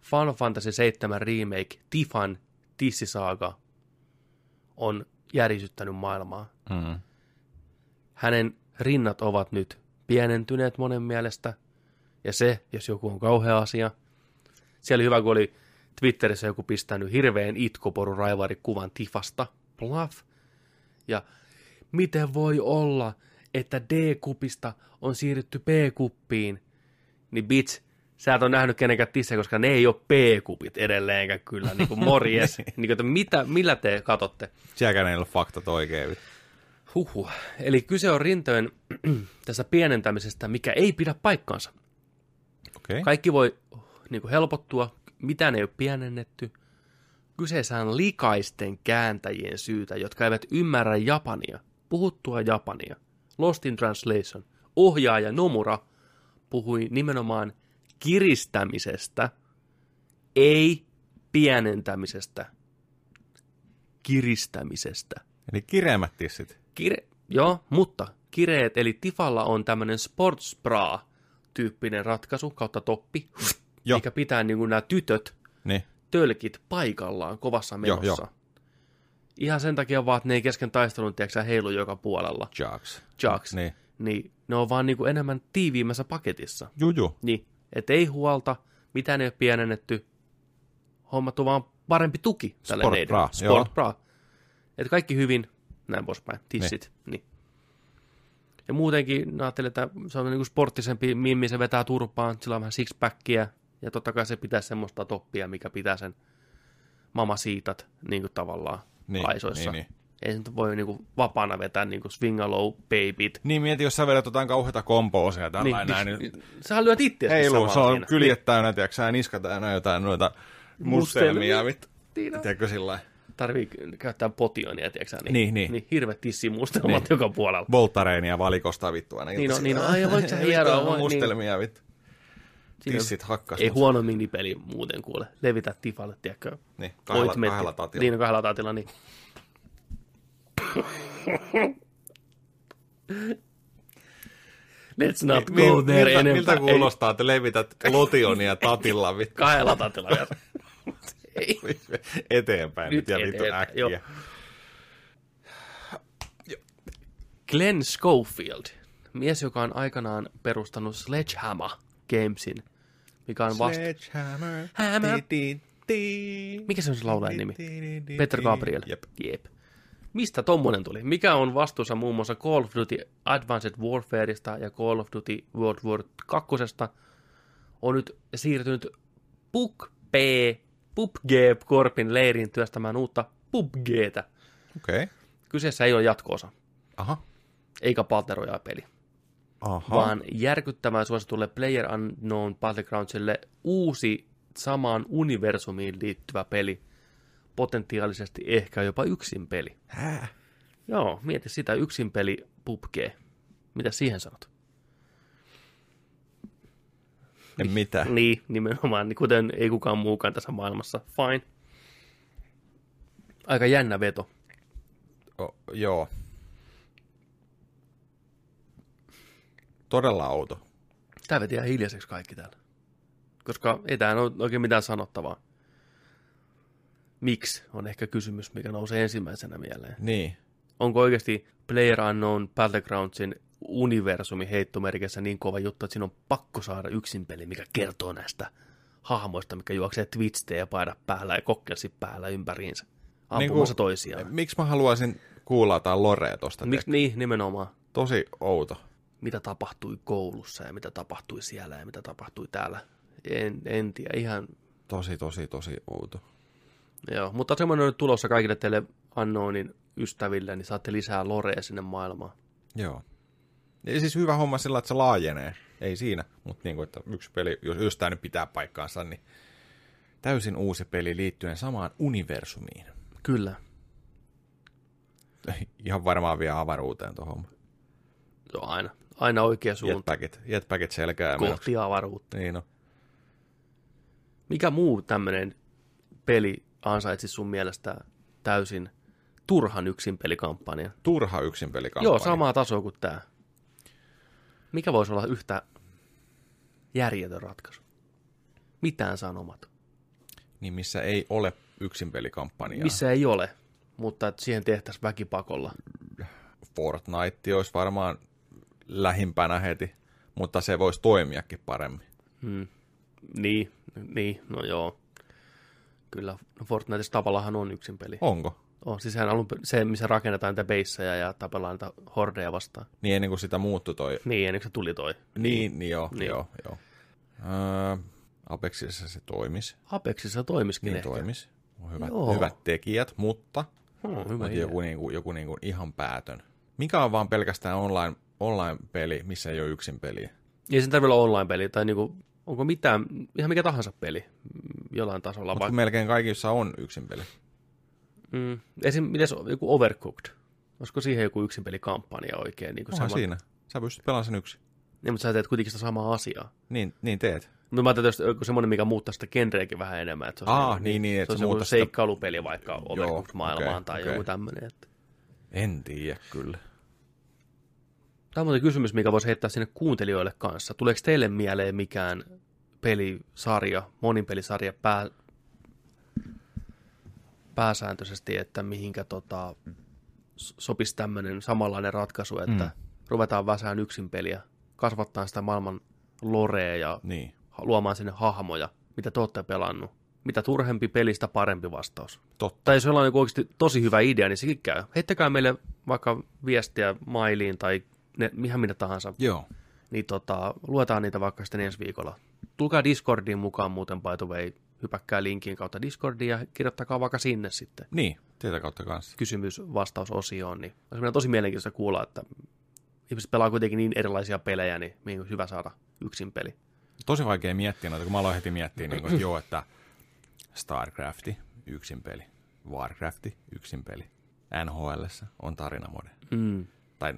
Final Fantasy 7 Remake, Tifan Tissisaaga on järisyttänyt maailmaa Mm. hänen rinnat ovat nyt pienentyneet monen mielestä. Ja se, jos joku on kauhea asia. Siellä oli hyvä, kun oli Twitterissä joku pistänyt hirveän itkoporu raivarikuvan Tifasta. Bluff. Ja miten voi olla, että D-kupista on siirrytty B-kuppiin? Niin bitch, sä et ole nähnyt kenenkään tissejä, koska ne ei ole B-kupit edelleenkään kyllä, niin kuin morjes. niin kuin, että mitä, millä te katotte? Sielläkään ei ole faktat oikein. Huhhuh. Eli kyse on rintojen tästä pienentämisestä, mikä ei pidä paikkaansa. Okay. Kaikki voi niin kuin helpottua, mitään ei ole pienennetty. Kyseessä on likaisten kääntäjien syytä, jotka eivät ymmärrä japania, puhuttua japania. Lost in Translation. Ohjaaja Nomura puhui nimenomaan kiristämisestä, ei pienentämisestä. Kiristämisestä. Eli kireämmät tissit. Kire, joo, mutta kireet, eli Tifalla on tämmöinen sports bra tyyppinen ratkaisu kautta toppi, Joo. mikä pitää niin nämä tytöt Niin. tölkit paikallaan kovassa Joo, menossa. Ihan sen takia vaan, että ne ei kesken taistelun, tiedätkö, heilu joka puolella. Jugs. Jugs. Niin. Niin ne on vaan niin kuin enemmän tiiviimmässä paketissa. Juju. Niin, et ei huolta, mitään ei ole pienennetty, hommattu vaan parempi tuki tälle Sport neidelle. bra, Sport joo. bra. Et kaikki hyvin, näin poispäin, tissit. Niin. Ja muutenkin ajattelin, että se on niinku sporttisempi mimmi, se vetää turpaan, sillä on vähän sixpackia, ja totta kai se pitää semmoista toppia, mikä pitää sen mamasiitat niin kuin tavallaan Niin, aisoissa. niin, niin. Ei se nyt voi niinku vapaana vetää niinku swingalow babyt. Niin mieti, jos sä vedät jotain kauheita kompoosia tällainen näin, niin Sähän lyöt itseäsi heilu, samalla se on siinä. kyljet täynnä, tiedätkö sä niska täynnä jotain noita mustelmia. Niin, Tiedätkö sillä lailla? Tarvii käyttää potionia, tiedätkö sä, Niin, niin. niin hirveät tissimustelmat Niin. niin. joka puolella. Voltareenia valikosta vittu aina. Niin on, iltaisin. niin on. Ai, voitko sä Vittu, hieroa? Voi- Mustelmia vittu. Siinä Tissit hakkas. Ei huono minipeli muuten kuule. Levitä tifalle, tiedätkö? Niin, kahdella, kahdella tatilla. Niin, kahdella tatilla, niin. Let's not Mi- go there miltä, enempää. miltä kuulostaa, että levität lotionia tatilla vittu kahdella tatilla vielä. Ei. eteenpäin Nyt nyt ja vittu äkkiä. joo. Glenn Schofield, mies, joka on aikanaan perustanut Sledgehammer Gamesin, mikä on vasta... Sledgehammer. Hammer. Ti, ti. Mikä se on se laulajan nimi? Ti, Peter. Gabriel. Jep. Jep. Mistä tommonen tuli? Mikä on vastuussa muun muassa Call of Duty Advanced Warfareista ja Call of Duty World War 2. On nyt siirtynyt PUBG, PUBG Corpin leiriin työstämään uutta PUBGtä. Okei. Okay. Kyseessä ei ole jatkoosa, Aha. eikä Battle Royale-peli, Aha. vaan järkyttävän suositulle Player Unknown Battlegroundsille uusi samaan universumiin liittyvä peli, potentiaalisesti ehkä jopa yksin peli. Hää? Joo, mieti sitä yksin peli PUBG. Mitä siihen sanot? En mitään. Niin, nimenomaan, niin kuten ei kukaan muukaan tässä maailmassa. Fine. Aika jännä veto. O, joo. Todella outo. Tää veti ihan hiljaiseksi kaikki täällä. Koska ei tää ole oikein mitään sanottavaa. Miksi on ehkä kysymys, mikä nousee ensimmäisenä mieleen. Niin. Onko oikeasti Player Unknown Battlegroundsin universumi heittomerkissä niin kova juttu, että siinä on pakko saada yksin peli, mikä kertoo näistä hahmoista, mikä juoksee twitstejä ja paida päällä ja kokkelsi päällä ympäriinsä. Ampumassa toisiaan. Miksi mä haluaisin kuulla jotain lorea tosta? Miksi niin, nimenomaan. Tosi outo. Mitä tapahtui koulussa ja mitä tapahtui siellä ja mitä tapahtui täällä. En, en tiedä, ihan Tosi, tosi, tosi outo. Joo, mutta semmoinen on nyt tulossa kaikille teille Unknownin ystäville, niin saatte lisää lorea sinne maailmaan. Joo. Ja siis hyvä homma sillä, että se laajenee. Ei siinä, mutta niin kuin, että yksi peli, jos, jos tämä nyt pitää paikkaansa, niin täysin uusi peli liittyen samaan universumiin. Kyllä. Ihan varmaan vielä avaruuteen tuohon. Joo, aina. Aina oikea suunta. Jetpackit, jetpackit selkää. menoksi. Kohti avaruutta. Niin no. Mikä muu tämmöinen peli ansaitsi sun mielestä täysin turhan yksin pelikampanja? Turha yksin pelikampanja. Joo, samaa tasoa kuin tämä. Mikä voisi olla yhtä järjetön ratkaisu? Mitään sanomaton. Niin missä ei ole yksin pelikampanjaa. Missä ei ole, mutta että siihen tehtäisiin väkipakolla. Fortnite olisi varmaan lähimpänä heti, mutta se voisi toimiakin paremmin. Hmm. Niin, niin, no joo. Kyllä, no Fortniteissa tavallaan on yksin peli. Onko? On, siis sehän alun se, missä rakennetaan niitä beissejä ja tapellaan niitä hordeja vastaan. Niin ennen kuin sitä muuttui toi. Niin, ennen kuin se tuli toi. Niin, niin joo, Niin. niin. joo, joo. Öö, Apexissa se toimisi. Apexissa toimiskin Niin ehkä. toimisi. On hyvät, Joo. hyvät tekijät, mutta, Hmm, hyvä mutta joku, niinku, joku niinku ihan päätön. Mikä on vaan pelkästään online, online-peli, missä ei ole yksin peliä? Ei sen tarvitse olla online-peli, tai niinku, onko mitään, ihan mikä tahansa peli mm, jollain tasolla. Mutta melkein kaikissa on yksin peli. Mm, esim. mites joku Overcooked? Olisiko siihen joku yksin pelikampanja oikein? Niin kuin siinä. Sä pystyt pelaamaan sen yksi. Niin, mutta sä teet kuitenkin sitä samaa asiaa. Niin, niin teet. Mutta mä ajattelin, että joku semmoinen, mikä muuttaa sitä genreäkin vähän enemmän. Että se on Aa, semmoinen- niin, niin, se että on se sitä- seikkailupeli vaikka Overcooked-maailmaan okei, tai okei. joku tämmöinen. Että. En tiedä kyllä. Tämä on kysymys, mikä voisi heittää sinne kuuntelijoille kanssa. Tuleeko teille mieleen mikään pelisarja, moninpelisarja pää, pääsääntöisesti, että mihinkä tota, s- sopisi tämmöinen samanlainen ratkaisu, että mm. ruvetaan väsään yksin peliä, kasvattaa sitä maailman lorea ja Niin. luomaan sinne hahmoja, mitä te olette pelannut. Mitä turhempi pelistä parempi vastaus. Totta. Tai jos jollain on joku oikeasti tosi hyvä idea, niin sekin käy. Heittäkää meille vaikka viestiä mailiin tai ne, ihan mitä tahansa. Joo. Niin tota, luetaan niitä vaikka sitten ensi viikolla. Tulkaa Discordiin mukaan muuten, by the way. Hypäkkää linkin kautta Discordiin ja kirjoittakaa vaikka sinne sitten Niin, tietä kautta kanssa. kysymys-vastausosioon. Niin olisi tosi mielenkiintoista kuulla, että ihmiset pelaa kuitenkin niin erilaisia pelejä, niin mihin olisi hyvä saada yksin peli. Tosi vaikea miettiä noita, kun mä aloin heti miettiä, niin kuin, että joo, että StarCrafti, yksin peli. Warcrafti, yksin peli. NHL on tarinamode. Mm. Tai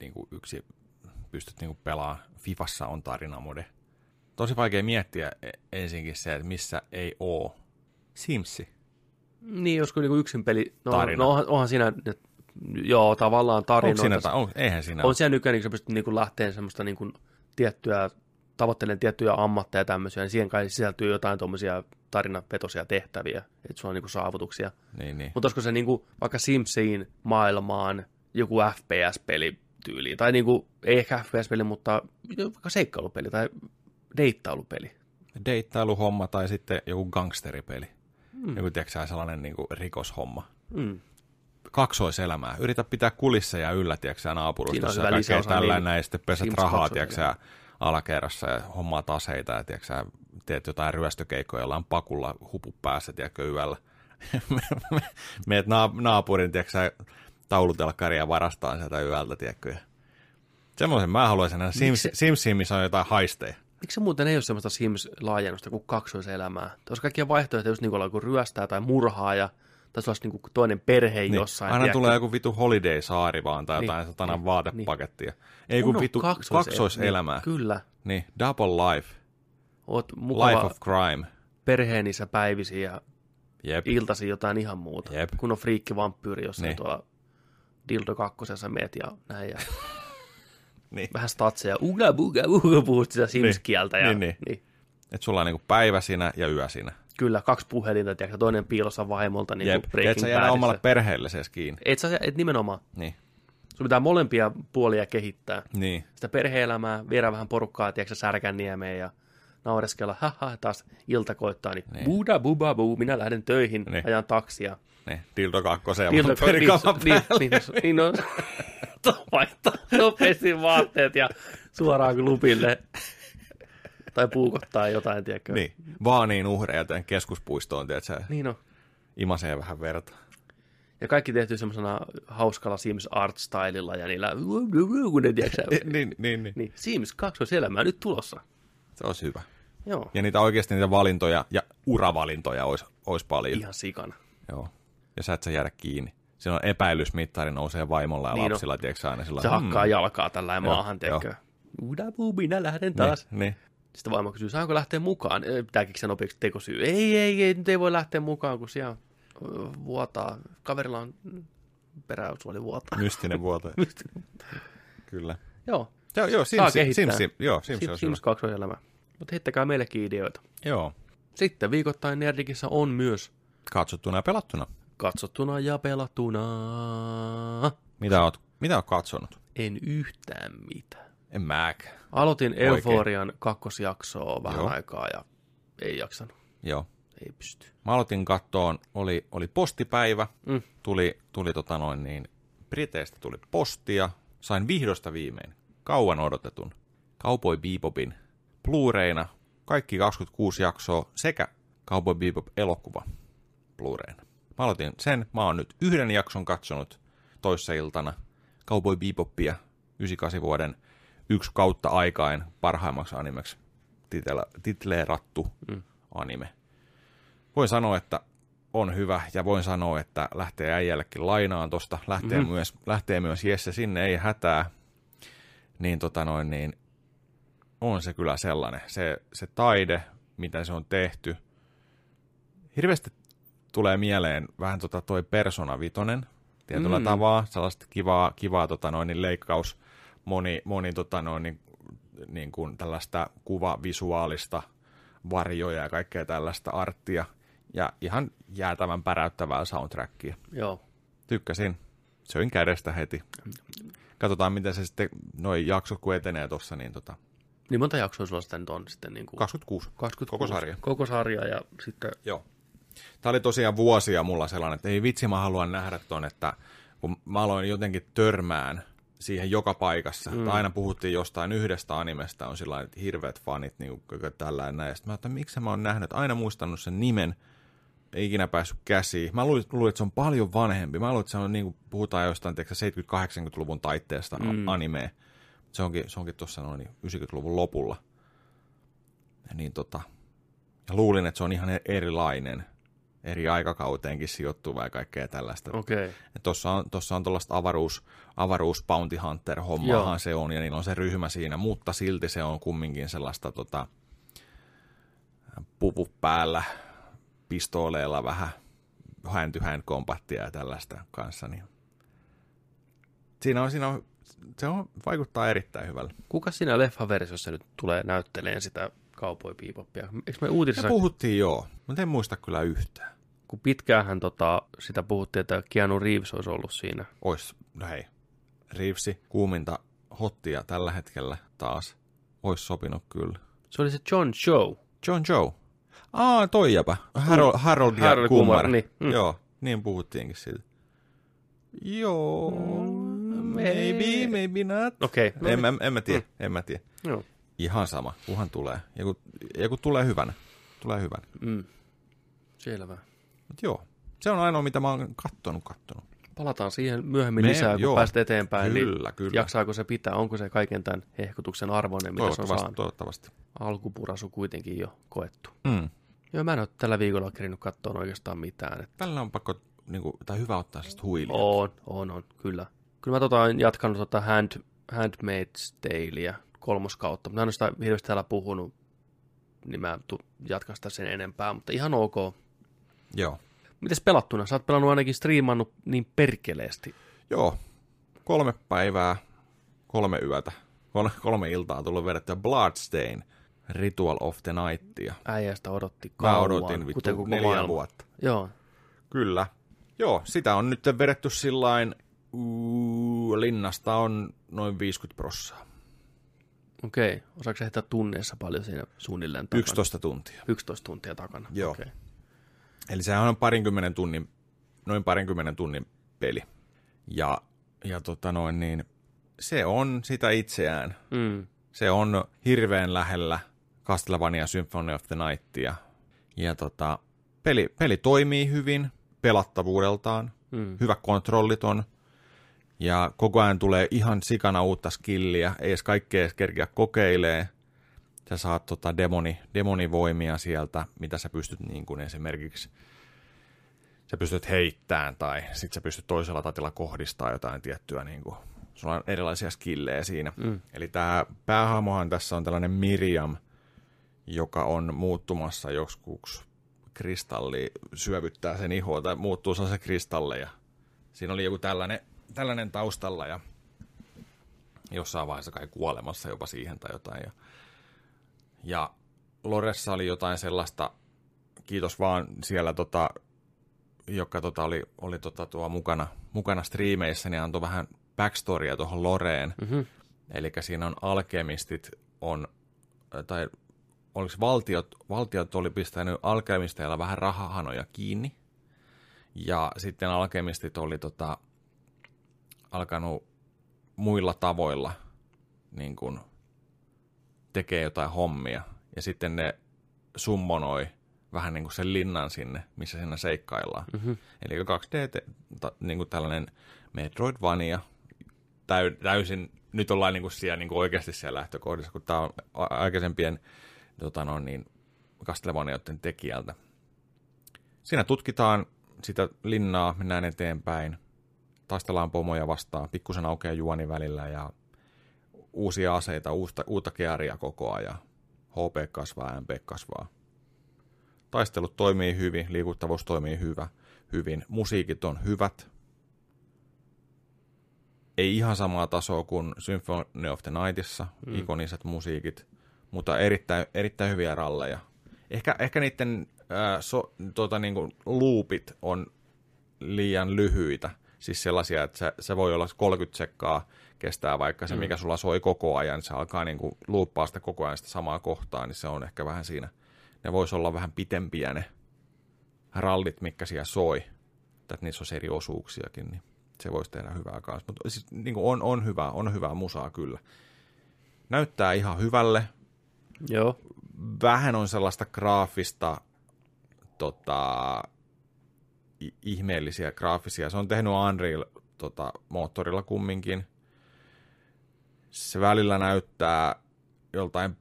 niin kuin yksi, pystyt niin kuin pelaamaan. Fifassa on tarinamode. Tosi vaikea miettiä e- ensinkin se, että missä ei oo. Simsi. Niin, josko niinku yksin peli, no, Tarina. no onhan, onhan siinä, joo, tavallaan Onko tarinoita. siinä, ta- on, eihän siinä on siellä nykyään, niin sä pystyt niin lähteen semmoista niin kuin, tiettyä, tavoittelemaan tiettyjä ammatteja ja tämmöisiä, niin siihen kai sisältyy jotain tuommoisia tarinapetoisia tehtäviä, että sulla on niin kuin saavutuksia. Niin, niin. Mutta olisiko se niin kuin, vaikka Simsiin maailmaan joku FPS-peli tyyli, tai niin kuin, ei ehkä FPS-peli, mutta vaikka seikkailupeli tai deittailupeli. Deittailuhomma tai sitten joku gangsteripeli. Mm. Joku, tiedätkö sellainen niin kuin rikoshomma. Mm. kaksoiselämää. Yritä pitää kulisseja yllä, tiedätkö, hyvä ja kaikkea tällä niin näin, ja sitten pesät Sims rahaa, 2 tiedätkö, alakerrassa ja hommaa aseita, ja tiedätkö, teet jotain ryöstökeikkoja, jolla on pakulla hupu päässä, tiedätkö, yöllä. Meet na- naapurin, tiedätkö, taulutelkkaria varastaa sieltä yöltä, tiedätkö, Semmoisen mä haluaisin nähdä Sims, Simsiin, missä on jotain haisteja. Miksi muuten ei ole semmoista Sims-laajennusta kuin kaksoiselämää? Tuossa kaikkia vaihtoehtoja, just niin kuin ryöstää tai murhaa ja tai olisi niin kuin toinen perhe Niin. jossain. Aina tiedätkö? tulee joku vitu holiday-saari vaan tai Niin, jotain satanan niin, vaatepakettia. Ei Kun vitu kaksois- kaksoiselämää. Niin, kyllä. Niin, double life. Oot Life of crime. perheenissä päivisin ja Jep. iltasi jotain ihan muuta. Jep. Kun on friikki vampyyri jossain Niin. tuolla Dildo kakkosessa meet ja näin. Ja Niin. vähän statseja. Uga buga buga puhut sitä Sims-kieltä. Ja, Niin, niin. niin. Et sulla on niinku päivä siinä ja yö siinä. Kyllä, kaksi puhelinta, tiedätkö, toinen piilossa vaimolta, niin Jep. Et sä jää omalle perheelle ses kiinni. Et sä, et nimenomaan. Niin. Sun pitää molempia puolia kehittää. Niin. Sitä perhe-elämää, viedä vähän porukkaa, tiedätkö, Särkänniemeen ja naureskella, haha, taas ilta koittaa, niin, Niin. niin. buda buba bu, minä lähden töihin, Niin. niin. ajan taksia. Niin. Dildo kakkoseen ja Niin, no, perikaavan niin, päälle. niin, niin, no, vaihtaa nopeasti vaatteet ja suoraan klubille. tai puukottaa jotain, tiedätkö? Niin. Vaaniin uhreja tämän keskuspuistoon, tiedät sä, niin no. imasee vähän verta. Ja kaikki tehty semmoisena hauskalla Sims art-stylilla ja niillä, tiedätkö, niin, niin, niin. niin, Sims kaksoiselämää nyt tulossa. Se olisi hyvä. Joo, Ja niitä oikeasti niitä valintoja ja uravalintoja olisi, olisi paljon. ihan sikana. Joo. Ja sä et sä jäädä kiinni. Siinä on epäilysmittari nousee vaimolla ja Niin on. lapsilla, tiedätkö sä aina sillä Se lailla, hakkaa jalkaa tällä Hmm. Maahan, tiedätkö? Uda buu, minä lähden mm, taas. Niin, niin. Sitten vaimo kysyy, saanko lähteä mukaan? Pitää keksiä nopeasti tekosyy. Ei, ei, ei, nyt ei voi lähteä mukaan, kun siellä vuotaa. Kaverilla on peräysuoli vuotaa. Mystinen vuoto. Kyllä. Joo, Joo, joo Saa Sims. Sims, joo, Sims, Sims, Sims 2 on elämä. Mutta heittäkää meillekin ideoita. Joo. Sitten viikoittain Nerdikissä on myös Katsottuna ja pelattuna. Katsottuna ja pelattuna. Mitä oot, mitä oot katsonut? En yhtään mitään. En mäkään. Aloitin Oikein. Euforian kakkosjaksoa vähän Joo. aikaa ja ei jaksanut. Joo. Ei pysty. Mä aloitin kattoon, oli, oli postipäivä, Mm. tuli, tuli tota noin niin, Briteistä tuli postia, sain vihdosta viimein kauan odotetun Cowboy Bebopin Blu-rayna, kaikki 26 jaksoa sekä Cowboy Bebop elokuva Blu-rayna. Mä aloitin sen, mä oon nyt yhden jakson katsonut toissa iltana. Cowboy Bebopia 98 vuoden yksi kautta aikain parhaimmaksi animeksi. Titleerattu mm. anime. Voin sanoa, että on hyvä ja voin sanoa, että lähtee äijällekin lainaan tosta, lähtee, Mhm. mm-hmm. myös, lähtee myös Jesse sinne, ei hätää, niin tota noin, niin on se kyllä sellainen, se, se taide, mitä se on tehty, hirveästi tulee mieleen vähän tota toi Persona Vitonen, tietyllä mm. Tavalla, sellaista kivaa, kivaa tota noin, niin leikkaus, moni, moni tota noin, niin, niin kuin tällaista kuvavisuaalista varjoja ja kaikkea tällaista arttia. Ja ihan jäätävän päräyttävää soundtrackia. Joo. Tykkäsin. Söin kädestä heti. Katsotaan, miten se sitten, noi jaksot kun etenee tuossa, niin tota, Niin monta jaksoa sulla sitten on sitten niin kuin 26. 26. Koko sarja. Koko sarja ja sitten... Joo. Tämä oli tosiaan vuosia mulla sellainen, että ei vitsi, mä haluan nähdä ton, että kun mä aloin jotenkin törmään siihen joka paikassa. Mm. Aina puhuttiin jostain yhdestä animesta, on sillä että hirveät fanit, niin kuin tällä näin. Sitten mä että miksi mä oon nähnyt, aina muistanut sen nimen, ei ikinä päässyt käsiin. Mä luulin, luulin, että se on paljon vanhempi. Mä luulin, että se on niin kuin puhutaan jostain tiedätkö, 70-80-luvun taitteesta mm. animea. Se onkin, se onkin tuossa noin 90-luvun lopulla. Ja niin tota, ja luulin, että se on ihan erilainen, eri aikakauteenkin sijoittuva ja kaikkea tällaista. Okei. Okay. Tuossa on, tossa on tuollaista avaruus, avaruus Bounty Hunter hommaahan se on, ja niillä on se ryhmä siinä, mutta silti se on kumminkin sellaista tota, puvu päällä, pistooleilla vähän hand to hand kombattia ja tällaista kanssa. Niin. Siinä on, siinä on, se on, vaikuttaa erittäin hyvälle. Kuka siinä leffaversiossa nyt tulee näytteleen sitä Cowboy Bebopia? Eikö me uutisissa, Me puhuttiin joo, mutta en muista kyllä yhtään. kun pitkäänhän tota, sitä puhuttiin, että Keanu Reeves olisi ollut siinä. Ois, no hei, Reevesi kuuminta hottia tällä hetkellä taas. Ois sopinut kyllä. Se oli se John Joe. John Joe. Aa, toi jäpä. Harold, Harold ja Harold Kumar. Kumar, niin. Mm. Mm. Joo, niin puhuttiinkin siitä. Joo, maybe, maybe not. Okei, okay, no En, niin. en, en mä tiedä, en mä tiedä. Joo. Ihan sama, kunhan tulee. Ja kun, ja kun tulee hyvänä, tulee hyvänä. Mm. Selvä. Mut joo, se on ainoa, mitä mä oon kattonut, kattonut. Palataan siihen myöhemmin Me- lisää, kun joo. pääset eteenpäin. Kyllä, niin kyllä. Jaksaako se pitää? Onko se kaiken tämän hehkutuksen arvoinen, mitä se on saanut? toivottavasti. Alkupurasu kuitenkin jo koettu. Mm. Joo, mä en ole tällä viikolla kerinyt katsoa oikeastaan mitään. Et Tällä on pakko, niin kuin, tai hyvä ottaa sellaista huilia. on, on, on, kyllä. Kyllä mä tota, jatkanut tota hand, Handmaid's Taleä kolmoskautta, mutta mä en ole sitä hirveästi täällä puhunut, niin mä jatkan sitä sen enempää, mutta ihan ok. Joo. Mites pelattuna? Sä oot pelannut ainakin striimannut niin perkeleesti. Joo. Kolme päivää, kolme yötä, kolme, kolme iltaa on tullut vedettyä Bloodstain, Ritual of the Nightia. Äijästä odotti Mä kauan, odotin kuten vittu koko neljä maailma. vuotta. Joo, Kyllä. Joo, sitä on nyt vedetty sillain, uu, linnasta on noin 50 prossaa. Okei. Okay. Osaatko sä heittää tunneissa paljon siinä suunnilleen takana? 11 tuntia. 11 tuntia takana. Joo. Okay. Eli sehän on parinkymmenen tunnin, noin parinkymmenen tunnin peli. Ja, ja tota noin niin, se on sitä itseään. Mm. Se on hirveän lähellä Castlevania Symphony of the Nightia. Ja tota, peli, peli toimii hyvin pelattavuudeltaan. Mm. Hyvä kontrollit on. Ja koko ajan tulee ihan sikana uutta skilliä. Ei edes kaikkea edes kerkeä kokeilee. Sä saat tota demoni, demonivoimia sieltä, mitä sä pystyt niin kuin esimerkiksi sä pystyt heittämään tai sit sä pystyt toisella tatilla kohdistaa jotain tiettyä niin kuin, sulla on erilaisia skillejä siinä. Mm. Eli tämä päähahmohan tässä on tällainen Miriam, joka on muuttumassa joskus kristalli, syövyttää sen ihoa tai muuttuu se kristalleja. Siinä oli joku tällainen, tällainen taustalla ja jossain vaiheessa kai kuolemassa jopa siihen tai jotain. Ja, ja Loressa oli jotain sellaista, kiitos vaan siellä tota, joka tota oli, oli tota tuo mukana, mukana striimeissä, niin antoi vähän backstorya tuohon Loreen. Mm-hmm. Eli siinä on alkemistit, on, tai oliko valtiot, valtiot oli pistänyt alkemisteilla vähän rahahanoja kiinni. Ja sitten alkemistit oli tota, alkanut muilla tavoilla niin kuin, tekee jotain hommia. Ja sitten ne summonoi vähän niin kuin sen linnan sinne, missä siinä seikkaillaan. Mm-hmm. Eli 2D, te- ta, niin kuin tällainen Metroidvania, täy, täysin, nyt ollaan niin kuin siellä niin kuin oikeasti siellä lähtökohdissa, kun tämä on aikaisempien tota no, niin, Castlevaniaiden tekijältä. Siinä tutkitaan sitä linnaa, mennään eteenpäin, taistellaan pomoja vastaan, pikkusen aukeaa juoni välillä ja uusia aseita, uutta, uutta kearia koko ajan. HP kasvaa, MP kasvaa. Taistelut toimii hyvin, liikuttavuus toimii hyvä, hyvin, musiikit on hyvät. Ei ihan samaa tasoa kuin Symphony of the Nightissa, mm. ikoniset musiikit, mutta erittäin, erittäin hyviä ralleja. Ehkä, ehkä niiden ää, so, tota, niin kuin loopit on liian lyhyitä. Siis sellaisia, että se, se voi olla 30 sekkaa kestää vaikka se, mikä sulla soi koko ajan, se alkaa niin kuin luuppaa sitä koko ajan sitä samaa kohtaa, niin se on ehkä vähän siinä. Ne voisi olla vähän pitempiä ne rallit, mitkä siellä soi. Että niissä olisi eri osuuksiakin, niin se voisi tehdä hyvää kanssa. Mutta siis niin kuin on, on, hyvää, on hyvää musaa kyllä. Näyttää ihan hyvälle. Joo. Vähän on sellaista graafista tota, ihmeellisiä graafisia. Se on tehnyt Unreal tota, moottorilla kumminkin. Se välillä näyttää joltain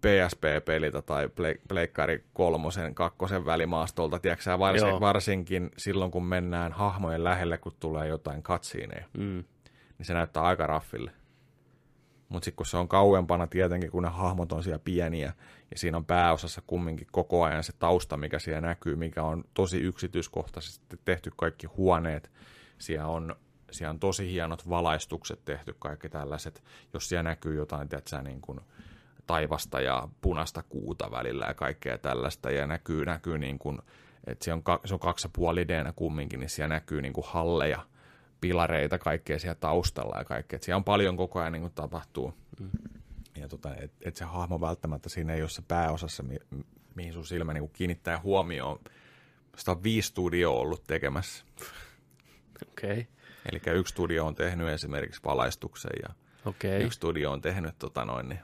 PSP-peliltä tai Ple- Pleikkari kolmosen, kakkosen välimaastolta, tiedätkö varsin, Joo. varsinkin silloin, kun mennään hahmojen lähelle, kun tulee jotain katsiineja, Mm. niin se näyttää aika raffille. Mutta sitten kun se on kauempana tietenkin, kun ne hahmot on siellä pieniä, ja siinä on pääosassa kumminkin koko ajan se tausta, mikä siellä näkyy, mikä on tosi yksityiskohtaisesti tehty kaikki huoneet. Siellä on, siellä on tosi hienot valaistukset tehty, kaikki tällaiset. Jos siellä näkyy jotain, tiedätkö, niin kuin taivasta ja punaista kuuta välillä ja kaikkea tällaista, ja näkyy, näkyy niin kuin, että se on, se on kaksi ja puoli d kumminkin, niin siellä näkyy niin kuin halleja, pilareita, kaikkea siellä taustalla ja kaikkea. Et siellä on paljon koko ajan niin kuin tapahtuu. Mm. Ja tota, et, et se hahmo välttämättä siinä ei ole se pääosassa, mi, mi- mihin sun silmä niin kuin kiinnittää huomioon. Sitä on viisi studioa ollut tekemässä. Okei. Okay. Eli yksi studio on tehnyt esimerkiksi valaistuksen ja. Okay. yksi studio on tehnyt tota noin, niin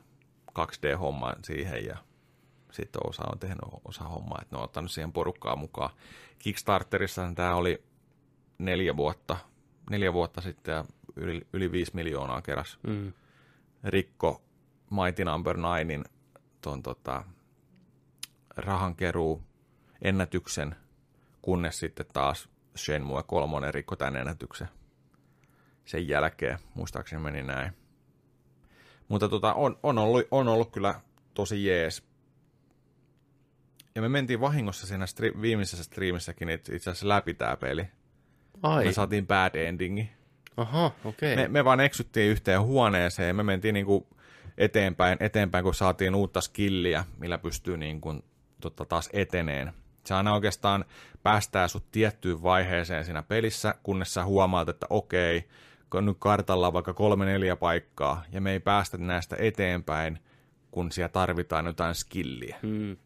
2D-homman siihen ja sitten osa on tehnyt osa hommaa, että ne on ottanut siihen porukkaa mukaan. Kickstarterissa tämä oli neljä vuotta, neljä vuotta sitten ja yli, yli viisi miljoonaa keräs. Mm. Rikko Mighty Number 9 ton tota, rahankeruu ennätyksen, kunnes sitten taas Shenmue 3 rikko tämän ennätyksen sen jälkeen, muistaakseni meni näin. Mutta tota, on, on, ollut, on ollut kyllä tosi jees. Ja me mentiin vahingossa siinä stri- viimeisessä striimissäkin itse asiassa läpi tämä peli. Ai, Me saatiin bad endingi. aha, okei. Me, me vaan eksyttiin yhteen huoneeseen ja me mentiin niinku eteenpäin, eteenpäin, kun saatiin uutta skilliä, millä pystyy niinku, tota, taas eteneen. Se aina oikeastaan päästää sut tiettyyn vaiheeseen siinä pelissä, kunnes sä huomaat, että okei, kun nyt kartalla on vaikka kolme neljä paikkaa, ja me ei päästä näistä eteenpäin, kun siellä tarvitaan jotain skilliä. Mm.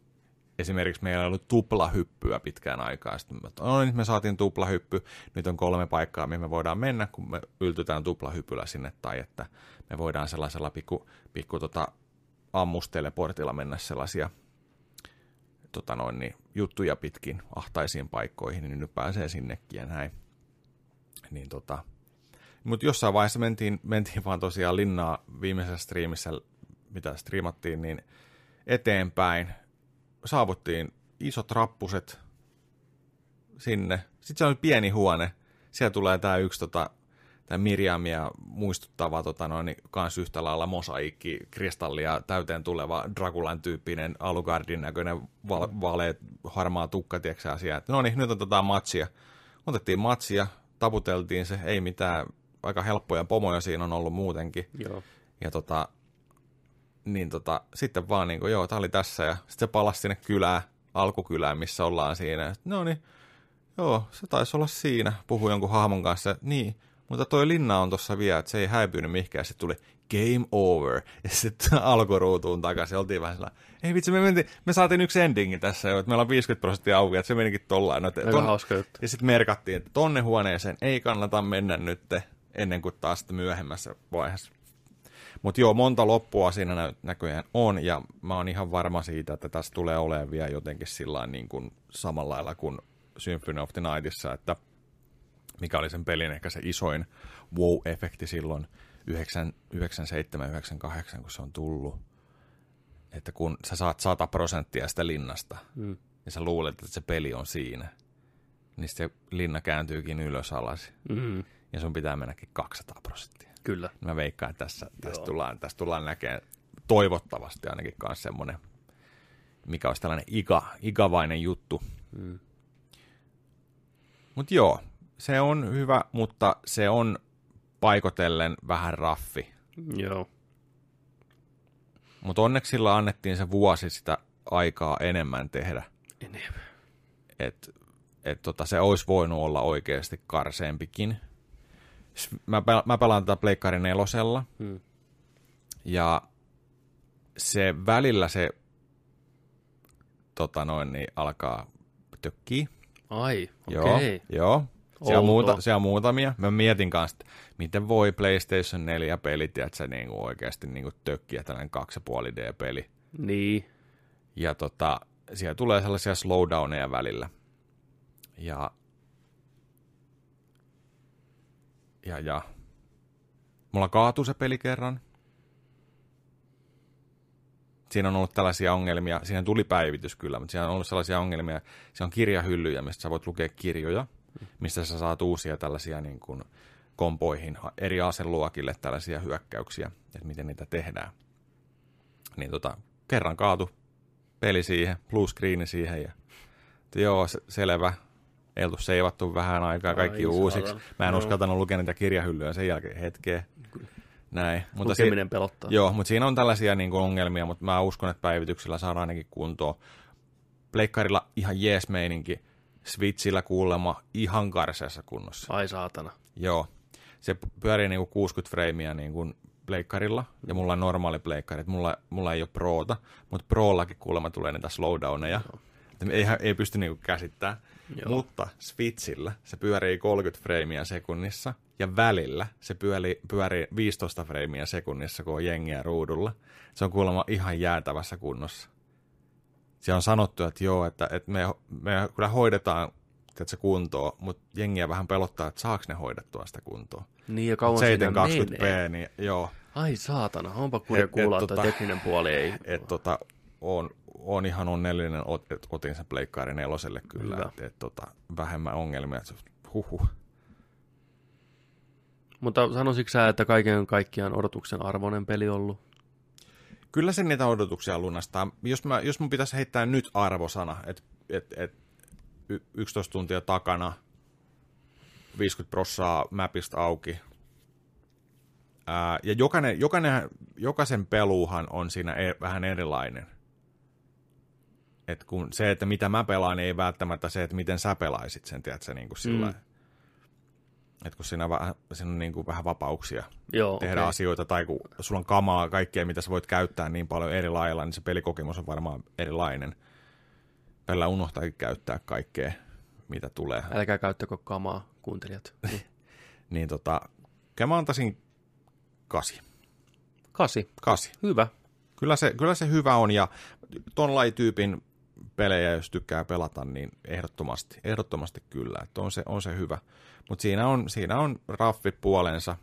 Esimerkiksi meillä ei ollut tuplahyppyä pitkään aikaa. Sitten me, no, nyt me saatiin tuplahyppy, nyt on kolme paikkaa, mihin me voidaan mennä, kun me yltytään tuplahypyllä sinne, tai että me voidaan sellaisella pikku, pikku tota, ammusteleportilla mennä sellaisia tota noin, niin, juttuja pitkin ahtaisiin paikkoihin, niin nyt pääsee sinnekin ja näin. Niin tota, mutta jossain vaiheessa mentiin, mentiin vaan tosiaan linnaa viimeisessä striimissä, mitä striimattiin, niin eteenpäin. Saavuttiin isot rappuset sinne. Sitten se on pieni huone. Siellä tulee tämä yksi tota, tämä Miriamia muistuttava tota noin, kans yhtä lailla mosaikki, kristallia täyteen tuleva Dragulan tyyppinen Alucardin näköinen val, vale, harmaa tukka, tiedätkö asia. Että no niin, nyt otetaan matsia. Otettiin matsia, taputeltiin se, ei mitään, aika helppoja pomoja siinä on ollut muutenkin. Joo. Ja tota, niin tota, sitten vaan niin kuin, joo, tää oli tässä ja sitten se palasi sinne kylään, alkukylään, missä ollaan siinä. No niin, joo, se taisi olla siinä, puhui jonkun hahmon kanssa, niin, mutta toi linna on tuossa vielä, että se ei häipynyt mihinkään. Sitten tuli game over, ja sitten alkuruutuun takaisin. Oltiin vähän sellainen, ei vitsi, me, mentiin, me saatiin yksi endingi tässä jo, että meillä on 50 prosenttia auki, että se menikin tollain. No, Aika hauska juttu. ja sitten merkattiin, että tonne huoneeseen ei kannata mennä nyt ennen kuin taas myöhemmässä vaiheessa. Mutta joo, monta loppua siinä nä- näköjään on, ja mä oon ihan varma siitä, että tässä tulee olemaan vielä jotenkin sillä niin kuin samalla lailla kuin Symphony of the Nightissa, että mikä oli sen pelin ehkä se isoin wow-efekti silloin 97-98, kun se on tullut. Että kun sä saat 100 prosenttia sitä linnasta, Mm. ja sä luulet, että se peli on siinä, niin se linna kääntyykin ylös alas, Mm. ja sun pitää mennäkin 200 prosenttia. Kyllä. Mä veikkaan, että tässä, tässä, tullaan, tässä tullaan näkemään toivottavasti ainakin myös semmoinen, mikä olisi tällainen iga, igavainen juttu. Mm. Mutta joo, se on hyvä, mutta se on paikotellen vähän raffi. Joo. Mutta onneksi sillä annettiin se vuosi sitä aikaa enemmän tehdä. Enemmän. Et, et tota, se olisi voinut olla oikeasti karseempikin. Mä, pel- mä pelaan tätä Pleikkarin nelosella, Mm. ja se välillä se tota noin, niin alkaa tökkii. Ai, Joo, okei. joo. Siellä on, muuta, siellä on muutamia. Mä mietin kanssa, että miten voi PlayStation 4 pelit, että se niinku oikeasti niinku tökkiä tällainen 2,5D-peli. Niin. Ja tota, siellä tulee sellaisia slowdowneja välillä. Ja, ja, ja. Mulla kaatui se peli kerran. Siinä on ollut tällaisia ongelmia. Siinä tuli päivitys kyllä, mutta siinä on ollut sellaisia ongelmia. Se on kirjahyllyjä, mistä sä voit lukea kirjoja, mistä sä saat uusia tällaisia niin kuin kompoihin, eri aseluokille tällaisia hyökkäyksiä, että miten niitä tehdään. Niin tota, kerran kaatu peli siihen, blue screen siihen ja joo, se- selvä. Ei oltu seivattu vähän aikaa, kaikki Ai, uusiksi. Mä en Joo. uskaltanut lukea niitä kirjahyllyjä sen jälkeen hetkeä. Näin. Mutta si- Lukeminen pelottaa. Joo, mutta siinä on tällaisia niin kuin ongelmia, mutta mä uskon, että päivityksellä saadaan ainakin kuntoon. Pleikkarilla ihan jees meininki, Switchillä kuulemma ihan karseassa kunnossa. Ai saatana. Joo, se pyörii niin kuin 60 freimiä niin kuin pleikkarilla, ja mulla on normaali pleikkari, mulla, mulla ei ole proota, mutta proollakin kuulemma tulee niitä slowdowneja. Ei, ei pysty niinku käsittämään. Joo. Mutta Switchillä se pyörii 30 freimiä sekunnissa ja välillä se pyörii, pyörii 15 freimiä sekunnissa, kun on jengiä ruudulla. Se on kuulemma ihan jäätävässä kunnossa. Siellä on sanottu, että joo, että, että me, me kyllä hoidetaan että se kuntoa, mutta jengiä vähän pelottaa, että saako ne hoidettua sitä kuntoa. Niin, ja kauan 720p, niin joo. Ai saatana, onpa kurja kuulla, että tota, tekninen puoli ei. Et, tota, on, on ihan onnellinen, että otin sen Pleikkaari neloselle kyllä, että et, tota, vähemmän ongelmia, että huhu. Mutta sanoisitko sä, että kaiken kaikkiaan odotuksen arvoinen peli ollut? Kyllä se niitä odotuksia lunastaa. Jos, mä, jos mun pitäisi heittää nyt arvosana, että et, et 11 tuntia takana, 50 prossaa mapista auki. Ää, ja jokainen, jokainen, jokaisen peluuhan on siinä e, vähän erilainen. Et kun se, että mitä mä pelaan, niin ei välttämättä se, että miten sä pelaisit sen, tiedätkö, niin kuin sillä mm. Että kun siinä on, vähän, siinä on niin kuin vähän vapauksia Joo, tehdä okay. asioita, tai kun sulla on kamaa, kaikkea, mitä sä voit käyttää niin paljon eri lailla, niin se pelikokemus on varmaan erilainen. Välillä unohtaa käyttää kaikkea, mitä tulee. Älkää käyttäkö kamaa, kuuntelijat. Niin, niin tota, mä antaisin kasi. Kasi? Kasi. Hyvä. Kyllä se, kyllä se hyvä on, ja ton lajityypin pelejä, jos tykkää pelata, niin ehdottomasti, ehdottomasti kyllä, että on se, on se hyvä. Mutta siinä on, siinä on raffit puolensa,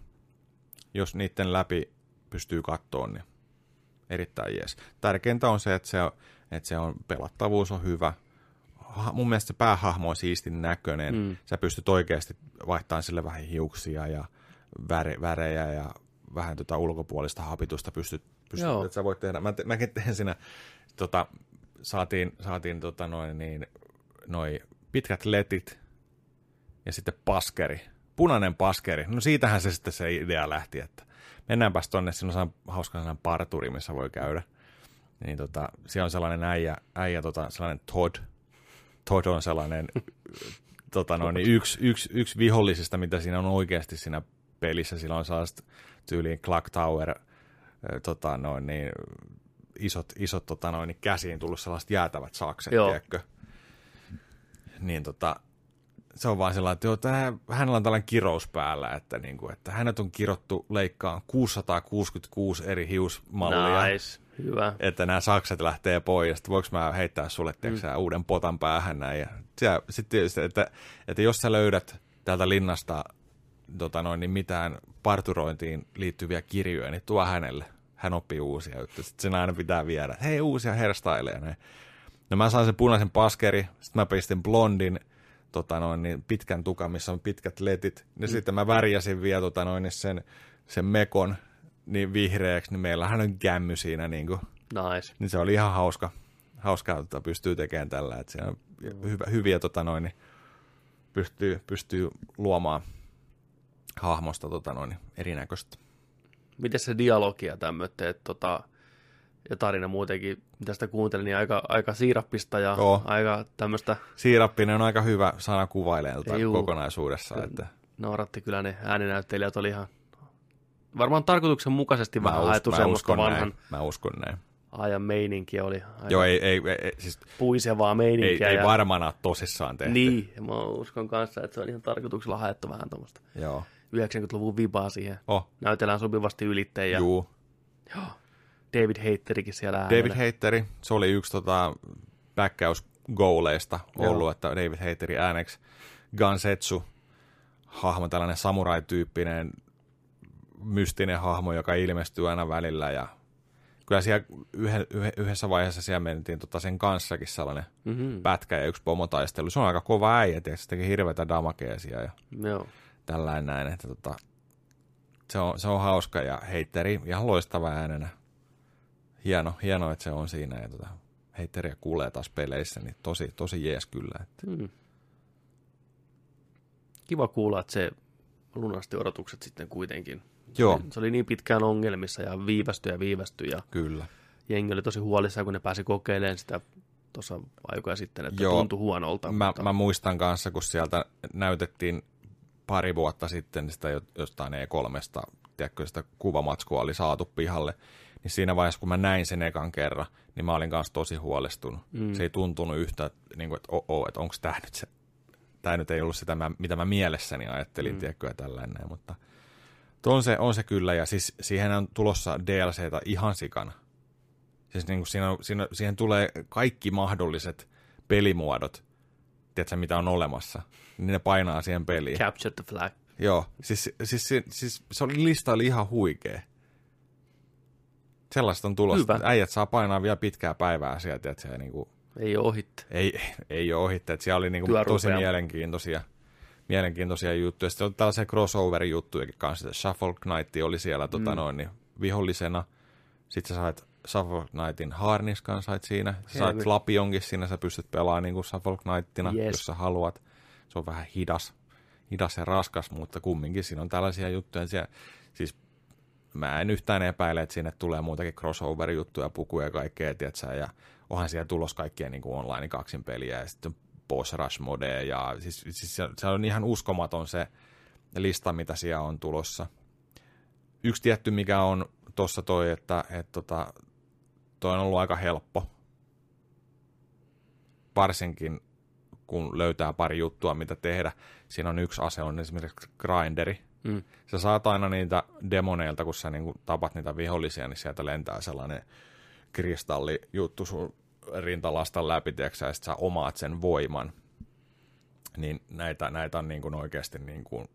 jos niiden läpi pystyy kattoon, niin erittäin jees. Tärkeintä on se, että se, että se on, pelattavuus on hyvä. Mun mielestä se päähahmo on siistin näköinen. Mm. Sä pystyt oikeasti vaihtamaan sille vähän hiuksia ja väre, värejä ja vähän tota ulkopuolista hapitusta pystyt, pystyt että sä voit tehdä. Mä te, mäkin teen siinä, tota, saatiin, saatiin tota noin, niin, noi pitkät letit ja sitten paskeri, punainen paskeri. No siitähän se sitten se idea lähti, että mennäänpäs tonne, siinä on hauska sellainen parturi, missä voi käydä. Niin tota, siellä on sellainen äijä, äijä tota, sellainen Todd. Todd on sellainen tota noin, niin yksi, yksi, yksi vihollisista, mitä siinä on oikeasti siinä pelissä. Sillä on sellaista tyyliin Clock Tower, tota noin, niin, isot, isot tota noin, niin käsiin tullut sellaiset jäätävät sakset, Joo. tiedätkö? Niin tota, se on vaan sellainen, että joo, tähän, hänellä on tällainen kirous päällä, että, niin kuin, että hänet on kirottu leikkaan 666 eri hiusmallia. Nice. Hyvä. Että nämä sakset lähtee pois, että voiko mä heittää sulle mm. uuden potan päähän näin. Ja sitten tietysti, että, että jos sä löydät täältä linnasta tota noin, niin mitään parturointiin liittyviä kirjoja, niin tuo hänelle. Hän oppii uusia juttuja. Sitten sen aina pitää viedä. Hei, uusia hairstyleja. No mä sain sen punaisen paskeri, sitten mä pistin blondin, tota noin, niin pitkän tukan, missä on pitkät letit. Ja mm. sitten mä värjäsin vielä tota noin, niin sen, sen mekon niin vihreäksi, niin meillähän on kämmy siinä. Niin, kuin, nice. niin se oli ihan hauska, hauska että pystyy tekemään tällä. Että siinä on hyvä, hyviä tota noin, niin pystyy, pystyy luomaan hahmosta tota noin, erinäköistä. Miten se dialogia tämmöitä, tota, ja tarina muutenkin, mitä sitä kuuntelin, niin aika, aika siirappista ja Joo. aika tämmöistä... Siirappinen on aika hyvä sana kuvaileelta kokonaisuudessa. Että... Nauratti kyllä ne ääninäyttelijät oli ihan varmaan tarkoituksenmukaisesti vähän us, haettu semmoista vanhan näin. Mä uskon näin. ajan meininkiä oli. Joo, ei, ei, ei, siis puisevaa meininkiä. Ei, ja... ei varmaan ole tosissaan tehty. Niin, mä uskon kanssa, että se on ihan tarkoituksella haettu vähän tuommoista. Joo. 90-luvun vibaa siihen. Oh. Näytellään sopivasti ylittäjiä. Juu. Joo. David Hatterikin siellä äänellä. David Hatteri, se oli yksi tota, backhouse-gooleista ollut, Joo. että David Hatteri ääneksi Gansetsu, hahmo, tällainen samurai-tyyppinen mystinen hahmo, joka ilmestyy aina välillä ja kyllä siellä yhe, yhdessä vaiheessa siellä mentiin tota sen kanssakin sellainen mm-hmm. pätkä ja yksi pomotaistelu. Se on aika kova äijä, se teki hirveätä damakeesia ja Joo. Tällainen näin, että tota, se, on, se on hauska ja heitteri ihan loistava äänenä. Hieno, hieno, että se on siinä ja tota, heitteriä kuulee taas peleissä, niin tosi, tosi jees kyllä. Että. Mm. Kiva kuulla, että se lunasti odotukset sitten kuitenkin. Joo. Se oli niin pitkään ongelmissa ja viivästyi ja viivästyi. Ja Kyllä. Jengi oli tosi huolissaan, kun ne pääsi kokeilemaan sitä tuossa aikoja sitten, että Joo. tuntui huonolta. Mä, mutta... mä muistan kanssa, kun sieltä näytettiin pari vuotta sitten sitä jostain E3, tiedätkö, sitä kuvamatskua oli saatu pihalle, niin siinä vaiheessa, kun mä näin sen ekan kerran, niin mä olin kanssa tosi huolestunut. Mm. Se ei tuntunut yhtä, niin kuin, että oo, että onko tämä nyt se, tämä nyt ei ollut sitä, mitä mä mielessäni ajattelin, mm. tiedätkö, ja tällainen, mutta on se, on se kyllä, ja siis siihen on tulossa DLCtä ihan sikana. Siis niin kuin siinä, siinä, siihen tulee kaikki mahdolliset pelimuodot, tiedätkö, mitä on olemassa, niin ne painaa siihen peliin. Capture the flag. Joo, siis, siis, siis, siis se oli, lista oli ihan huikea. Sellaista on tulossa. Hyvä. Äijät saa painaa vielä pitkää päivää sieltä, että se niin kuin, ei ole ohitte. Ei, ei ole ohitte, että siellä oli niin kuin tosi mielenkiintoisia, mielenkiintoisia juttuja. Sitten oli tällaisia crossover-juttuja kanssa. Shuffle Knight oli siellä tota mm. tota noin, niin vihollisena. Sitten sä sait Shuffle Knightin harniskan sait siinä. Sä sait Lapionkin siinä, sä pystyt pelaamaan niin kuin Shuffle Knightina, yes. jos sä haluat. Se on vähän hidas, hidas ja raskas, mutta kumminkin siinä on tällaisia juttuja. Siellä, siis mä en yhtään epäile, että sinne tulee muutakin crossover-juttuja, pukuja ja kaikkea, tietsä, ja onhan siellä tulos kaikkea niin kuin online kaksin peliä ja sitten boss rush mode ja siis, siis se, se, on ihan uskomaton se lista, mitä siellä on tulossa. Yksi tietty, mikä on tuossa toi, että et tota, toi on ollut aika helppo. Varsinkin kun löytää pari juttua, mitä tehdä. Siinä on yksi ase, on esimerkiksi grinderi. Mm. Sä saat aina niitä demoneilta, kun sä niin tapat niitä vihollisia, niin sieltä lentää sellainen kristallijuttu sun rintalastan läpi, tiiäksä, ja sit sä omaat sen voiman. Niin näitä, näitä on niin kuin oikeasti niin kuin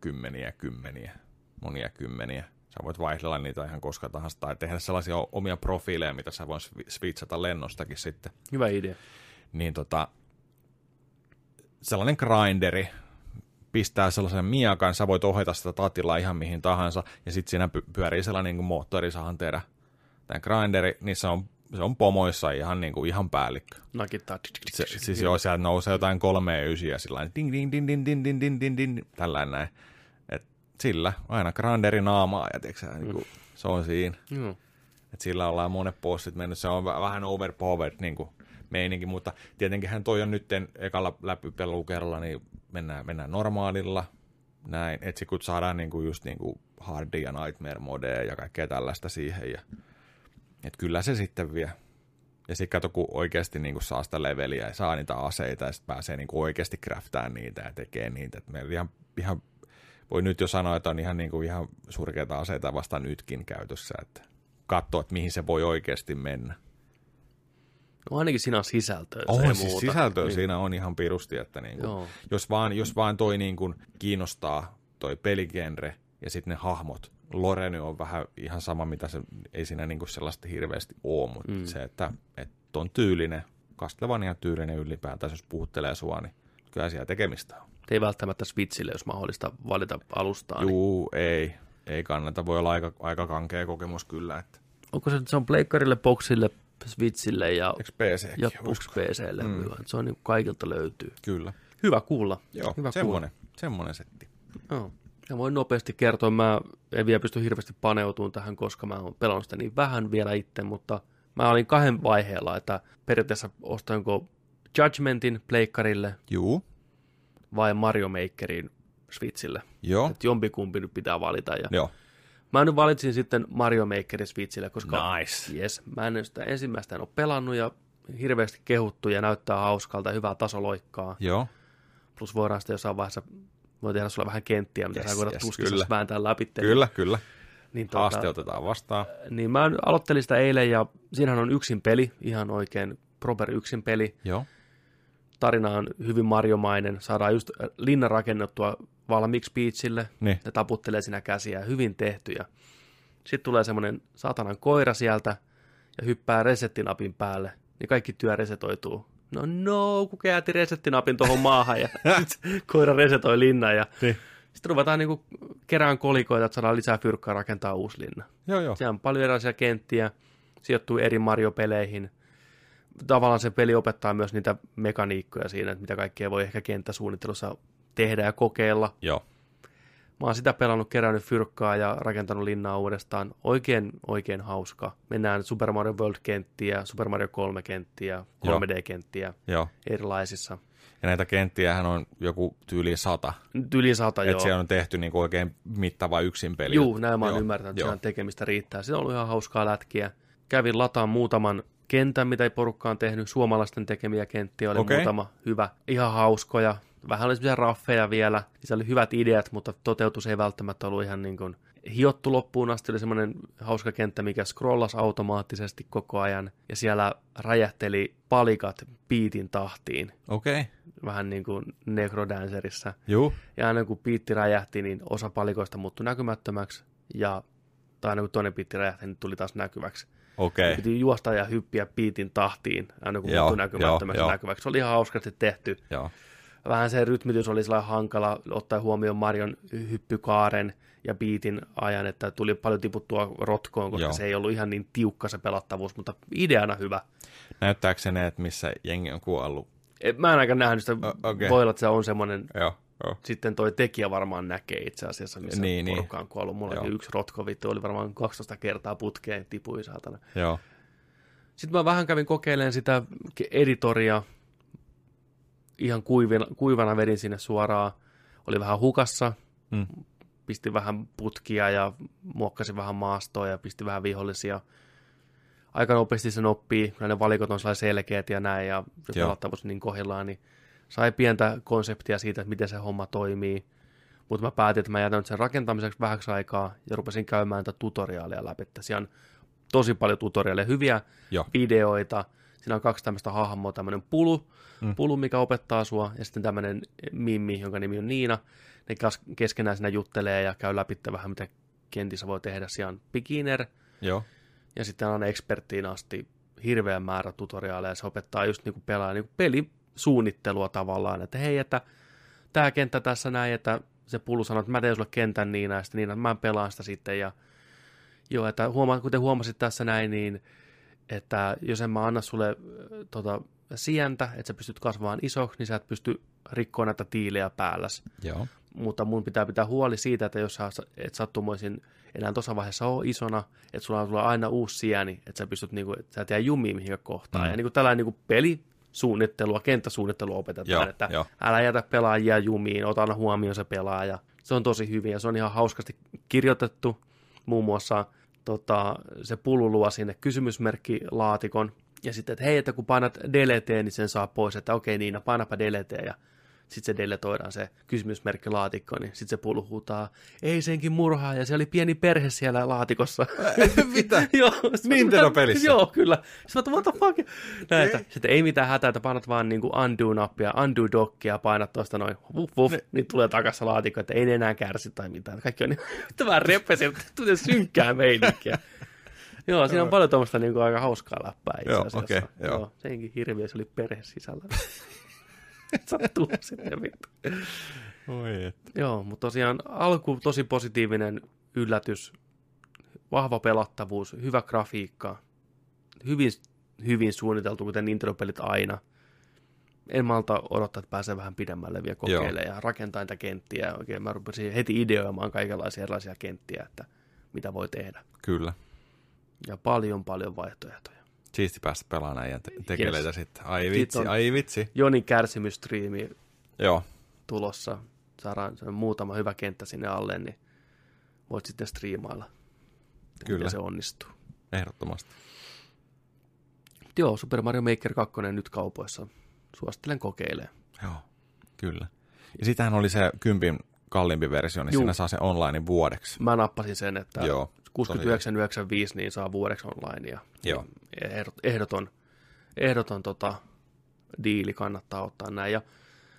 kymmeniä, kymmeniä, monia kymmeniä. Sä voit vaihdella niitä ihan koska tahansa tai tehdä sellaisia omia profiileja, mitä sä voit switchata lennostakin sitten. Hyvä idea. Niin tota, sellainen grinderi, pistää sellaisen miakan, sä voit ohjata sitä tatilla ihan mihin tahansa, ja sitten siinä pyörii sellainen niin moottori, saahan tehdä tämän grinderi, niin se on, se on pomoissa ihan, niin kuin, ihan päällikkö. Nakittaa. Se, siis joo, sieltä nousee jotain kolme ysiä, sillä ding, ding, ding, ding, ding, ding, ding, ding, ding, tällainen näin. Sillä aina grinderi naamaa, ja tiiäksä, niin kuin, se on siinä. Mm. Et sillä ollaan monet postit mennyt, se on vähän overpowered niin kuin, meininki, mutta tietenkin hän toi on nyt ekalla läpipelukerralla, niin mennään, mennään normaalilla, näin, että kun saadaan niinku just niinku hardi ja nightmare modeja ja kaikkea tällaista siihen, ja et kyllä se sitten vie. Ja sitten kato, kun oikeasti niinku saa sitä leveliä ja saa niitä aseita ja sitten pääsee niinku oikeasti craftaan niitä ja tekee niitä. Et meillä ihan, ihan, voi nyt jo sanoa, että on ihan, niinku ihan surkeita aseita vasta nytkin käytössä, että katsoo, että mihin se voi oikeasti mennä. No ainakin siinä on sisältöä. On, siis muuta. sisältöä niin. siinä on ihan pirusti, että niin kuin, jos, vaan, jos vaan toi niin kuin kiinnostaa toi peligenre ja sitten ne hahmot, Loreny on vähän ihan sama, mitä se, ei siinä niin kuin sellaista hirveästi ole, mutta mm. se, että, että on tyylinen, Castlevania tyylinen ylipäätään, jos puhuttelee sua, niin kyllä siellä tekemistä on. Ei välttämättä Switchille, jos mahdollista valita alustaa. Juu, niin... ei. Ei kannata. Voi olla aika, aika kankea kokemus kyllä. Että... Onko se, se on pleikkarille, boxille, Switchille ja, PC ja PClle. Mm. Se on niin kaikilta löytyy. Kyllä. Hyvä kuulla. Joo, Hyvä semmoinen, kuulla. semmoinen setti. Joo. Ja voin nopeasti kertoa, mä en vielä pysty hirveästi paneutumaan tähän, koska mä oon pelannut sitä niin vähän vielä itse, mutta mä olin kahden vaiheella, että periaatteessa ostanko Judgmentin pleikkarille Juu. Vai Mario Makerin Switchille. Joo. Että jompikumpi nyt pitää valita. Ja Joo. Mä nyt valitsin sitten Mario Makerin Switchille, koska nice. yes, mä en sitä ensimmäistä en ole pelannut ja hirveästi kehuttu ja näyttää hauskalta ja hyvää tasoloikkaa. Joo. Plus voidaan sitten jossain vaiheessa, voi tehdä sulle vähän kenttiä, mitä yes, sä voidaan yes, tuskissa vääntää läpi. Kyllä, kyllä. Niin tuota, Haaste otetaan vastaan. Niin mä aloittelin sitä eilen ja siinähän on yksin peli, ihan oikein proper yksin peli. Joo. Tarina on hyvin marjomainen, saadaan just linna rakennettua valmiiksi Beachille. Niin. Ne taputtelee siinä käsiä, hyvin tehtyjä. Sitten tulee semmoinen saatanan koira sieltä ja hyppää resettinapin päälle, niin kaikki työ resetoituu. No no, kun kääti resettinapin tuohon maahan ja koira resetoi linnan ja niin. sitten ruvetaan niinku kerään kolikoita, että saadaan lisää fyrkkaa rakentaa uusi linna. Joo, joo. Siellä on paljon erilaisia kenttiä, sijoittuu eri Mario-peleihin. Tavallaan se peli opettaa myös niitä mekaniikkoja siinä, että mitä kaikkea voi ehkä kenttäsuunnittelussa tehdä ja kokeilla. Joo. Mä oon sitä pelannut, kerännyt fyrkkaa ja rakentanut linnaa uudestaan. Oikein, oikein hauska. Mennään Super Mario World-kenttiä, Super Mario 3-kenttiä, 3D-kenttiä Joo. erilaisissa. Ja näitä kenttiähän on joku tyyli sata. Nyt Yli sata, Että joo. siellä on tehty niinku oikein mittava yksin peli. Juu, näin mä oon Joo, ymmärtänyt, että tekemistä riittää. Se on ollut ihan hauskaa lätkiä. Kävin lataan muutaman kentän, mitä ei porukka on tehnyt. Suomalaisten tekemiä kenttiä oli Okei. muutama hyvä. Ihan hauskoja. Vähän oli semmoisia raffeja vielä. Niissä oli hyvät ideat, mutta toteutus ei välttämättä ollut ihan niin kuin hiottu loppuun asti. Oli semmoinen hauska kenttä, mikä scrollasi automaattisesti koko ajan. Ja siellä räjähteli palikat biitin tahtiin. Okei. Okay. Vähän niin kuin Necrodancerissa. Juu. Ja aina kun piitti räjähti, niin osa palikoista muuttui näkymättömäksi. Ja tai aina kun toinen piitti räjähti, niin tuli taas näkyväksi. Okei. Okay. Piti juosta ja hyppiä piitin tahtiin, aina kun Joo, näkymättömäksi joo, näkyväksi. Se oli ihan hauskasti tehty. Joo. Vähän se rytmitys oli sellainen hankala, ottaa huomioon Marion hyppykaaren ja biitin ajan, että tuli paljon tiputtua rotkoon, koska Joo. se ei ollut ihan niin tiukka se pelattavuus, mutta ideana hyvä. Näyttääkö se ne, että missä jengi on kuollut? Mä en aika nähnyt sitä, O- okei. voi olla, että se on semmoinen Joo. Joo. sitten toi tekijä varmaan näkee itse asiassa, missä Niin, niin, porukka on kuollut. Mulla Joo. oli yksi rotkovittu, oli varmaan 12 kertaa putkeen, tipui saatana. Joo. Sitten mä vähän kävin kokeilemaan sitä editoria. Ihan kuivina, kuivana vedin sinne suoraan. Oli vähän hukassa. Mm. Pistin vähän putkia ja muokkasin vähän maastoa ja pistin vähän vihollisia. Aika nopeasti sen oppii, kun ne valikot on selkeät ja näin, ja pelattavuus niin kohdillaan, niin sai pientä konseptia siitä, että miten se homma toimii. Mutta mä päätin, että mä jätän nyt sen rakentamiseksi vähäksi aikaa ja rupesin käymään tätä tutoriaalia läpi. Siellä on tosi paljon tutoriaaleja, hyviä Joo. videoita. Siinä on kaksi tämmöistä hahmoa, tämmöinen pulu, Mm. pulu, mikä opettaa sua, ja sitten tämmöinen Mimmi, jonka nimi on Niina. Ne keskenään siinä juttelee ja käy läpi vähän, mitä kentissä voi tehdä. Siellä on beginner, Joo. ja sitten on eksperttiin asti hirveän määrä tutoriaaleja, ja se opettaa just niin kuin pelaa niin kuin pelisuunnittelua tavallaan, että hei, että tämä kenttä tässä näin, että se pullu sanoo, että mä teen sulle kentän niin, ja sitten niin, että mä pelaan sitä sitten, ja joo, että huoma, kuten huomasit tässä näin, niin että jos en mä anna sulle tota, sientä, että sä pystyt kasvamaan isoksi, niin sä et pysty rikkoa näitä tiilejä päälläs Joo. mutta mun pitää pitää huoli siitä, että jos sä et sattumoisin enää tuossa vaiheessa ole isona, että sulla on sulla aina uusi sieni, että sä pystyt niinku, että sä et jää jumiin mihinkään kohtaan. Mm. Ja niinku tällainen niinku pelisuunnittelua, kenttäsuunnittelua opetetaan, Joo, että joo. älä jätä pelaajia jumiin, ota aina huomioon se pelaaja. Se on tosi hyvin ja se on ihan hauskasti kirjoitettu. Muun muassa tota, se pullu luo sinne kysymysmerkkilaatikon, ja sitten, että hei, että kun painat delete, niin sen saa pois, että okei Niina, painapa delete, ja sitten se deletoidaan se kysymysmerkkilaatikko, niin sitten se pullu huutaa, ei senkin murhaa, ja se oli pieni perhe siellä laatikossa. Mitä? Joo. Nintendo-pelissä? Joo, kyllä. Sitten what the fuck? Näin, että, sitten ei mitään hätää, että painat vaan niin undo-nappia, undo-dokkia, painat tuosta noin, vuff, vuff, niin tulee takaisin laatikko, että ei ne enää kärsi tai mitään. Kaikki on niin, tämä reppesi, tulee synkkää meininkiä. Joo, siinä on paljon tuommoista niin aika hauskaa läppää itse Joo, asiassa. okei, joo. joo. Senkin hirviö, se oli perhe sisällä. Sattuu sitten vittu. Oi, et. Joo, mutta tosiaan alku tosi positiivinen yllätys, vahva pelattavuus, hyvä grafiikka, hyvin, hyvin suunniteltu, kuten Nintendo-pelit aina. En malta odottaa, että pääsee vähän pidemmälle vielä kokeilemaan ja rakentaa niitä kenttiä. Oikein mä rupesin heti ideoimaan kaikenlaisia erilaisia kenttiä, että mitä voi tehdä. Kyllä. Ja paljon, paljon vaihtoehtoja. Siisti päästä pelaamaan ja te- tekeleitä Yes. sitten. Ai vitsi, on- ai vitsi. Jonin kärsimystriimi Joo. tulossa. Saadaan muutama hyvä kenttä sinne alle, niin voit sitten striimailla. Kyllä. Miten se onnistuu. Ehdottomasti. Joo, Super Mario Maker 2 nyt kaupoissa. Suosittelen kokeilemaan. Joo. Kyllä. Ja sitähän oli se kympin kalliimpi versio, niin Juu. siinä saa se online vuodeksi. Mä nappasin sen, että Joo, 69,95 niin saa vuodeksi online. Ja Joo. ehdoton, ehdoton tota, diili kannattaa ottaa näin. Ja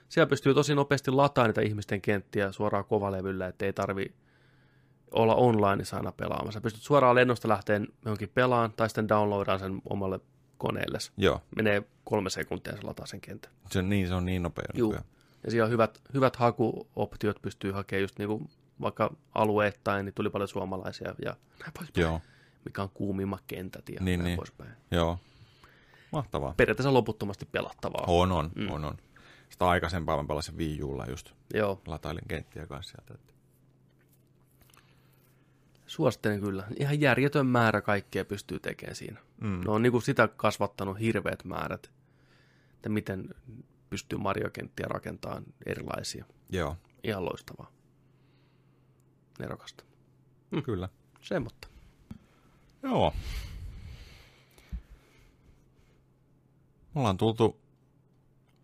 siellä pystyy tosi nopeasti lataamaan niitä ihmisten kenttiä suoraan kovalevyllä, että ei tarvi olla online aina pelaamassa. Pystyt suoraan lennosta lähteen johonkin pelaan tai sitten downloadaan sen omalle koneelle. Joo. Menee kolme sekuntia ja se lataa sen kentän. Se, niin, se on niin nopea. Nykyään. Ja siellä on hyvät, hyvät hakuoptiot, pystyy hakemaan just niinku vaikka alueittain, niin tuli paljon suomalaisia ja näin poispäin. Joo. Mikä on kuumimmat kentät ja Niin, näin niin. poispäin. Joo. Mahtavaa. Periaatteessa loputtomasti pelattavaa. On, on, Mm. on, on. Sitä aikaisempaa mä pelasin Wii Ulla just. Joo, Latailin kenttiä kanssa sieltä. Suosittelen kyllä. Ihan järjetön määrä kaikkea pystyy tekemään siinä. Mm. Ne on niin kuin sitä kasvattanut hirveät määrät, että miten pystyy Mario-kenttiä rakentamaan erilaisia. Joo, Ihan loistavaa. Nerokasta. mm. kyllä. Semmotta. Joo. Me ollaan tultu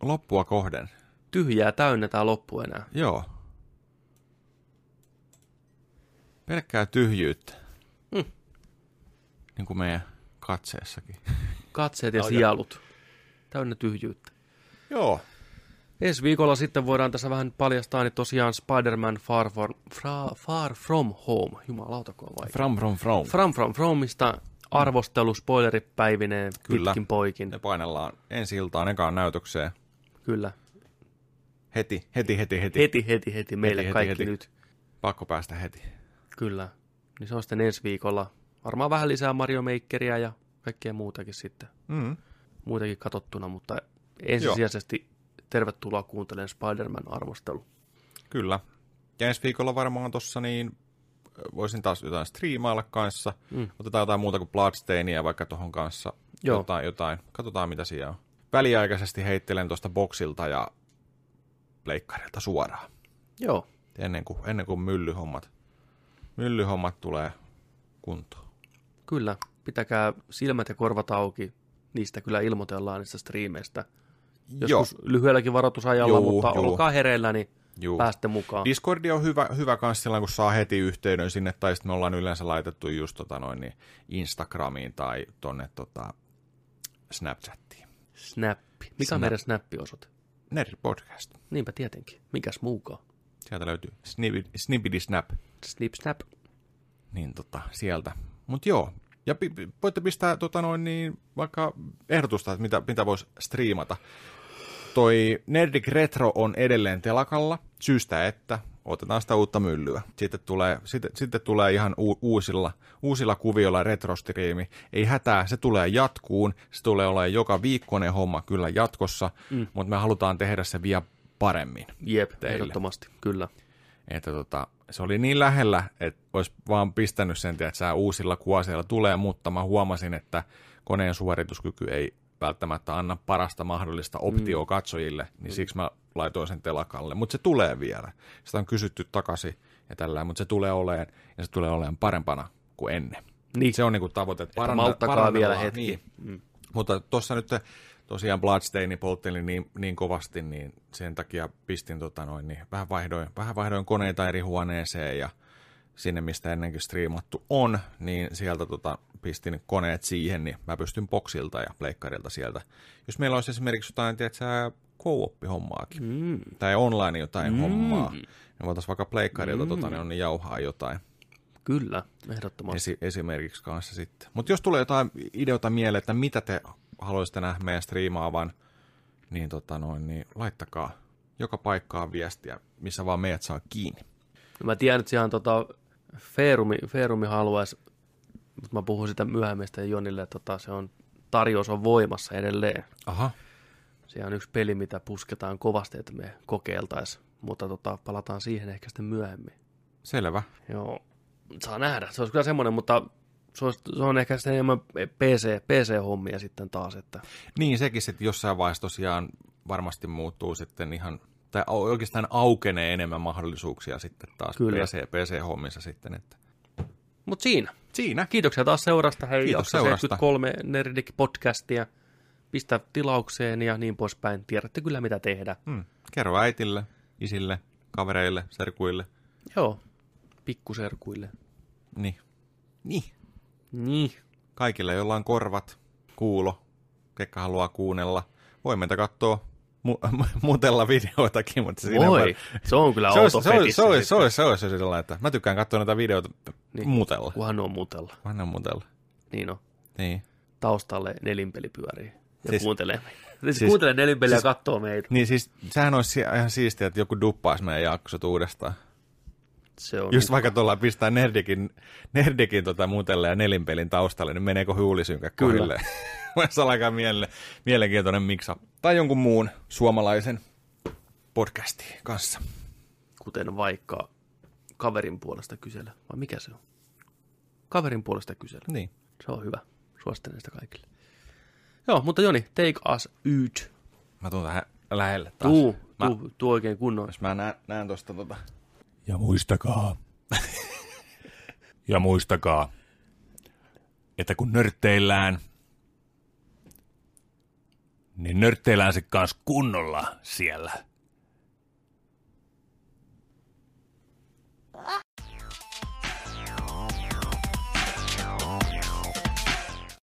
loppua kohden. Tyhjää täynnä tää loppu enää. Joo. Pelkkää tyhjyyttä. Mm. Niin kuin meidän katseessakin. Katseet ja sielut. Täynnä tyhjyyttä. Joo. Ensi viikolla sitten voidaan tässä vähän paljastaa, niin tosiaan Spider-Man Far, From, fra, Far From Home. Jumalauta, kun on vaikea. From, from, from. From From Fromista arvostelu, spoileripäivineen, Kyllä. pitkin poikin. Ne painellaan ensi iltaan ekaan näytökseen. Kyllä. Heti, heti, heti, heti. Heti, heti, heti. Meille heti, kaikki heti. nyt. Pakko päästä heti. Kyllä. Niin se on sitten ensi viikolla. Varmaan vähän lisää Mario Makeria ja kaikkea muutakin sitten. Mm. Muitakin katsottuna, mutta ensisijaisesti tervetuloa kuuntelemaan Spider-Man arvostelu. Kyllä. Ja ensi viikolla varmaan tossa niin voisin taas jotain striimailla kanssa. Mm. Otetaan jotain muuta kuin Bloodstainia vaikka tuohon kanssa. Joo. Jotain, jotain. Katsotaan mitä siellä on. Väliaikaisesti heittelen tuosta boksilta ja pleikkarilta suoraan. Joo. Ennen kuin, ennen kuin myllyhommat, myllyhommat tulee kuntoon. Kyllä. Pitäkää silmät ja korvat auki. Niistä kyllä ilmoitellaan niistä striimeistä. Joskus lyhyelläkin varoitusajalla, Juu, mutta juu. olkaa hereillä, niin Juu. pääste mukaan. Discordi on hyvä, hyvä kans silloin, kun saa heti yhteyden sinne, tai sitten me ollaan yleensä laitettu just tota noin, niin Instagramiin tai tonne tota, Snapchattiin. Snappi. Mikä Snap. on meidän Snappi-osoite? Nerd Podcast. Niinpä tietenkin. Mikäs muukaan? Sieltä löytyy Snibidi Snap. Snip snap. Niin tota, sieltä. Mut joo. Ja pi- pi- voitte pistää tota noin niin, vaikka ehdotusta, että mitä, mitä voisi striimata. Toi Nerdic Retro on edelleen telakalla, syystä että otetaan sitä uutta myllyä. Sitten tulee, sitten, sitten tulee ihan u- uusilla, uusilla kuvioilla retrostriimi. Ei hätää, se tulee jatkuun. Se tulee olemaan joka viikkoinen homma kyllä jatkossa, mm. mutta me halutaan tehdä se vielä paremmin. Jep, Teille. ehdottomasti. Kyllä. Että tota, se oli niin lähellä, että olisi vaan pistänyt sen, että sä uusilla kuoseilla tulee, mutta mä huomasin, että koneen suorituskyky ei välttämättä anna parasta mahdollista optioa katsojille, niin siksi mä laitoin sen telakalle. Mutta se tulee vielä. Sitä on kysytty takaisin ja tällä, mutta se tulee olemaan, ja se tulee olemaan parempana kuin ennen. Niin. Se on niinku tavoite. että paranna- malttakaa parannellaan. vielä hetki. Niin. Mm. Mutta tuossa nyt tosiaan Bloodstaini poltteli niin, niin kovasti, niin sen takia pistin tota noin, niin vähän, vaihdoin, vähän vaihdoin koneita eri huoneeseen ja sinne, mistä ennenkin striimattu on, niin sieltä tota, pistin koneet siihen, niin mä pystyn boksilta ja pleikkarilta sieltä. Jos meillä olisi esimerkiksi jotain, tiedätkö, co-op-hommaakin, Mm. tai online jotain Mm. hommaa, niin voitaisiin vaikka pleikkarilta tota, niin, on, niin jauhaa jotain Kyllä, ehdottomasti. esi- esimerkiksi kanssa sitten. Mutta jos tulee jotain ideota mieleen, että mitä te haluaisitte nähdä meidän striimaavan, niin, tota noin, niin laittakaa joka paikkaan viestiä, missä vaan meidät saa kiinni. No Mä tiedän, että on tota, Feerumi, Feerumi haluaisi, mutta mä puhun sitä myöhemmin sitten Jonille, että tota, se on, tarjous on voimassa edelleen. Aha. Se on yksi peli, mitä pusketaan kovasti, että me kokeiltaisiin, mutta tota, palataan siihen ehkä sitten myöhemmin. Selvä. Joo, saa nähdä. Se olisi kyllä semmoinen, mutta se, olisi, se on ehkä sitten enemmän PC, PC-hommia sitten taas, että Niin sekin sitten jossain vaiheessa tosiaan varmasti muuttuu sitten ihan, tai oikeastaan aukenee enemmän mahdollisuuksia sitten taas Kyllä. PC, PC-hommissa sitten. Että. Mutta siinä. Siinä. Kiitoksia taas seurasta. Hei, Kiitos seurasta. 73 Nerdik-podcastia. Pistä tilaukseen ja niin poispäin. Tiedätte kyllä, mitä tehdä. Hmm. Kerro äitille, isille, kavereille, serkuille. Joo, pikkuserkuille. Niin. Niin. Niin. Kaikille, joilla on korvat, kuulo, ketkä haluaa kuunnella. Voi meitä katsoa mu- mutella videoitakin, mutta siinä Voi, var- se on kyllä se olisi, se, olisi, se, olisi, se, olisi, se olisi sillä että mä tykkään katsoa näitä videoita Niin. mutella. Kunhan on mutella. Vanha mutella. Niin on. Niin. Taustalle nelinpeli pyörii. Ja Siis- kuuntelee meitä. Siis, siis- kuuntelee nelinpeliä siis- ja katsoo meitä. Niin siis, sehän olisi si- ihan siistiä, että joku duppaisi meidän jaksot uudestaan. Se on Just niin vaikka tuolla pistää nerdikin, nerdikin tota muutelle ja nelinpelin taustalle, niin meneekö huulisynkä kohille? Kyllä. aika mielenkiintoinen miksa. Tai jonkun muun suomalaisen podcastin kanssa. Kuten vaikka kaverin puolesta kysellä. Vai mikä se on? Kaverin puolesta kysellä. Niin. Se on hyvä. Suosittelen sitä kaikille. Joo, mutta Joni, take us yt. Mä tuun tähän lähelle taas. Tuu, mä, tuu, tuu oikein kunnolla. Jos mä näen, näen tuosta tota ja muistakaa. ja muistakaa, että kun nörtteillään, niin nörtteillään se kanssa kunnolla siellä.